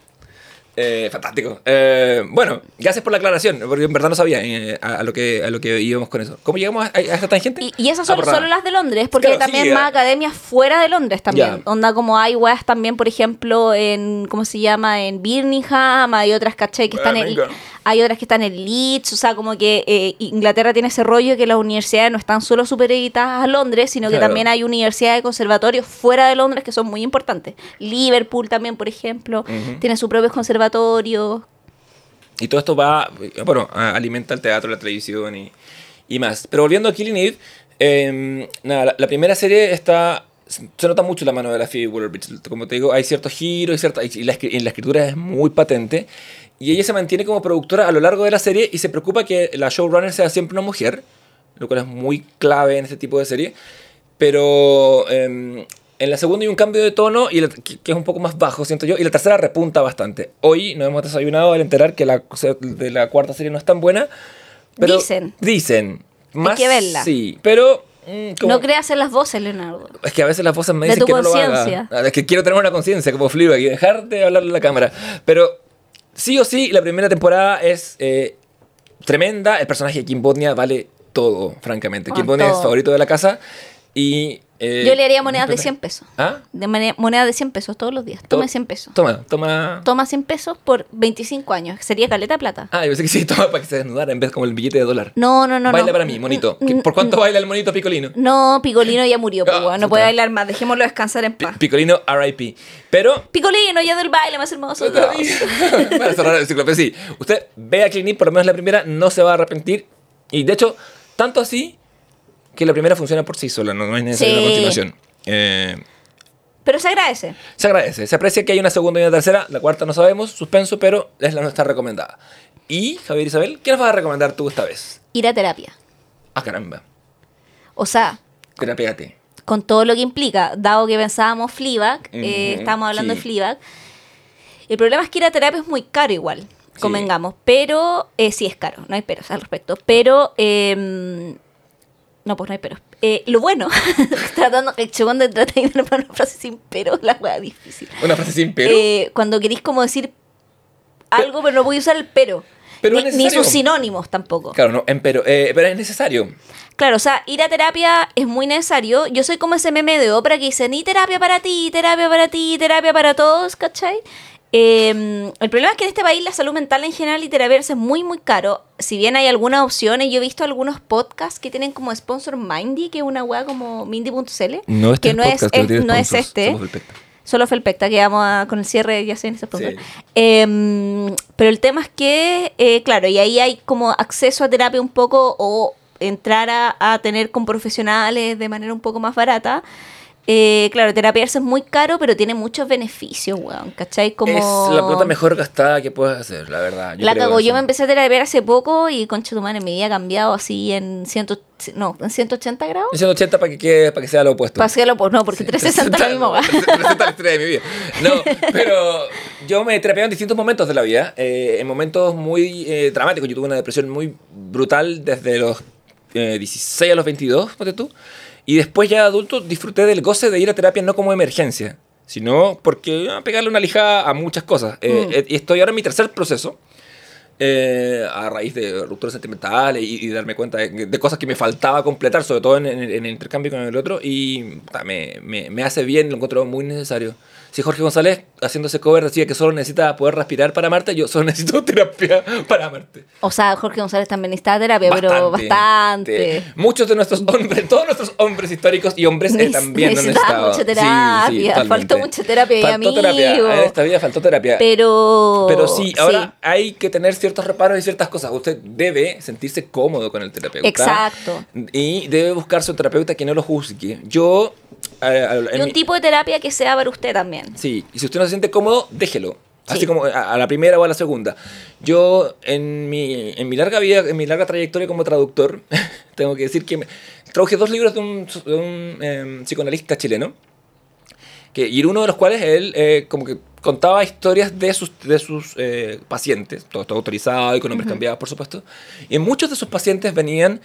Eh, fantástico. Eh, bueno, gracias por la aclaración, porque en verdad no sabía eh, a, a lo que, a lo que íbamos con eso. ¿Cómo llegamos a, a esta tangente? Y, y esas Ah, son solo las de Londres, porque Claro, hay también sí, más academias fuera de Londres también. Onda como hay weas también, por ejemplo, en, ¿cómo se llama? En Birmingham, hay otras, ¿cachai? Que están en. Hay otras que están en Leeds, o sea, como que eh, Inglaterra tiene ese rollo que las universidades no están solo supeditadas a Londres, sino que Claro. también hay universidades y conservatorios fuera de Londres que son muy importantes. Liverpool también, por ejemplo, tiene sus propios conservatorios. Y todo esto va, bueno, alimenta el teatro, la televisión y, y más. Pero volviendo a Killing Eve, eh, nada, la, la primera serie está... Se nota mucho la mano de la Phoebe Waller-Bridge. Como te digo, hay ciertos giros y, cierta, y la, y la escritura es muy patente. Y ella se mantiene como productora a lo largo de la serie y se preocupa que la showrunner sea siempre una mujer, lo cual es muy clave en este tipo de serie. Pero eh, en la segunda hay un cambio de tono y la- que, que es un poco más bajo, siento yo. Y la tercera repunta bastante. Hoy nos hemos desayunado al enterar que la de la cuarta serie no es tan buena. Pero Dicen. Dicen. Más, que verla. Sí, pero... mm, como- No creas en las voces, Leonardo. es que a veces las voces me De dicen tu que no lo haga. Ah, Es que quiero tener una conciencia como Fleabag y dejar de hablarle a la cámara. Pero sí o sí, la primera temporada es eh, tremenda. El personaje de Kim Bodnia vale todo, francamente. Ah, Kim Bodnia es favorito de la casa y... eh, Yo le haría monedas de 100 pesos. ¿Ah? De mane- moneda de 100 pesos todos los días. Tome To- 100 pesos. Toma, toma... Toma 100 pesos por 25 años. Sería caleta de plata. Ah, yo pensé que sí, *laughs* toma para que se desnudara en vez como el billete de dólar. No, no, no. baila no. para mí, monito. ¿Qué- Mm, ¿Por cuánto mm, baila el monito Picolino? No, Picolino ya murió, pues, Ah, no puede bailar más. Dejémoslo descansar en paz. Picolino RIP. Pero Picolino, ya del baile más hermoso. vez. *laughs* Para cerrar el ciclo. Pero sí, usted ve a Clinic, por lo menos la primera, no se va a arrepentir. Y de hecho, tanto así que la primera funciona por sí sola, no, no es necesaria Sí. una continuación. Eh, Pero se agradece. se agradece, se aprecia que hay una segunda y una tercera, la cuarta no sabemos, suspenso, pero es la nuestra recomendada. Y, Javier Isabel, ¿qué nos vas a recomendar tú esta vez? Ir a terapia. Ah, caramba, O sea, terapéate. con todo lo que implica, dado que pensábamos Fleabag, eh, estábamos hablando sí. de Fleabag, el problema es que ir a terapia es muy caro igual, Sí. convengamos, pero eh, sí es caro, no hay peros al respecto, pero eh, no, pues no hay peros. Eh, lo bueno, *laughs* tratando, el trata de ir para una frase sin peros, *laughs* la wea difícil. Una frase sin pero. Eh, cuando queréis como decir algo, pero no voy a usar el pero. Pero ni, es ni necesario. sus sinónimos tampoco. Claro, no, en pero, eh, pero es necesario. Claro, o sea, ir a terapia es muy necesario. Yo soy como ese meme de ópera que dice, ni terapia para ti, terapia para ti, terapia para todos, ¿cachai? Eh, el problema es que en este país la salud mental en general y terapiarse es muy, muy caro. Si bien hay algunas opciones, yo he visto algunos podcasts que tienen como sponsor Mindy, que es una weá como mindy.cl. No este que no es, es- no es este. Solo Felpecta, que vamos a- con el cierre ya se en ese sponsor. Sí. Eh, pero el tema es que, eh, claro, y ahí hay como acceso a terapia un poco o entrar a, a tener con profesionales de manera un poco más barata. Eh, claro, terapiarse es muy caro, pero tiene muchos beneficios, weón, ¿cachai? Como... Es la plata mejor gastada que puedes hacer, la verdad. la cago, yo me empecé a terapiar hace poco y concha tu madre, mi vida ha cambiado así en, ciento, no, en 180 grados. En 180 para que, quede- para que sea lo opuesto. Paséalo por no, porque 360 es la misma weá. 360 la historia de mi vida. No, *laughs* pero yo me he terapiado en distintos momentos de la vida. eh, en momentos muy eh, dramáticos. Yo tuve una depresión muy brutal desde los eh, 16 a los 22, ponte tú. Y después ya adulto disfruté del goce de ir a terapia no como emergencia, sino porque ah, pegarle una lijada a muchas cosas. Eh, Mm. eh, y estoy ahora en mi tercer proceso. eh, a raíz de rupturas sentimentales y, y darme cuenta de, de cosas que me faltaba completar, sobre todo en, en- en el intercambio con el otro, y me, me- me hace bien, lo encuentro muy necesario. Si Jorge González, haciendo ese cover decía que solo necesita poder respirar para amarte, yo solo *laughs* necesito terapia para amarte. O sea, Jorge González también necesita terapia, pero bastante. Muchos de nuestros hombres, todos nuestros hombres históricos y hombres eh, también han estado. mucha terapia, faltó mucha terapia, faltó terapia, en esta vida faltó terapia. Pero... Pero sí, ahora hay que tener ciertos reparos y ciertas cosas. Usted debe sentirse cómodo con el terapeuta. Exacto. Y debe buscarse un terapeuta que no lo juzgue. Yo y un tipo de terapia que sea para usted también. Sí, y si usted no se siente cómodo, déjelo. Así como a, la primera o a la segunda. Yo, en mi, en mi larga vida, en mi larga trayectoria como traductor, *laughs* tengo que decir que me, traduje dos libros de un, un em, psicoanalista chileno. Que, y uno de los cuales él eh, como que contaba historias de sus, de sus eh, pacientes, todo esto autorizado y con nombres cambiados, por supuesto. Y muchos de sus pacientes venían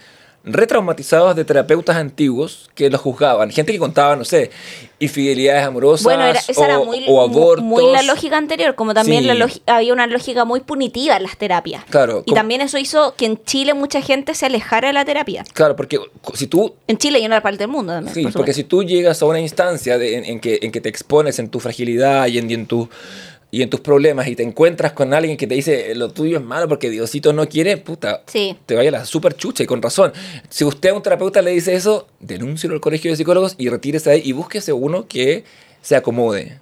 retraumatizados de terapeutas antiguos que los juzgaban. Gente que contaba, no sé, infidelidades amorosas bueno, esa era muy, o abortos. Muy la lógica anterior, como también la había una lógica muy punitiva en las terapias. Claro. Y también eso hizo que en Chile mucha gente se alejara de la terapia. Claro, porque si tú... En Chile y en otra parte del mundo también. Sí, porque si tú llegas a una instancia en, que, en que te expones en tu fragilidad y en, y en tu y en tus problemas y te encuentras con alguien que te dice lo tuyo es malo porque Diosito no quiere, puta, te vaya la super chucha y con razón. Si usted a un terapeuta le dice eso, denúncielo al colegio de psicólogos y retírese ahí y búsquese uno que se acomode.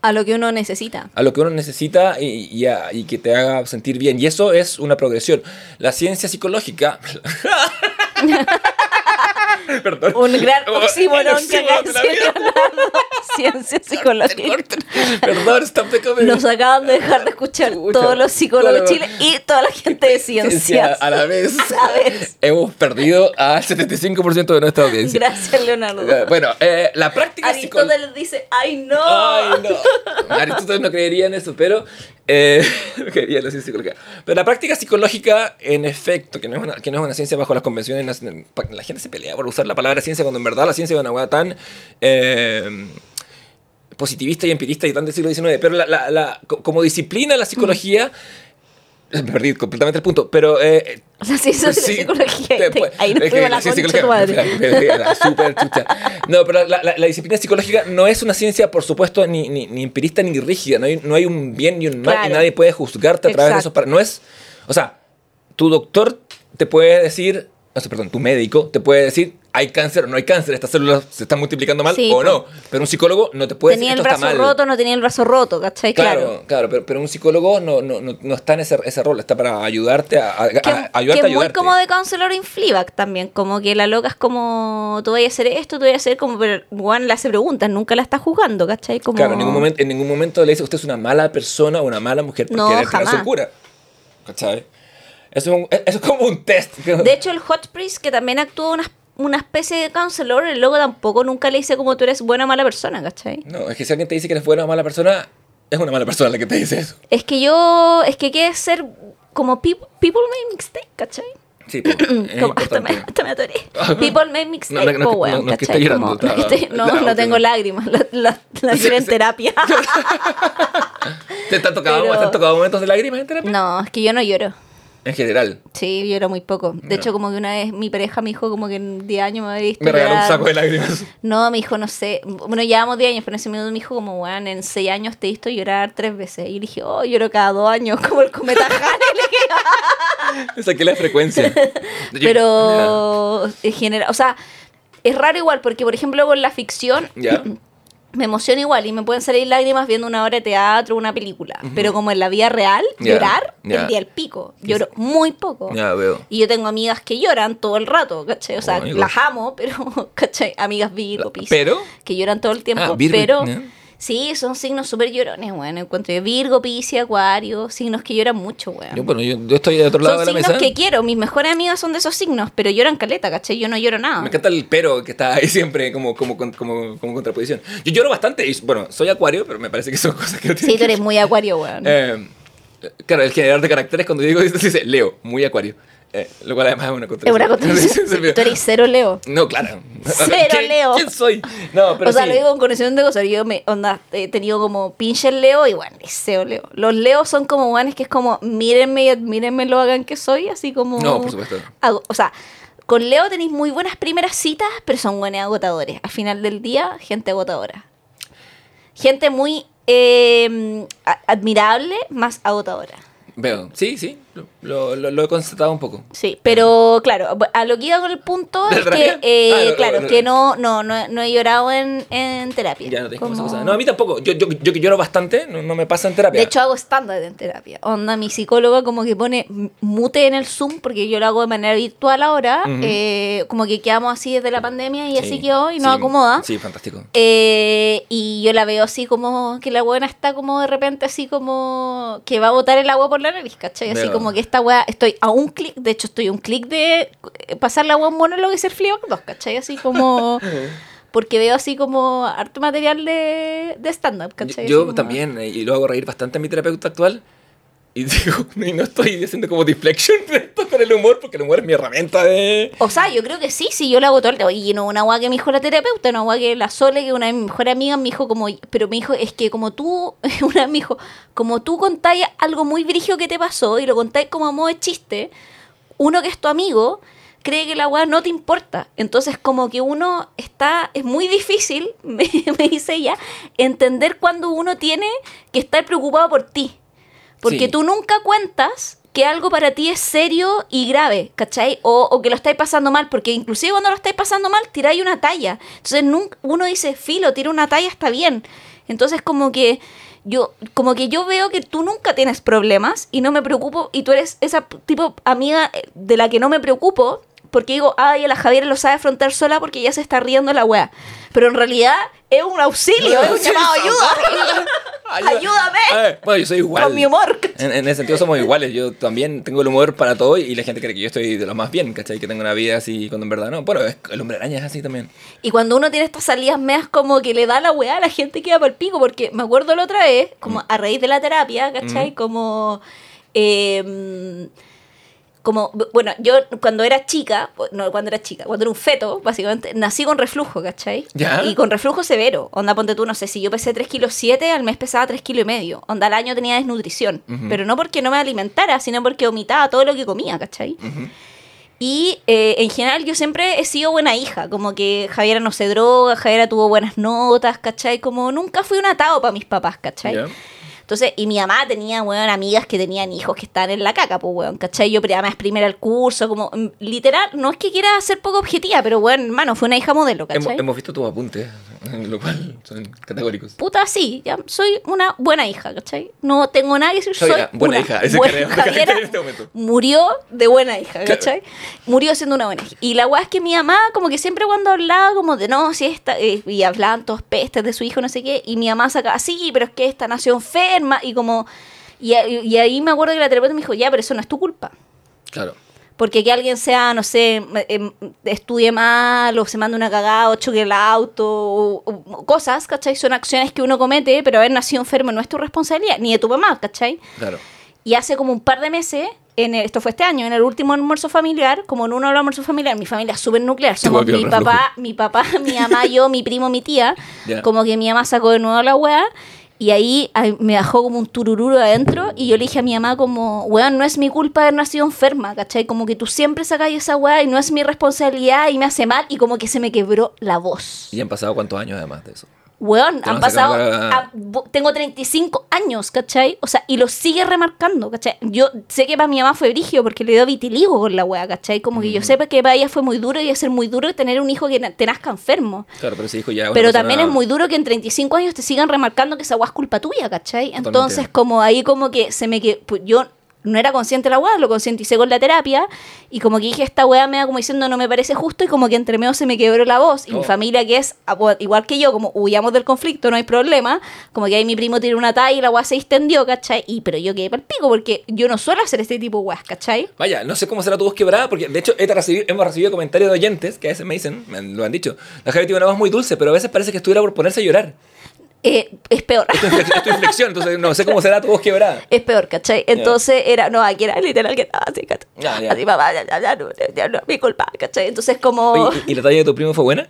A lo que uno necesita. A lo que uno necesita y, y, y que te haga sentir bien. Y eso es una progresión. La ciencia psicológica... *laughs* *laughs* Perdón. Un gran oxímoron que *laughs* Ciencia psicológica. Perdón, está Nos acaban de dejar de escuchar todos los psicólogos de Chile y toda la *laughs* gente de ciencias. A la vez. Hemos perdido al 75% de nuestra audiencia. Gracias, Leonardo. Eh, bueno, eh, la práctica Aristóteles dice, ¡ay no! ¡Ay no! Aristóteles no creería en eso, pero eh, *laughs* Pero la práctica psicológica, en efecto, que no, es una, que no es una ciencia bajo las convenciones, la gente se pelea por usar la palabra ciencia cuando en verdad la ciencia es una hueá tan eh, positivista y empirista y tan del siglo XIX. Pero como disciplina la psicología *laughs* perdí completamente el punto, pero... Eh, o sea, sí, eso es sí, psicología. ahí no es la, concha *laughs* madre. La, super chucha. No, pero la, la, disciplina psicológica no es una ciencia, por supuesto, ni, ni, ni empirista ni rígida. No hay, no hay un bien ni un mal y nadie puede juzgarte a través de eso. No es... O sea, tu doctor te puede decir... No sé, perdón, tu médico te puede decir hay cáncer o no hay cáncer, estas células se están multiplicando mal o no. Pero un psicólogo no te puede tenía decir Tenía el brazo roto, no tenía el brazo roto, ¿cachai? Claro, claro, pero, pero, un psicólogo no, no, no, está en ese, ese, rol, está para ayudarte a, a, que, a ayudarte que muy como de counselor in Fleabag también, como que la loca es como, tú voy a hacer esto, tú voy a hacer como, pero Juan le hace preguntas, nunca la está jugando, ¿cachai? Como... Claro, en ningún, momento, en ningún momento le dice usted es una mala persona o una mala mujer por no, querer jamás. cura, ¿cachai? Eso es, *laughs* eso es como un test. De hecho, el Hot Priest, que también actúa unas una especie de counselor, el loco tampoco nunca le dice como tú eres buena o mala persona, ¿cachai? No, es que si alguien te dice que eres buena o mala persona, es una mala persona la que te dice eso. Es que yo, es que quiere ser como people, people make mistake, ¿cachai? Sí, pues, *clears throat* como, hasta, me, hasta me atoré. *laughs* People make mistake, no, no, no, no, que llorando, como, *laughs* no, no, no, tengo lágrimas, la, la, la sí, en terapia. *laughs* ¿Te, han tocado, Pero... ¿Te han tocado momentos de lágrimas en terapia? No, es que yo no lloro. En general. Sí, yo era muy poco. De hecho, como que una vez mi pareja me dijo como que en 10 años me había visto. Me regaló un saco de lágrimas. No, me dijo, no sé. Bueno, llevamos 10 años, pero en ese minuto me dijo como, bueno, en 6 años te he visto llorar 3 veces. Y le dije, oh, lloro cada 2 años, *laughs* como el cometa Le *laughs* saqué la frecuencia. *laughs* pero en general, o sea, es raro igual, porque por ejemplo con la ficción. Ya *clears throat* me emociona igual y me pueden salir lágrimas viendo una obra de teatro o una película. Pero como en la vida real, llorar, el día al pico. Lloro muy poco. Ya veo. Y yo tengo amigas que lloran todo el rato, ¿cachai? O sea, las amo, pero, *laughs* ¿cachai? Amigas Virgo, ¿Pero? Que lloran todo el tiempo. Ah, pero... Sí, son signos súper llorones, weón. Encuentro Virgo, Piscis, Acuario, signos que lloran mucho, weón. Yo, bueno, yo, estoy de otro lado de la mesa. Son signos que quiero, mis mejores amigas son de esos signos, pero lloran caleta, ¿cachai? Yo no lloro nada. Me encanta el pero que está ahí siempre como, como, como, como contraposición. Yo lloro bastante, y bueno, soy Acuario, pero me parece que son *laughs* cosas que no Sí, tú eres muy Acuario, weón. Eh, claro, el generador de caracteres cuando digo esto dice Leo, muy Acuario. Eh, lo cual además es una contradicción. Es una contradicción. *laughs* Tú eres cero Leo. No, claro. Cero Leo. ¿Quién soy? No, pero o sea, lo digo con conocimiento de cosas. Yo me, onda, he tenido como pinche Leo y bueno, cero Leo. Los Leos son como guanes que es como, mírenme y admírenme lo hagan que soy, así como... No, por supuesto. o sea, con Leo tenéis muy buenas primeras citas, pero son buenos agotadores. Al final del día, gente agotadora. Gente muy eh, admirable, más agotadora. Veo, sí, sí, lo, lo- he constatado un poco. Sí, pero claro, a lo que iba con el punto ¿De es que, eh, Ah, no, claro, no, que no, no, no, no he llorado en, en terapia. Ya no te como Como- cosa. No, a mí tampoco. Yo, yo, yo que lloro bastante, no, no me pasa en terapia. De hecho, hago estándar en terapia. Onda, mi psicóloga como que pone mute en el Zoom, porque yo lo hago de manera virtual ahora. Eh, como que quedamos así desde la pandemia y Sí, así quedó y sí, nos acomoda. Sí, fantástico. Eh, y yo la veo así como que la buena está como de repente así como que va a botar el agua por la nariz, ¿cachai? Así Veo. Como que esta weá, estoy a un clic, de hecho estoy a un clic de eh, pasar la agua en monólogo y ser Fleabag 2, ¿cachai? Así como... *laughs* Porque veo así como harto material de, de stand-up, ¿cachai? Yo como- también, eh, y lo hago reír bastante a mi terapeuta actual. Y *laughs* digo, no estoy haciendo como deflection *laughs* de esto con el humor, porque el humor es mi herramienta de. O sea, yo creo que sí, sí, yo la hago todo el tiempo. Y no, una guay que me dijo la terapeuta, una guay que la Sole, que una de mis mejores amigas, me dijo como, pero me dijo, es que como tú, *laughs* una me dijo, como tú contáis algo muy brígido que te pasó y lo contáis como a modo de chiste, uno que es tu amigo cree que la weá no te importa. Entonces como que uno está, es muy difícil, me, me dice ella, entender cuando uno tiene que estar preocupado por ti. Porque Sí. tú nunca cuentas que algo para ti es serio y grave, ¿cachai? O, o que lo estáis pasando mal, porque inclusive cuando lo estáis pasando mal, tiráis una talla. Entonces nunca, uno dice, filo, tira una talla, está bien. Entonces como que yo, como que yo veo que tú nunca tienes problemas y no me preocupo, y tú eres esa tipo amiga eh, de la que no me preocupo, porque digo, ay, la Javiera lo sabe afrontar sola porque ya se está riendo la wea. Pero en realidad es un auxilio, es un Sí, llamado ayuda. *laughs* Ayuda. Ayúdame. Eh, bueno, yo soy igual. Con mi humor. En, en ese sentido somos iguales. Yo también tengo el humor para todo y la gente cree que yo estoy de lo más bien, ¿cachai? Que tengo una vida así cuando en verdad no. Bueno, es- el hombre araña es así también. Y cuando uno tiene estas salidas meas como que le da la weá, la gente queda por el pico. Porque me acuerdo la otra vez, como a raíz de la terapia, ¿cachai? Como. eh, como, bueno, yo cuando era chica, no, cuando era chica, cuando era un feto, básicamente, nací con reflujo, ¿cachai? ¿Ya? Y con reflujo severo. Onda, ponte tú, no sé, si yo pesé 3 kilos 7, al mes pesaba 3 kilos y medio. Onda, al año tenía desnutrición. Pero no porque no me alimentara, sino porque vomitaba todo lo que comía, ¿cachai? Y eh, en general yo siempre he sido buena hija, como que Javiera no se droga, Javiera tuvo buenas notas, ¿cachai? Como nunca fui un atado para mis papás, ¿cachai? Entonces, y mi mamá tenía, weón, amigas que tenían hijos que estaban en la caca, pues, weón, ¿cachai? Yo además primera al curso, como, mm, literal, no es que quiera ser poco objetiva, pero, weón, hermano, fue una hija modelo, ¿cachai? hemos visto tus apuntes, *laughs* lo cual son categóricos. Puta, sí, ya soy una buena hija, ¿cachai? No tengo nada que decir, soy buena una hija, ese buena- *laughs* Javiera en este momento. murió de buena hija, Claro. ¿cachai? Murió siendo una buena hija. Y la weá es que mi mamá, como que siempre cuando hablaba, como de no, si esta, eh, y hablaban todos pestes de su hijo, no sé qué, y mi mamá sacaba, sí, pero es que esta nació enferma, y como, y, y ahí me acuerdo que la terapeuta me dijo, ya, pero eso no es tu culpa. Claro. Porque que alguien sea, no sé, em, estudie mal o se mande una cagada o choque el auto o, o cosas, ¿cachai? Son acciones que uno comete, pero haber nacido enfermo no es tu responsabilidad, ni de tu mamá, ¿cachai? Claro. Y hace como un par de meses, en el- esto fue este año, en el último almuerzo familiar, como en uno de los almuerzos familiares, mi familia es súper nuclear, somos mi papá, mi papá, mi mamá, yo, mi primo, mi tía, *laughs* Ya. como que mi mamá sacó de nuevo la weá, y ahí me dejó como un turururo adentro, y yo le dije a mi mamá como, weón, no es mi culpa haber nacido enferma, ¿cachai? Como que tú siempre sacas esa weá y no es mi responsabilidad y me hace mal, y como que se me quebró la voz. Y han pasado cuántos años además de eso. Weón, han pasado. a- tengo 35 años, ¿cachai? O sea, y lo sigue remarcando, ¿cachai? Yo sé que para mi mamá fue brigio porque le dio vitiligo con la wea, ¿cachai? Como que yo sé que para ella fue muy duro y es ser muy duro tener un hijo que te nazca enfermo. Claro, pero ese hijo ya. Pero persona- también es muy duro que en 35 años te sigan remarcando que esa wea es culpa tuya, ¿cachai? Totalmente. Entonces, como ahí como que se me que pues, yo no era consciente la weá, lo concienticé con la terapia y como que dije esta weá me da como diciendo no me parece justo y como que entre medio se me quebró la voz y Oh. mi familia que es igual que yo, como huyamos del conflicto, no hay problema, como que ahí mi primo tiró una talla y la weá se extendió, ¿cachai? Y pero yo quedé para el pico porque yo no suelo hacer este tipo de weas, ¿cachai? Vaya, no sé cómo será tu voz quebrada, porque de hecho he recibido- hemos recibido comentarios de oyentes que a veces me dicen, me lo han dicho, la Javi tiene una voz muy dulce, pero a veces parece que estuviera por ponerse a llorar. Eh, es peor. Esto es esto es inflexión, entonces no sé cómo será tu voz quebrada. Es peor, ¿cachai? Entonces era, no, aquí era literal que estaba así, ¿cachai? Así, mamá, ya, ya, ya, no, ya no mi culpa, ¿cachai? Entonces como... Oye, ¿y, y la talla de tu primo fue buena?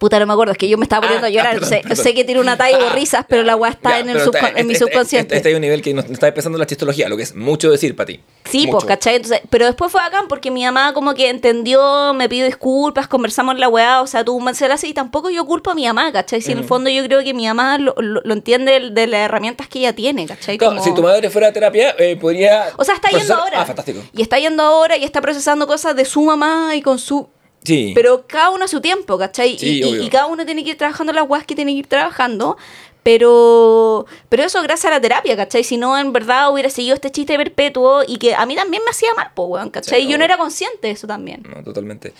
Puta, no me acuerdo, es que yo me estaba poniendo Ah, a llorar. ah, perdón, sé, perdón. sé que tiene una talla y Ah, risas, pero la weá está Ya, en, el pero subcon- está- en mi este- subconsciente. Este, este hay un nivel que nos está empezando la chistología, lo que es mucho decir para ti. Sí, Mucho. pues, ¿cachai? Entonces, pero después fue bacán porque mi mamá como que entendió, me pidió disculpas, conversamos la weá, o sea, tú me así y tampoco yo culpo a mi mamá, ¿cachai? Si en el fondo yo creo que mi mamá lo, lo- lo entiende de, de las herramientas que ella tiene, ¿cachai? Claro, Como- Si tu madre fuera a terapia, eh, podría. O sea, está yendo ahora. Ah, fantástico. Y está yendo ahora y está procesando cosas de su mamá y con su... Sí. Pero cada uno a su tiempo, ¿cachai? Sí, y, y cada uno tiene que ir trabajando las weas que tiene que ir trabajando. Pero, pero eso gracias a la terapia, ¿cachai? Si no, en verdad hubiera seguido este chiste perpetuo y que a mí también me hacía mal, po, weón, ¿cachai? Sí, Yo no era consciente de eso también. No, totalmente.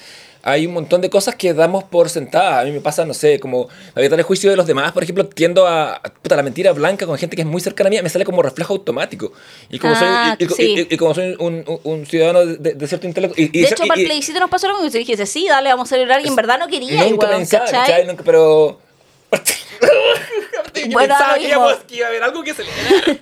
Hay un montón de cosas que damos por sentadas. A mí me pasa, no sé, como evitar el juicio de los demás. Por ejemplo, tiendo a. Puta, la mentira blanca con gente que es muy cercana a mí, me sale como reflejo automático. Y como Ah, soy, y, y- sí. y- y como soy un, un- un ciudadano de, de cierto intelecto. de hecho, y- para el plebiscito nos pasó lo mismo. Y dije, sí, dale, vamos a celebrar. Y en verdad no quería, Nunca weón, pensaba, ¿cachai? ¿cachai? Nunca, pero. *laughs* *laughs* Yo Bueno, pensaba lo que, mismo. íbamos- que iba a haber algo que celebrar.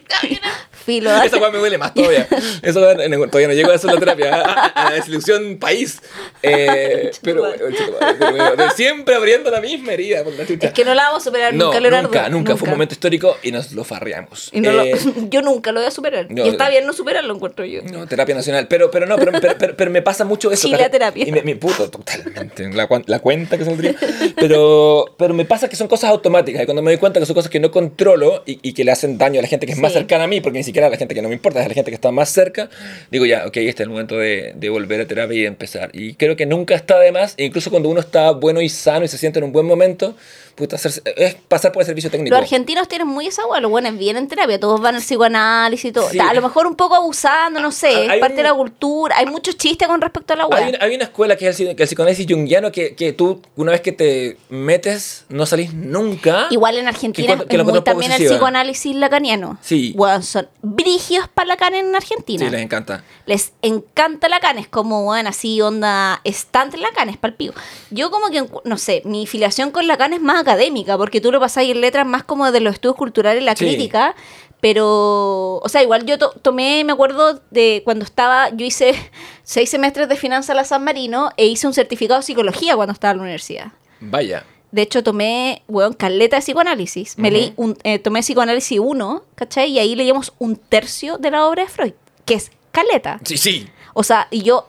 Filo, dale. Esa weá me duele más todavía. Eso todavía no llego a en la terapia. A, a- a desilusión país. Eh, *laughs* pero, bueno, siempre abriendo la misma herida. Por la. Es que no la vamos a superar no, nunca, Leonardo. nunca, nunca. Fue un momento histórico y nos lo farreamos. Y no lo- Eh, *laughs* yo nunca lo voy a superar. no, y está bien no superarlo, encuentro yo. No, terapia nacional. Pero, pero no, pero, pero, pero- pero me pasa mucho eso. Chile ¿cachai? a terapia. Y me, me- puto, totalmente. La, la cuenta que saldría. Pero, pero me pasa que son cosas automáticas. Y cuando me doy cuenta que son cosas que no controlo y, y que le hacen daño a la gente que es más Sí. cercana a mí, porque ni siquiera a la gente que no me importa, es a la gente que está más cerca, digo ya, ok, este es el momento de, volver a terapia y empezar. Y creo que nunca está de más, incluso cuando uno está bueno y sano y se siente en un buen momento, puta, hacerse- es pasar por el servicio técnico. Los argentinos tienen muy esa hueá, los buenos vienen en terapia, todos van al psicoanálisis y todo. Sí. A lo mejor un poco abusando, no sé, Hay es un- parte de la cultura. Hay muchos chistes con respecto a la Hay hueá. una, hay una escuela que es el, que el psicoanálisis junguiano que, que tú, una vez que te metes, no salís nunca. Igual en Argentina Que que es muy también el psicoanálisis lacaniano. Sí. Weón, son brígidos para Lacan en Argentina. Sí, les encanta. Les encanta Lacan, es como, bueno, así onda stand Lacan, es palpigo. Yo como que, no sé, mi filiación con Lacan es más académica, porque tú lo pasáis en letras más como de los estudios culturales, la Sí. crítica, pero, o sea, igual yo to- tomé, me acuerdo de cuando estaba, yo hice *laughs* seis semestres de finanzas a la San Marino e hice un certificado de psicología cuando estaba en la universidad. Vaya. De hecho, tomé, weón, caleta de psicoanálisis. Me leí un, eh, tomé psicoanálisis 1, ¿cachai? Y ahí leíamos un tercio de la obra de Freud, que es caleta. Sí, sí. O sea, y yo,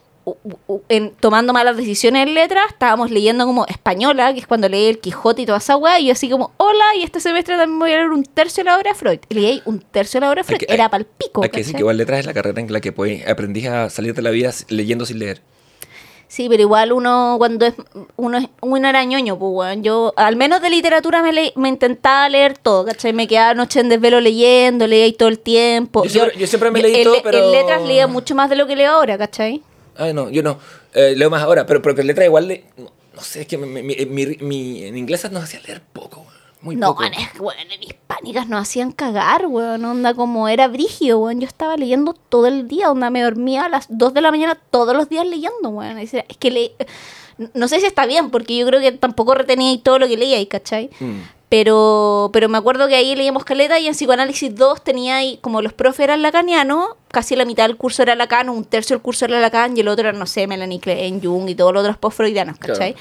en, tomando malas decisiones en letras, estábamos leyendo como española, que es cuando leí el Quijote y toda esa weá, y yo así como, hola, y este semestre también voy a leer un tercio de la obra de Freud. Y leí un tercio de la obra de Freud, que- era hay- pal pico. Hay que decir que igual letras es la carrera en la que pues, aprendí a salir de la vida leyendo sin leer. Sí, pero igual uno cuando es uno, es, uno era ñoño, pues weón. Yo, al menos de literatura me, le- me intentaba leer todo, ¿cachai? Me quedaba noche en desvelo leyendo, leía todo el tiempo. Yo siempre- yo siempre me leí todo, pero- En letras leía mucho más de lo que leo ahora, ¿cachai? Ay, no, yo no. Eh, leo más ahora, pero, pero que letras igual le, no, no sé, es que mi, mi- en inglés nos hacía leer poco. Muy no, poco. que, weón, en hispánicas nos hacían cagar, weón. Onda como era brígido, weón. Yo estaba leyendo todo el día, onda me dormía a las 2 de la mañana todos los días leyendo, weón. Es que le... No sé si está bien, porque yo creo que tampoco retenía todo lo que leía ¿cachai? Mm. Pero, pero me acuerdo que ahí leíamos caleta y en psicoanálisis 2 tenía ahí, como los profes eran lacanianos, casi la mitad del curso era Lacan, un tercio del curso era Lacan y el otro era, no sé, Melanie Klein, Jung y todos los otros post-freudianos, ¿cachai?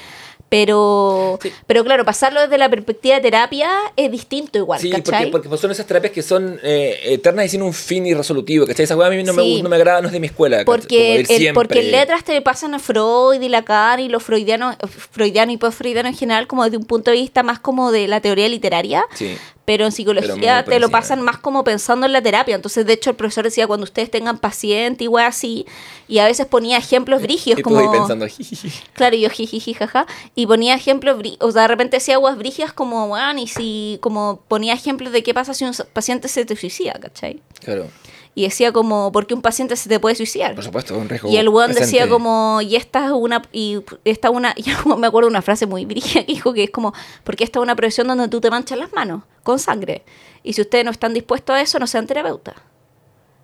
Pero, Sí. pero claro, pasarlo desde la perspectiva de terapia es distinto igual, Sí, porque, ¿cachai? porque son esas terapias que son eh, eternas y sin un fin irresolutivo, ¿cachai? Esa weá a mí no, me, gusta, no me agrada, no es de mi escuela. Porque, el- porque en letras te pasan a Freud y Lacan y los freudianos, freudiano y post-freudiano en general, como desde un punto de vista más como de la teoría literaria. Sí. Pero en Pero psicología por te lo pasan más como pensando en la terapia. Entonces, de hecho, el profesor decía cuando ustedes tengan paciente y así, y a veces ponía ejemplos brígidos tú como. ahí pensando. Claro, y yo jijiji, jaja. Y ponía ejemplos, o sea, de repente decía aguas brígidas como, weón, y si, como ponía ejemplos de qué pasa si un paciente se te suicida, ¿cachai? Claro, Y decía como, ¿por qué un paciente se te puede suicidar? por supuesto, un riesgo. Y el weón decía como, y esta es una, y esta una, *laughs* yo me acuerdo de una frase muy brígida que dijo que es como, porque esta es una profesión donde tú te manchas las manos con sangre. Y si ustedes no están dispuestos a eso, no sean terapeutas.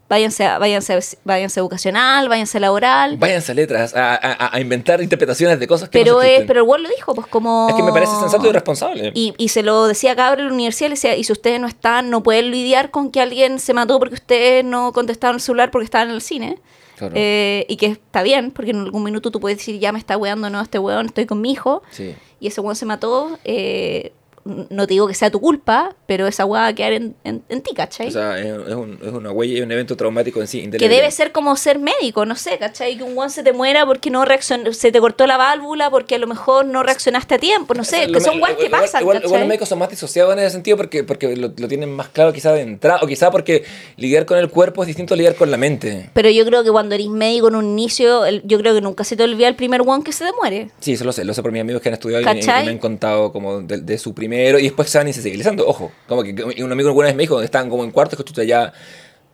Váyanse a, váyanse, váyanse a educacional, váyanse a laboral. Váyanse a letras, a, a- a inventar interpretaciones de cosas que Pero, no existen. pero el weón lo dijo, pues como... Es que me parece sensato y responsable. Y, y se lo decía a Cabra en la universidad, le decía, y si ustedes no están, no pueden lidiar con que alguien se mató porque ustedes no contestaron el celular porque estaban en el cine. Claro. Eh, y que está bien, porque en algún minuto tú puedes decir, ya me está weando, no, este weón, estoy con mi hijo. Sí. Y ese weón se mató. eh, no te digo que sea tu culpa, pero esa weá va a quedar en, en, en ti, ¿cachai? O sea, es, es un- es una huella y un evento traumático en sí. que debe ser como ser médico, no sé, ¿cachai? Que un weón se te muera porque no reaccionó, se te cortó la válvula porque a lo mejor no reaccionaste a tiempo, no sé, que son weas que igual- pasan, Igual, los médicos son más disociados en ese sentido porque, porque lo, lo tienen más claro quizá de entrada, o quizá porque lidiar con el cuerpo es distinto a lidiar con la mente. Pero yo creo que cuando eres médico en un inicio, el- yo creo que nunca se te olvida el primer one que se te muere. Sí, eso lo sé, lo sé por mis amigos que han estudiado y, y me han contado como de, de su primero y después se van insensibilizando, ojo, como que un amigo alguna vez me dijo, estaban como en cuarto, que ya,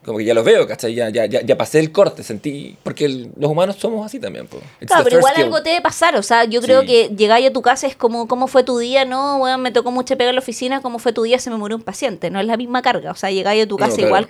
como que ya los veo, ¿cachai? Ya, ya, ya, ya pasé el corte, sentí, porque el- los humanos somos así también. po. Claro, pero igual algo te debe pasar, o sea, yo creo Sí. que llegáis a tu casa es como, ¿cómo fue tu día? No, bueno, me tocó mucha pega en la oficina, ¿cómo fue tu día? Se me murió un paciente, no es la misma carga, o sea, llegáis a tu No, casa claro. igual,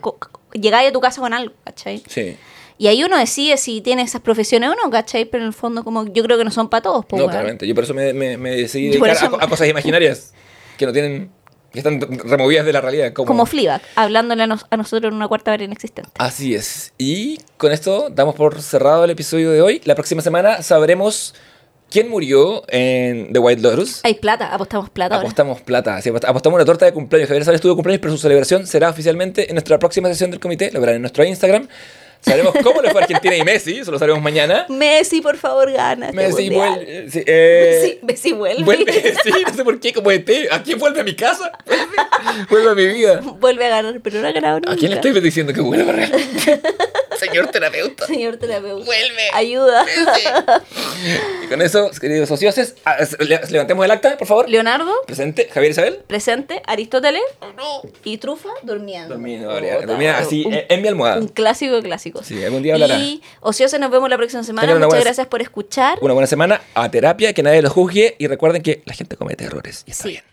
llegáis a tu casa con algo, ¿cachai? Sí. Y ahí uno decide si tiene esas profesiones o no, ¿cachai? Pero en el fondo como yo creo que no son para todos, pues, no, claramente. Yo por eso me, me, me decidí a cosas imaginarias que no tienen, que están removidas de la realidad. Como, Como Fleabag, hablándole a, nos- a nosotros en una cuarta vara inexistente. Así es. Y con esto damos por cerrado el episodio de hoy. La próxima semana sabremos quién murió en The White Lotus. Hay plata, apostamos plata ahora. Apostamos plata, sí, apostamos una torta de cumpleaños. Javier Sales tuvo cumpleaños, pero su celebración será oficialmente en nuestra próxima sesión del comité. Lo verán en nuestro Instagram. Sabremos cómo le fue a Argentina y Messi, eso lo sabremos mañana. Messi, por favor, gana. este Messi vuelve. sí, eh, Messi, Messi vuelve. vuelve, *laughs* sí, no sé por qué, como ET. ¿A quién vuelve a mi casa? Vuelve, vuelve a mi vida. Vuelve a ganar, pero no ha ganado nunca. ¿A quién le estoy diciendo que vuelva realmente? *laughs* Señor terapeuta. Señor terapeuta. Vuelve. Ayuda. Y con eso, queridos socios, ah, le- levantemos el acta, por favor. Leonardo, Presente, Javier Isabel. presente. Aristóteles. Y Trufa, durmiendo. Dormida, dormida así, un- en, mi almohada. Un clásico de Sí, algún día hablará. Y ociosos, nos vemos la próxima semana. Muchas buena- gracias por escuchar. Una buena semana a terapia, que nadie los juzgue y recuerden que la gente comete errores y está Sí. bien.